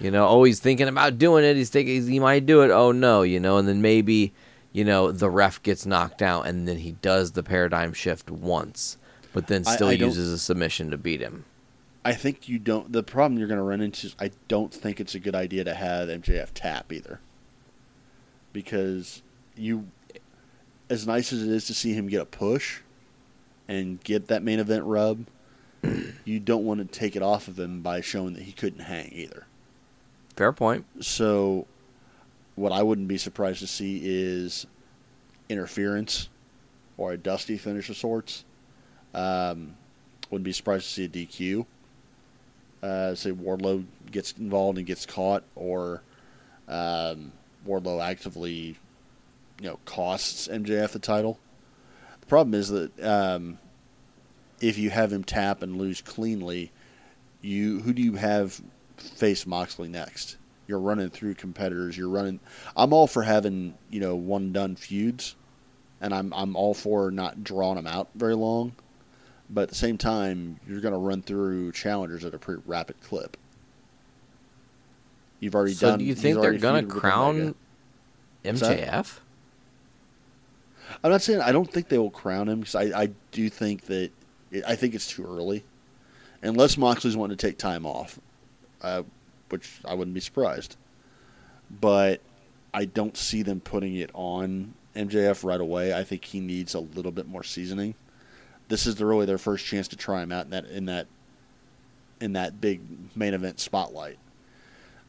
Speaker 7: You know, oh, he's thinking about doing it. He's thinking he might do it. Oh no, you know, and then maybe you know the ref gets knocked out, and then he does the paradigm shift once, but then still
Speaker 8: I don't-
Speaker 7: uses a submission to beat him.
Speaker 8: I think you don't. The problem you're going to run into is I don't think it's a good idea to have MJF tap either. Because you, as nice as it is to see him get a push and get that main event rub, you don't want to take it off of him by showing that he couldn't hang either.
Speaker 7: Fair point.
Speaker 8: So, what I wouldn't be surprised to see is interference or a dusty finish of sorts. Um, wouldn't be surprised to see a DQ. Uh, say Wardlow gets involved and gets caught, or um, Wardlow actively, you know, costs MJF the title. The problem is that um, if you have him tap and lose cleanly, you who do you have face Moxley next? You're running through competitors. You're running. I'm all for having you know one done feuds, and I'm I'm all for not drawing them out very long. But at the same time, you're going to run through challengers at a pretty rapid clip. You've already done.
Speaker 7: So
Speaker 8: done.
Speaker 7: do you think they're gonna crown
Speaker 8: Omega.
Speaker 7: MJF?
Speaker 8: I'm not saying I don't think they will crown him because I, I do think that I think it's too early, unless Moxley's wanting to take time off, uh, which I wouldn't be surprised. But I don't see them putting it on MJF right away. I think he needs a little bit more seasoning. This is really their first chance to try him out in that in that in that big main event spotlight.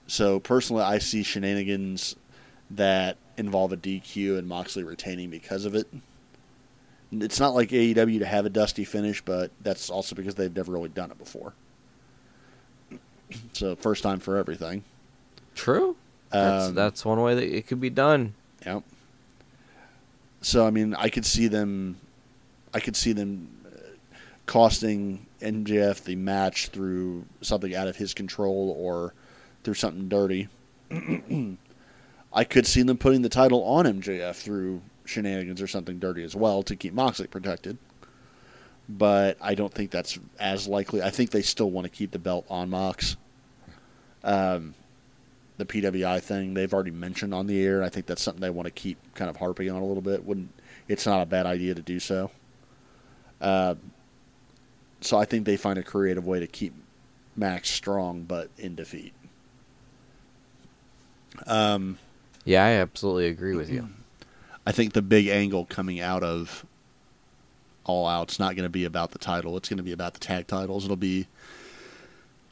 Speaker 8: So personally, I see shenanigans that involve a DQ and Moxley retaining because of it. It's not like AEW to have a dusty finish, but that's also because they've never really done it before. So first time for everything.
Speaker 7: True. That's
Speaker 8: Um,
Speaker 7: that's one way that it could be done.
Speaker 8: Yep. So I mean, I could see them, I could see them uh, costing MJF the match through something out of his control or through something dirty. I could see them putting the title on MJF through shenanigans or something dirty as well to keep Moxley protected. But I don't think that's as likely. I think they still want to keep the belt on Mox. Um, the PWI thing they've already mentioned on the air. I think that's something they want to keep kind of harping on a little bit. Wouldn't it's not a bad idea to do so. Uh, so I think they find a creative way to keep Max strong but in defeat. Um,
Speaker 7: Yeah, I absolutely agree with you.
Speaker 8: I think the big angle coming out of All out. It's not going to be about the title. It's going to be about the tag titles. It'll be,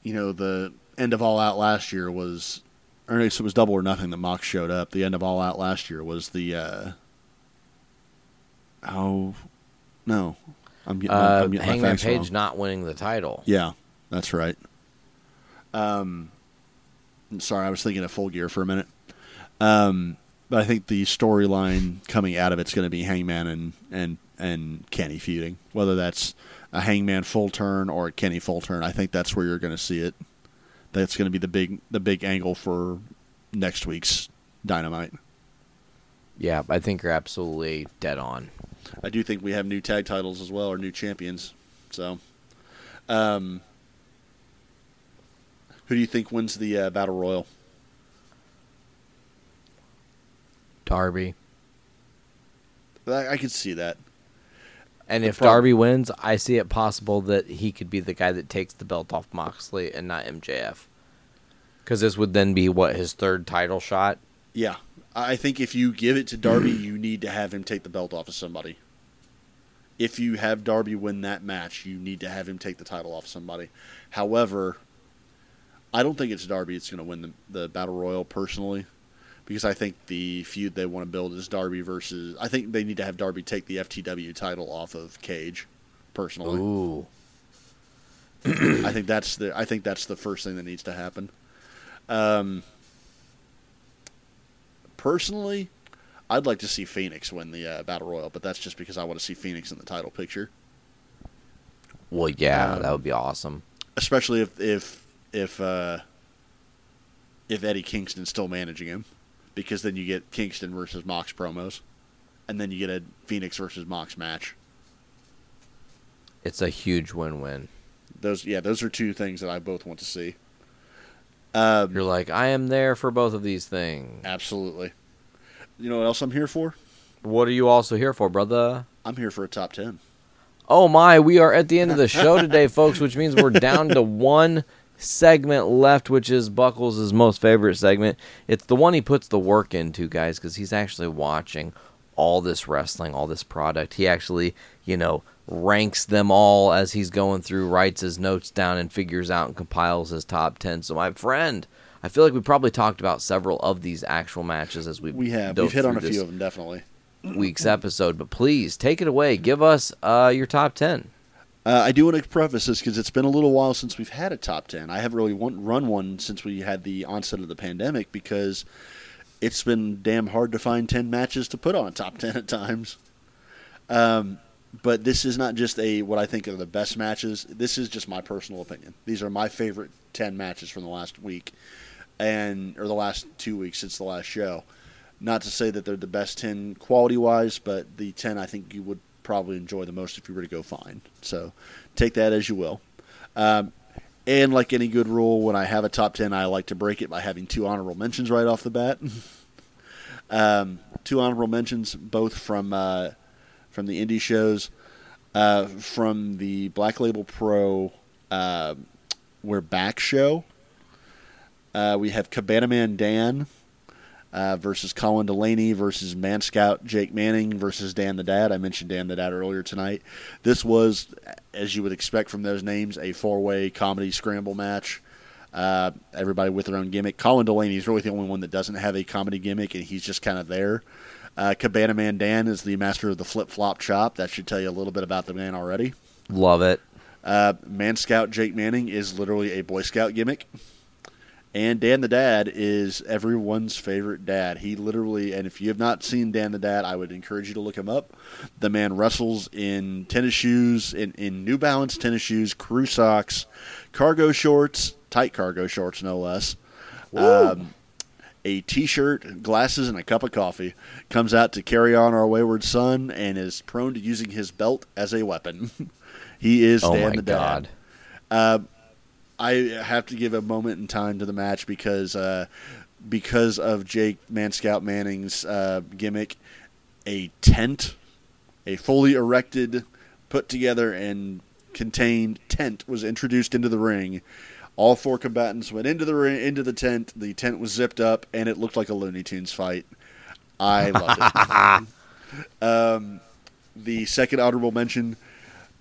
Speaker 8: you know, the end of All Out last year was, or it was Double or Nothing that Mox showed up. The end of All Out last year was the, uh, oh, no, I'm getting,
Speaker 7: Uh,
Speaker 8: I'm getting my
Speaker 7: Hangman
Speaker 8: facts wrong.
Speaker 7: Page not winning the title.
Speaker 8: Yeah, that's right. Um, sorry, I was thinking of Full Gear for a minute. Um, but I think the storyline coming out of it's going to be Hangman and and and Kenny feuding, whether that's a Hangman full turn or a Kenny full turn. I think that's where you're going to see it. That's going to be the big the big angle for next week's Dynamite.
Speaker 7: Yeah, I think you're absolutely dead on.
Speaker 8: I do think we have new tag titles as well, or new champions. So, um, who do you think wins the uh, battle royal?
Speaker 7: Darby.
Speaker 8: I, I could see that.
Speaker 7: And
Speaker 8: The
Speaker 7: if
Speaker 8: prob-
Speaker 7: Darby wins, I see it possible that he could be the guy that takes the belt off Moxley and not MJF. Because this would then be what his third title shot.
Speaker 8: Yeah, I think if you give it to Darby, you need to have him take the belt off of somebody. If you have Darby win that match, you need to have him take the title off somebody. However, I don't think it's Darby that's going to win the, the battle royal personally, because I think the feud they want to build is Darby versus. I think they need to have Darby take the FTW title off of Cage. Personally,
Speaker 7: Ooh.
Speaker 8: I think that's the. I think that's the first thing that needs to happen. Um, personally, I'd like to see Fenix win the uh, battle royal, but that's just because I want to see Fenix in the title picture.
Speaker 7: Well, yeah,
Speaker 8: Um,
Speaker 7: that would be awesome.
Speaker 8: especially if if if uh, if Eddie Kingston's still managing him, because then you get Kingston versus Mox promos, and then you get a Fenix versus Mox match.
Speaker 7: It's a huge win-win.
Speaker 8: Those yeah, those are two things that I both want to see. Um,
Speaker 7: You're like, I am there for both of these things.
Speaker 8: absolutely. You know what else I'm here for?
Speaker 7: What are you also here for, brother?
Speaker 8: I'm here for a top ten.
Speaker 7: Oh my, we are at the end of the show today, folks, which means we're down to one segment left, which is Buckles' most favorite segment. It's the one he puts the work into, guys, because he's actually watching all this wrestling, all this product. He actually, you know, ranks them all as he's going through, writes his notes down, and figures out and compiles his top 10. So, my friend, I feel like we probably talked about several of these actual matches as we
Speaker 8: We have we've hit on a few of them definitely.
Speaker 7: week's episode. But please take it away. Give us uh, your top 10.
Speaker 8: Uh, I do want to preface this because it's been a little while since we've had a top 10. I haven't really run one since we had the onset of the pandemic because it's been damn hard to find 10 matches to put on top 10 at times. Um, but this is not just a what I think are the best matches. This is just my personal opinion. These are my favorite ten matches from the last week, and or the last two weeks since the last show. Not to say that they're the best ten quality wise, but the ten I think you would probably enjoy the most if you were to go find. So take that as you will. Um, and like any good rule, when I have a top ten, I like to break it by having two honorable mentions right off the bat. um, two honorable mentions, both from uh, from the indie shows, uh, from the Black Label Pro uh, We're Back show. Uh, we have Cabana Man Dan uh, versus Colin Delaney versus Man Scout Jake Manning versus Dan the Dad. I mentioned Dan the Dad earlier tonight. This was, as you would expect from those names, a four way comedy scramble match. Uh, everybody with their own gimmick. Colin Delaney is really the only one that doesn't have a comedy gimmick, and he's just kind of there. Uh, Cabana Man Dan is the master of the flip flop chop. That should tell you a little bit about the man already.
Speaker 7: Love it.
Speaker 8: Uh, man Scout Jake Manning is literally a Boy Scout gimmick. And Dan the Dad is everyone's favorite dad. He literally, and if you have not seen Dan the Dad, I would encourage you to look him up. The man wrestles in tennis shoes, in, in New Balance tennis shoes, crew socks, cargo shorts, tight cargo shorts, no less. Um, a t-shirt, glasses, and a cup of coffee. Comes out to carry on our wayward son, and is prone to using his belt as a weapon. he is
Speaker 7: Oh
Speaker 8: Dan
Speaker 7: my
Speaker 8: the
Speaker 7: God.
Speaker 8: Dad. Uh, I have to give a moment in time to the match because uh, because of Jake Man Scout Manning's uh, gimmick, a tent, a fully erected, put together and contained tent was introduced into the ring. All four combatants went into the ring, into the tent. The tent was zipped up, and it looked like a Looney Tunes fight. I loved it. um, the second honorable mention,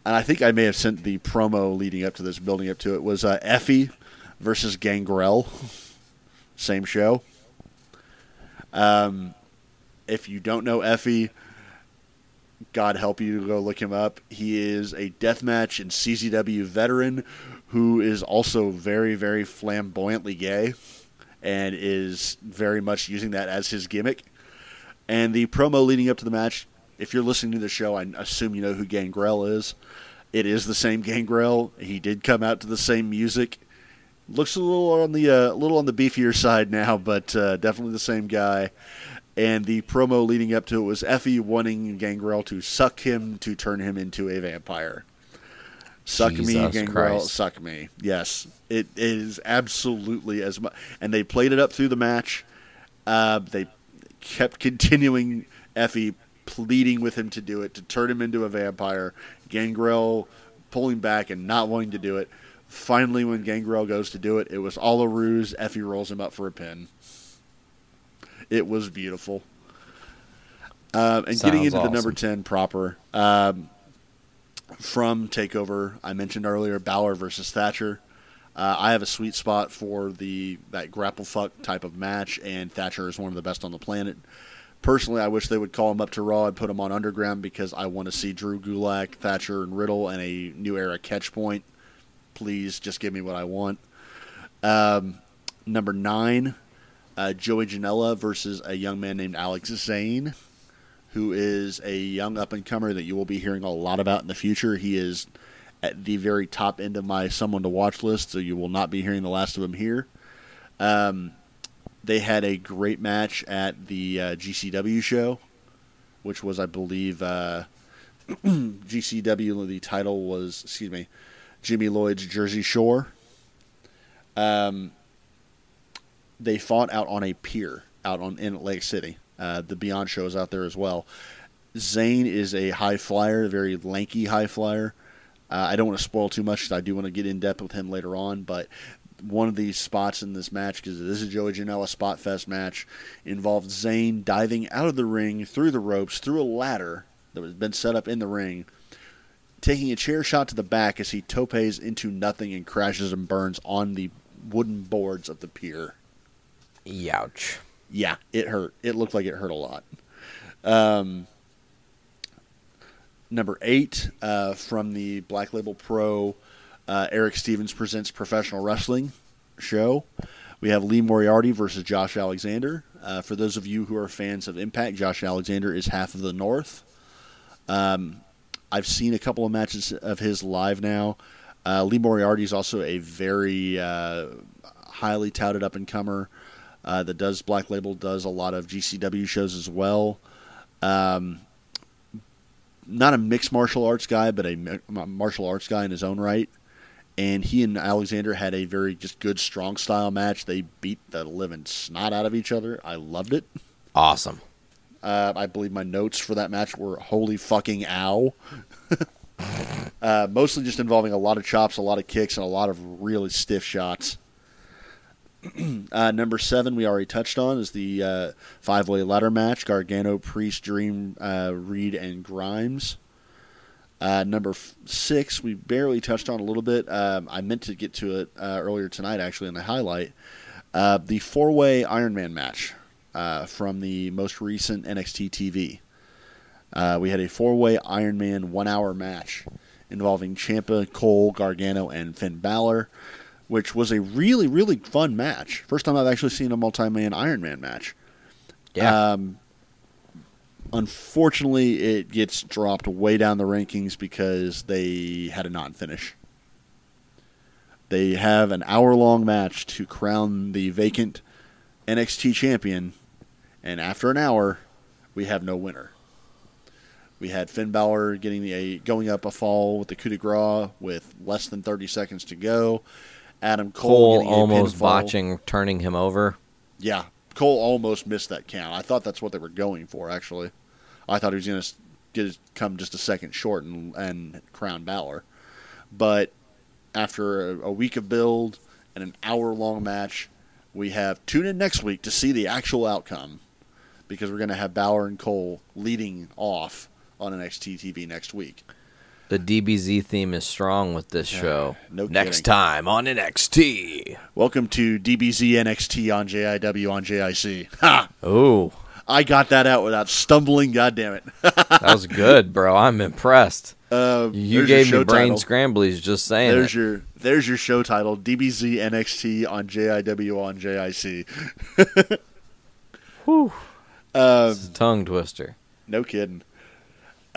Speaker 8: and I think I may have sent the promo leading up to this, building up to it, was uh, Effy versus Gangrel. Same show. Um, if you don't know Effy, God help you to go look him up. He is a deathmatch and CZW veteran who is also very, very flamboyantly gay and is very much using that as his gimmick. And the promo leading up to the match, if you're listening to the show, I assume you know who Gangrel is. It is the same Gangrel. He did come out to the same music. Looks a little on the uh, little on the beefier side now, but uh, definitely the same guy. And the promo leading up to it was Effy wanting Gangrel to suck him to turn him into a vampire. Suck me, Gangrel,
Speaker 7: Christ.
Speaker 8: suck me. Yes, it is absolutely as much. And they played it up through the match. Uh, they kept continuing Effy pleading with him to do it, to turn him into a vampire. Gangrel pulling back and not wanting to do it. Finally, when Gangrel goes to do it, it was all a ruse. Effy rolls him up for a pin. It was beautiful. Um, and getting
Speaker 7: Sounds
Speaker 8: into the number 10 proper, um, from Takeover, I mentioned earlier, Balor versus Thatcher. Uh, I have a sweet spot for the that grapple fuck type of match, and Thatcher is one of the best on the planet. Personally, I wish they would call him up to Raw and put him on Underground because I want to see Drew Gulak, Thatcher, and Riddle and a new era catch point. Please, just give me what I want. Um, number nine, uh, Joey Janela versus a young man named Alex Zayne, who is a young up and comer that you will be hearing a lot about in the future. He is at the very top end of my someone to watch list, so you will not be hearing the last of him here. Um, they had a great match at the uh, GCW show, which was, I believe, uh, GCW. The title was, excuse me, Jimmy Lloyd's Jersey Shore. Um, they fought out on a pier out on in Lake City. Uh, the Beyond show is out there as well. Zayne is a high flyer, a very lanky high flyer. Uh, I don't want to spoil too much I do want to get in depth with him later on, but one of these spots in this match, because this is Joey Janela Spot Fest match, involved Zayne diving out of the ring through the ropes, through a ladder that was been set up in the ring, taking a chair shot to the back as he topes into nothing and crashes and burns on the wooden boards of the pier.
Speaker 7: Youch.
Speaker 8: Yeah, it hurt. It looked like it hurt a lot. Um, number eight uh, from the Black Label Pro uh, Eric Stevens presents professional wrestling show. We have Lee Moriarty versus Josh Alexander. Uh, for those of you who are fans of Impact, Josh Alexander is half of the North. Um, I've seen a couple of matches of his live now. Uh, Lee Moriarty is also a very uh, highly touted up and comer uh, that does Black Label, does a lot of GCW shows as well. Um, not a mixed martial arts guy, but a martial arts guy in his own right. And he and Alexander had a very just good strong style match. They beat the living snot out of each other. I loved it.
Speaker 7: Awesome.
Speaker 8: Uh, I believe my notes for that match were holy fucking ow. uh, mostly just involving a lot of chops, a lot of kicks, and a lot of really stiff shots. uh, number seven, we already touched on, is the uh, five way ladder match Gargano, Priest, Dream, uh, Reed, and Grimes. Uh, number f- six, we barely touched on a little bit. Um, I meant to get to it uh, earlier tonight, actually, in the highlight. Uh, the four way Iron Man match uh, from the most recent NXT TV. Uh, we had a four way Iron Man one hour match involving Ciampa, Cole, Gargano, and Finn Balor, which was a really, really fun match. First time I've actually seen a multi man Iron Man match.
Speaker 7: Yeah.
Speaker 8: Um, unfortunately, it gets dropped way down the rankings because they had a non finish. They have an hour long match to crown the vacant NXT champion, and after an hour, we have no winner. We had Finn Balor getting a going up a fall with the coup de grace with less than 30 seconds to go. Adam Cole,
Speaker 7: Cole almost
Speaker 8: pinfall.
Speaker 7: botching, turning him over.
Speaker 8: Yeah, Cole almost missed that count. I thought that's what they were going for. Actually, I thought he was going to get come just a second short and, and crown Balor, but after a, a week of build and an hour long match, we have tune in next week to see the actual outcome because we're going to have Balor and Cole leading off on NXT TV next week.
Speaker 7: The DBZ theme is strong with this show.
Speaker 8: no
Speaker 7: Next
Speaker 8: kidding.
Speaker 7: time on NXT.
Speaker 8: Welcome to DBZ NXT on JIW on JIC. Ha!
Speaker 7: Oh,
Speaker 8: I got that out without stumbling. God damn it!
Speaker 7: that was good, bro. I'm impressed.
Speaker 8: Uh,
Speaker 7: You
Speaker 8: there's your
Speaker 7: gave me
Speaker 8: show
Speaker 7: brain
Speaker 8: title.
Speaker 7: scramblies just saying
Speaker 8: There's
Speaker 7: it.
Speaker 8: your there's your show title: DBZ NXT on JIW on JIC.
Speaker 7: Whew.
Speaker 8: Um,
Speaker 7: It's a tongue twister.
Speaker 8: no kidding.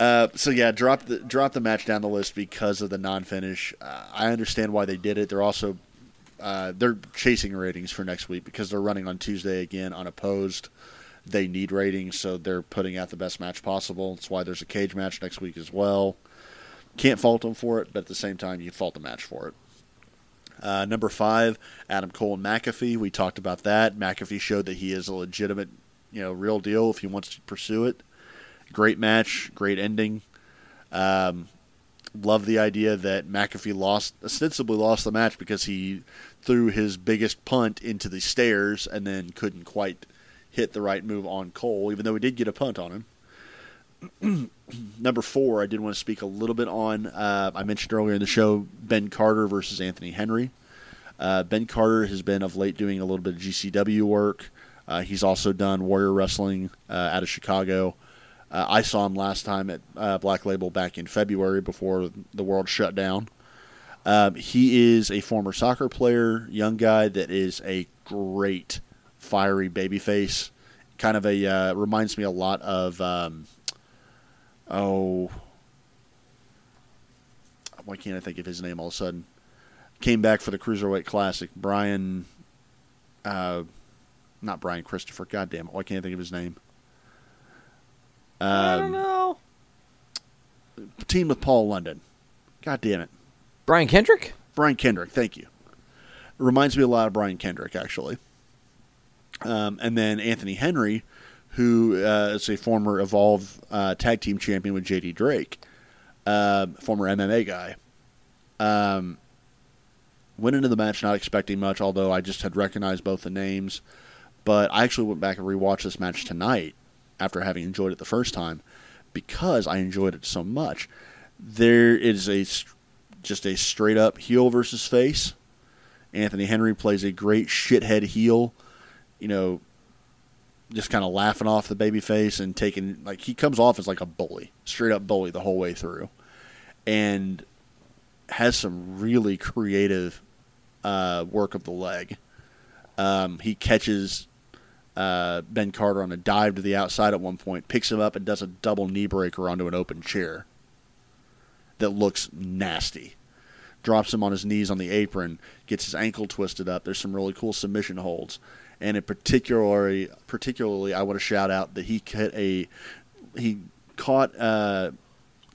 Speaker 8: Uh, so yeah, drop the drop the match down the list because of the non-finish. Uh, I understand why they did it. They're also uh, they're chasing ratings for next week because they're running on Tuesday again unopposed. They need ratings, so they're putting out the best match possible. That's why there's a cage match next week as well. Can't fault them for it, but at the same time, you fault the match for it. Uh, number five, Adam Cole and McAfee. We talked about that. McAfee showed that he is a legitimate, you know, real deal if he wants to pursue it. Great match, great ending. Um, love the idea that McAfee lost, ostensibly lost the match because he threw his biggest punt into the stairs and then couldn't quite hit the right move on Cole, even though he did get a punt on him. Number four, I did want to speak a little bit on. Uh, I mentioned earlier in the show Ben Carter versus Anthony Henry. Uh, ben Carter has been of late doing a little bit of GCW work. Uh, he's also done Warrior Wrestling uh, out of Chicago. Uh, I saw him last time at uh, Black Label back in February before the world shut down. Um, he is a former soccer player, young guy that is a great fiery babyface. Kind of a uh, reminds me a lot of um, oh, why can't I think of his name all of a sudden? Came back for the Cruiserweight Classic. Brian, uh, not Brian Christopher. God damn it! Why can't I think of his name?
Speaker 7: I don't
Speaker 8: Um,
Speaker 7: know.
Speaker 8: team with Paul London. God damn it.
Speaker 7: Brian Kendrick?
Speaker 8: Brian Kendrick, thank you. Reminds me a lot of Brian Kendrick, actually. Um, and then Anthony Henry, who uh, is a former Evolve uh, tag team champion with JD Drake, uh, former MMA guy. Um, went into the match not expecting much, although I just had recognized both the names. But I actually went back and rewatched this match tonight after having enjoyed it the first time because I enjoyed it so much. There is a just a straight up heel versus face. Anthony Henry plays a great shithead heel, you know, just kind of laughing off the baby face and taking like he comes off as like a bully, straight up bully the whole way through, and has some really creative uh, work of the leg. Um, he catches uh, Ben Carter on a dive to the outside at one point, picks him up and does a double knee breaker onto an open chair. that looks nasty. Drops him on his knees on the apron, gets his ankle twisted up. There's some really cool submission holds, and in particularly, particularly, I want to shout out that he hit a he caught uh,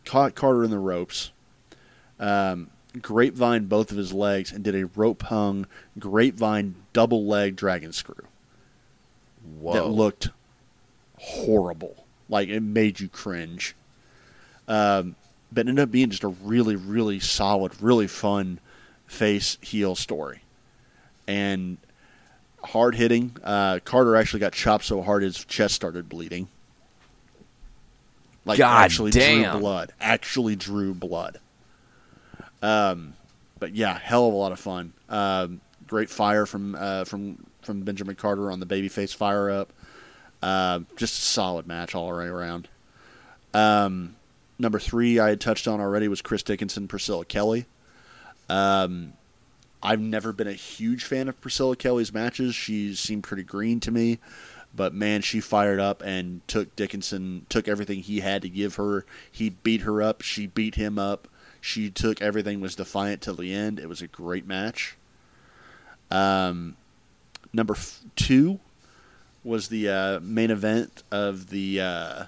Speaker 8: caught Carter in the ropes, um, grapevine both of his legs, and did a rope hung grapevine double leg dragon screw
Speaker 7: Whoa.
Speaker 8: that looked horrible. Like it made you cringe. Um, but it ended up being just a really, really solid, really fun face heel story. And hard hitting. Uh, Carter actually got chopped so hard his chest started bleeding. Like
Speaker 7: God
Speaker 8: actually
Speaker 7: damn.
Speaker 8: drew blood. Actually drew blood. Um, but yeah, hell of a lot of fun. Um, great fire from uh, from from Benjamin Carter on the babyface fire up. Uh, just a solid match all the way around. Um, number three I had touched on already was Chris Dickinson, Priscilla Kelly. Um, I've never been a huge fan of Priscilla Kelly's matches. She seemed pretty green to me, but man, she fired up and took Dickinson, took everything he had to give her. He beat her up. She beat him up. She took everything, was defiant till the end. It was a great match. Um, number f- two was the uh, main event of the uh,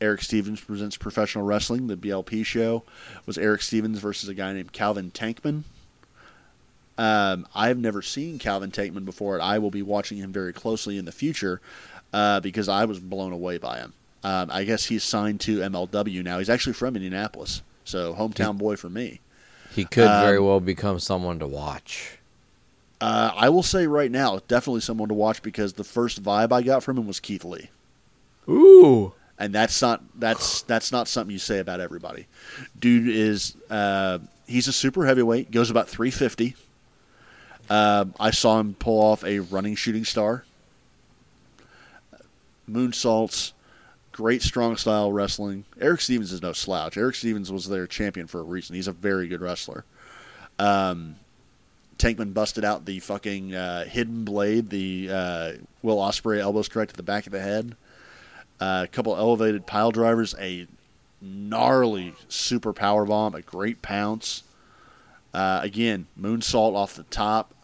Speaker 8: Eric Stevens presents professional wrestling. The BLP show was Eric Stevens versus a guy named Calvin Tankman. Um, I've never seen Calvin Tankman before, and I will be watching him very closely in the future uh, because I was blown away by him. Um, I guess he's signed to MLW now. He's actually from Indianapolis, so hometown boy for me.
Speaker 7: He could very
Speaker 8: Um,
Speaker 7: well become someone to watch.
Speaker 8: Uh, I will say right now, definitely someone to watch because the first vibe I got from him was Keith Lee.
Speaker 7: Ooh.
Speaker 8: and that's not that's that's not something you say about everybody. Dude is uh, he's a super heavyweight, goes about three fifty. Uh, I saw him pull off a running shooting star, moonsaults, great strong style wrestling. Eric Stevens is no slouch. Eric Stevens was their champion for a reason. He's a very good wrestler. Um, Tankman busted out the fucking uh, hidden blade, the uh, Will Ospreay elbows correct at the back of the head. Uh, a couple elevated pile drivers, a gnarly super power bomb, a great pounce. Uh, again, moonsault off the top.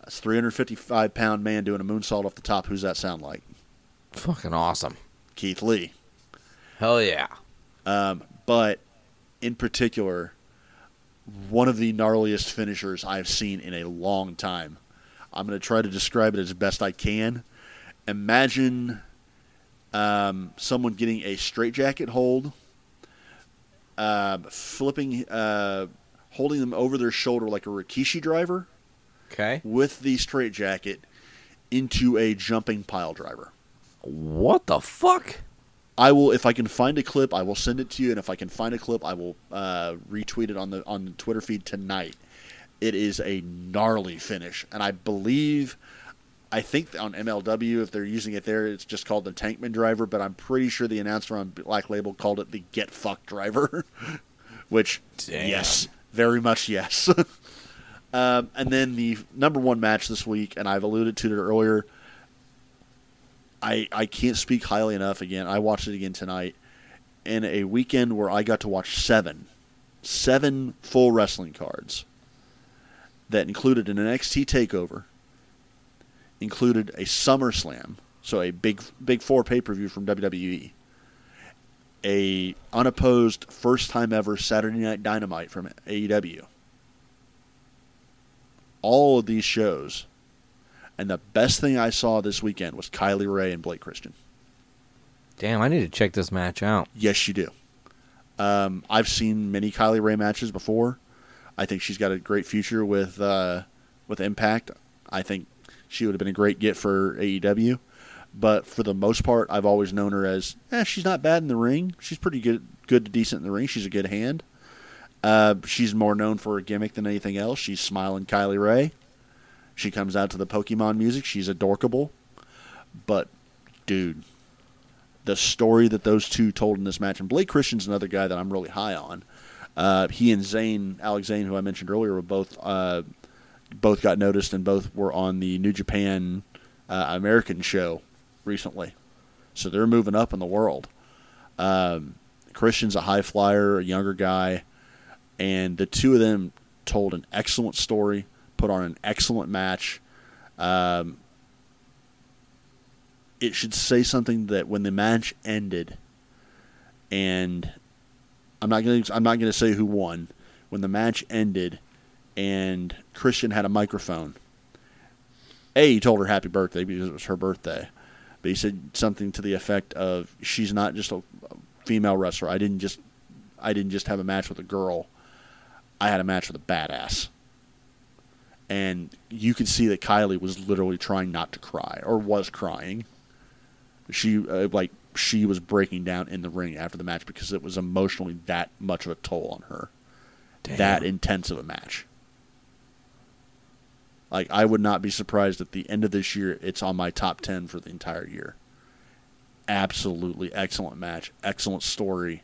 Speaker 8: That's 355 pound man doing a moonsault off the top. Who's that sound like?
Speaker 7: Fucking awesome.
Speaker 8: Keith Lee.
Speaker 7: Hell yeah.
Speaker 8: Um, but in particular, one of the gnarliest finishers I've seen in a long time. I'm going to try to describe it as best I can. Imagine um, someone getting a straitjacket hold, uh, flipping, uh, holding them over their shoulder like a Rikishi driver
Speaker 7: Okay.
Speaker 8: with the straitjacket into a jumping pile driver.
Speaker 7: What the fuck?
Speaker 8: I will, if I can find a clip, I will send it to you, and if I can find a clip, I will uh, retweet it on the on the Twitter feed tonight. It is a gnarly finish, and I believe, I think on MLW, if they're using it there, it's just called the Tankman driver, but I'm pretty sure the announcer on Black Label called it the Get Fucked driver, which
Speaker 7: Damn.
Speaker 8: yes, very much yes. um, and then the number one match this week, and I've alluded to it earlier. I I can't speak highly enough. Again, I watched it again tonight, in a weekend where I got to watch seven, seven full wrestling cards. That included an NXT Takeover, included a SummerSlam, so a big big four pay per view from WWE, a unopposed first time ever Saturday Night Dynamite from AEW. All of these shows and the best thing I saw this weekend was Kylie Rae and Blake Christian.
Speaker 7: Damn, I need to check this match out.
Speaker 8: Yes, you do. Um, I've seen many Kylie Rae matches before. I think she's got a great future with uh, with Impact. I think she would have been a great get for AEW. But for the most part, I've always known her as eh, she's not bad in the ring. She's pretty good, good to decent in the ring. She's a good hand. Uh, she's more known for a gimmick than anything else. She's smiling Kylie Rae. She comes out to the Pokemon music. She's adorkable. But, dude, the story that those two told in this match, and Blake Christian's another guy that I'm really high on. Uh, he and Zayne, Alex Zayne, who I mentioned earlier, were both uh, both got noticed and both were on the New Japan uh, American show recently. So they're moving up in the world. Um, Christian's a high flyer, a younger guy, and the two of them told an excellent story, put on an excellent match. Um, it should say something that when the match ended, and I'm not going to I'm not going to say who won. When the match ended, and Christian had a microphone. A, he told her happy birthday because it was her birthday, but he said something to the effect of, "She's not just a female wrestler. I didn't just I didn't just have a match with a girl. I had a match with a badass." And you could see that Kylie was literally trying not to cry or was crying. She uh, like she was breaking down in the ring after the match because it was emotionally that much of a toll on her. That intense of a match. Like I would not be surprised at the end of this year it's on my top 10 for the entire year. Absolutely excellent match, excellent story,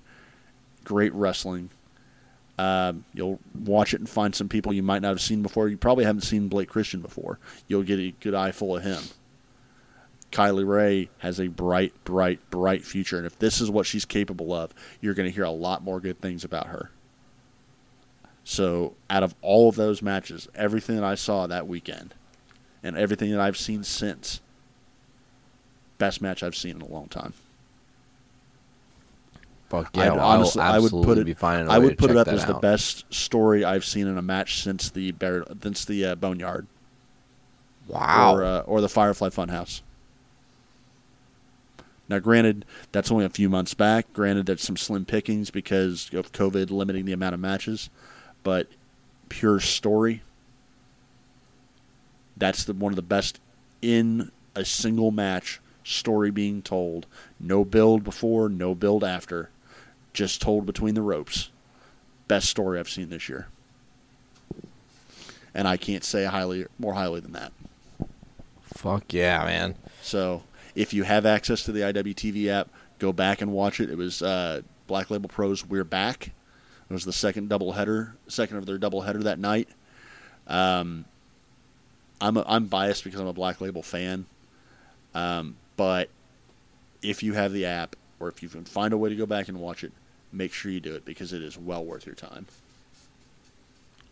Speaker 8: great wrestling. Um, you'll watch it and find some people you might not have seen before. You probably haven't seen Blake Christian before. You'll get a good eye full of him. Kylie Rae has a bright, bright, bright future, and if this is what she's capable of, you're going to hear a lot more good things about her. So, out of all of those matches, everything that I saw that weekend, and everything that I've seen since, best match I've seen in a long time.
Speaker 7: Fuck yeah!
Speaker 8: I'd
Speaker 7: well,
Speaker 8: honestly,
Speaker 7: I
Speaker 8: I would put it.
Speaker 7: Be
Speaker 8: I would put it up as the best story I've seen in a match since the Bear, since the uh, Boneyard
Speaker 7: Wow.
Speaker 8: or uh, or the Firefly Funhouse. Now, granted, that's only a few months back. Granted, that's some slim pickings because of COVID limiting the amount of matches, but pure story. That's the one of the best in a single match story being told. No build before, no build after, just told between the ropes. Best story I've seen this year, and I can't say highly more highly than that.
Speaker 7: Fuck yeah, man.
Speaker 8: So if you have access to the IWTV app, go back and watch it. It was uh, Black Label Pros We're Back. It was the second double header, second of their double header that night. Um, I'm a, I'm biased because I'm a Black Label fan, um, but if you have the app or if you can find a way to go back and watch it, make sure you do it because it is well worth your time.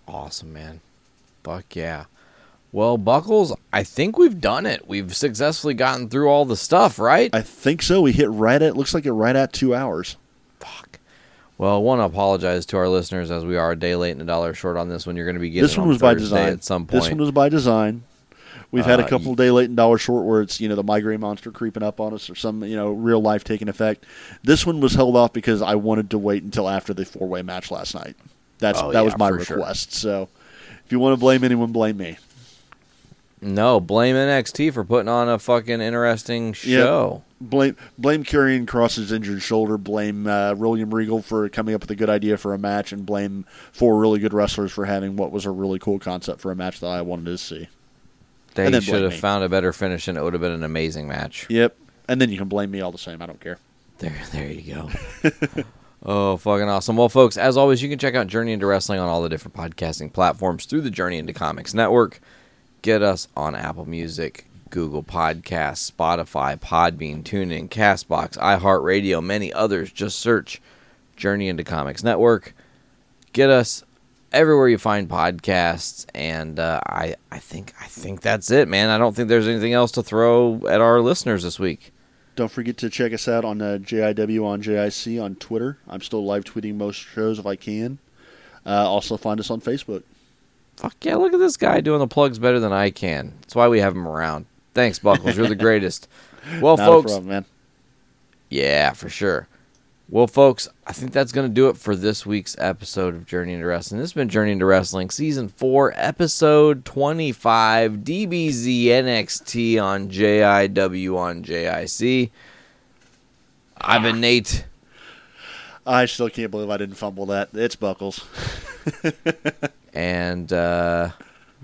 Speaker 7: Awesome, man. Fuck yeah. Well, Buckles, I think we've done it. We've successfully gotten through all the stuff, right?
Speaker 8: I think so. We hit right at looks like it right at two hours.
Speaker 7: Fuck. Well, I want to apologize to our listeners as we are a day late and a dollar short on this one. You're going to be getting
Speaker 8: this one
Speaker 7: on
Speaker 8: was by design.
Speaker 7: at some point.
Speaker 8: This one was by design. We've had a
Speaker 7: Uh,
Speaker 8: couple day late and dollar short where it's you know the migraine monster creeping up on us or some you know real life taking effect. This one was held off because I wanted to wait until after the four way match last night. That's
Speaker 7: Oh,
Speaker 8: that
Speaker 7: yeah,
Speaker 8: was my
Speaker 7: for sure.
Speaker 8: request. So if you want to blame anyone, blame me.
Speaker 7: No, blame NXT for putting on a fucking interesting show.
Speaker 8: Blame blame Karrion Kross's injured shoulder. Blame uh, William Regal for coming up with a good idea for a match, and blame four really good wrestlers for having what was a really cool concept for a match that I wanted to see.
Speaker 7: They should
Speaker 8: blame
Speaker 7: have
Speaker 8: me.
Speaker 7: found a better finish, and it would have been an amazing match.
Speaker 8: Yep, and then you can blame me all the same. I don't care.
Speaker 7: There, there you go. oh, fucking awesome. Well, folks, as always, you can check out Journey into Wrestling on all the different podcasting platforms through the Journey into Comics Network. Get us on Apple Music, Google Podcasts, Spotify, Podbean, TuneIn, Castbox, iHeartRadio, many others. Just search Journey into Comics Network. Get us everywhere you find podcasts, and uh, I, I think, I think that's it, man. I don't think there's anything else to throw at our listeners this week.
Speaker 8: Don't forget to check us out on uh, JIW on JIC on Twitter. I'm still live tweeting most shows if I can. Uh, also, find us on Facebook.
Speaker 7: Fuck yeah, look at this guy doing the plugs better than I can. That's why we have him around. Thanks, Buckles. You're the greatest. Well,
Speaker 8: Not
Speaker 7: folks.
Speaker 8: problem, man.
Speaker 7: Yeah, for sure. Well, folks, I think that's going to do it for this week's episode of Journey into Wrestling. This has been Journey into Wrestling, Season 4, Episode 25, DBZ NXT on JIW on JIC. I've been Nate.
Speaker 8: I still can't believe I didn't fumble that. It's Buckles.
Speaker 7: And uh,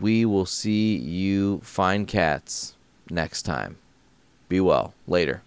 Speaker 7: we will see you fine cats next time. Be well. Later.